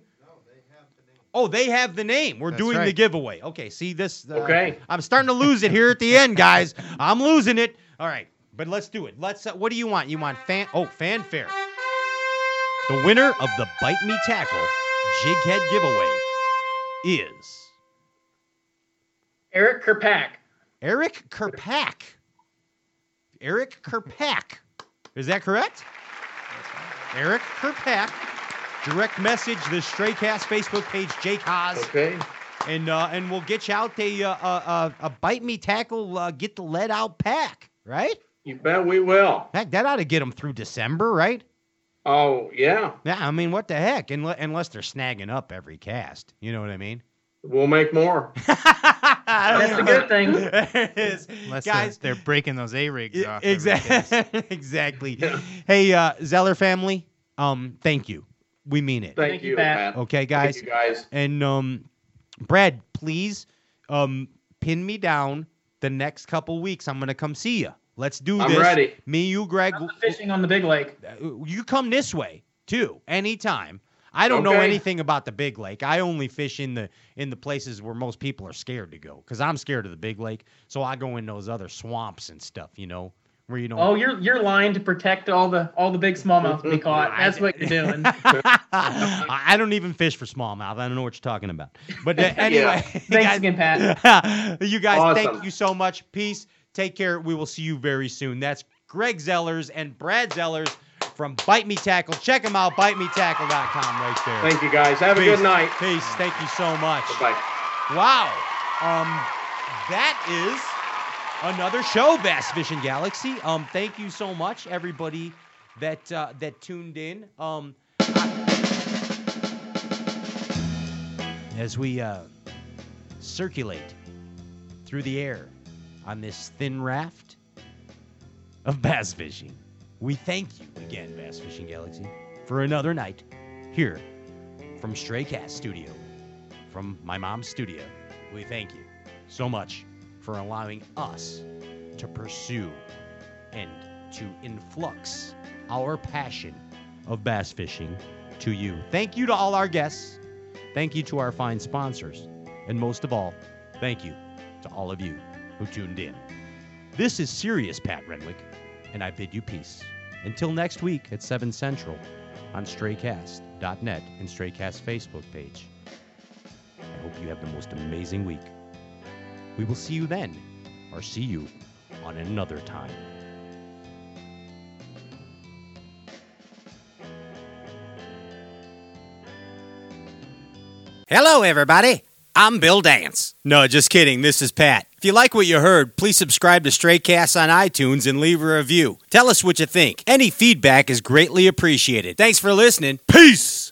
Oh, they have the name. We're That's doing the giveaway. Okay, see this. uh, Okay. I'm starting to lose it here at the end, guys. I'm losing it. All right, but let's do it. Let's. Uh, what do you want? You want fan? Oh, fanfare. The winner of the Bite Me Tackle Jighead giveaway is Eric Kerpak. Eric Kerpak. Eric Kerpak. Is that correct? Eric Kerpak. Direct message the Straycast Facebook page, Jake Haas. Okay. And uh, and we'll get you out a uh, a, a, a bite me tackle, uh, get the lead out pack, right? You bet we will. Heck, that ought to get them through December, right? Oh yeah, Yeah, I mean, what the heck? Unless, unless they're snagging up every cast, you know what I mean? we'll make more. <laughs> That's a good thing. It is. Unless Guys, they're, they're breaking those A rigs off. every <laughs> exactly. exactly. Hey, uh, Zeller family, um, thank you. We mean it. Thank, you, Pat. Okay, guys. Thank you guys. And um, Brad, please um, pin me down the next couple weeks. I'm gonna come see you. Let's do I'm this. ready. Me, you, Greg. I'm fishing on the big lake. You come this way too, anytime. I don't know anything about the big lake. I only fish in the in the places where most people are scared to go. Cause I'm scared of the big lake, so I go in those other swamps and stuff. You know, where you don't. Oh, you're you're lying to protect all the all the big smallmouth to be caught. <laughs> That's what you're doing. I <laughs> I don't even fish for smallmouth. I don't know what you're talking about. But uh, <laughs> anyway, Thanks again, Pat. you guys, thank you so much. Peace. Take care. We will see you very soon. That's Greg Zellers and Brad Zellers from Bite Me Tackle. Check them out, bitemetackle.com right there. Thank you guys. Have a good night. Peace. Thank you so much. Bye. Wow. Um, that is another show, Bass Fishing Galaxy. Um, thank you so much, everybody that uh, that tuned in. Um, as we uh, circulate through the air on this thin raft of bass fishing, we thank you again, Bass Fishing Galaxy, for another night here from Stray Cat Studio, from my mom's studio. We thank you so much for allowing us to pursue and to influx our passion of bass fishing to you. Thank you to all our guests. Thank you to our fine sponsors. And most of all, thank you to all of you who tuned in. This is Serious Pat Renwick, and I bid you peace. Until next week at 7 Central on StrayCast.net and StrayCast Facebook page. I hope you have the most amazing week. We will see you then, or see you on another time. Hello, everybody. I'm Bill Dance. No, just kidding. This is Pat. If you like what you heard, please subscribe to Straycast on iTunes and leave a review. Tell us what you think. Any feedback is greatly appreciated. Thanks for listening. Peace.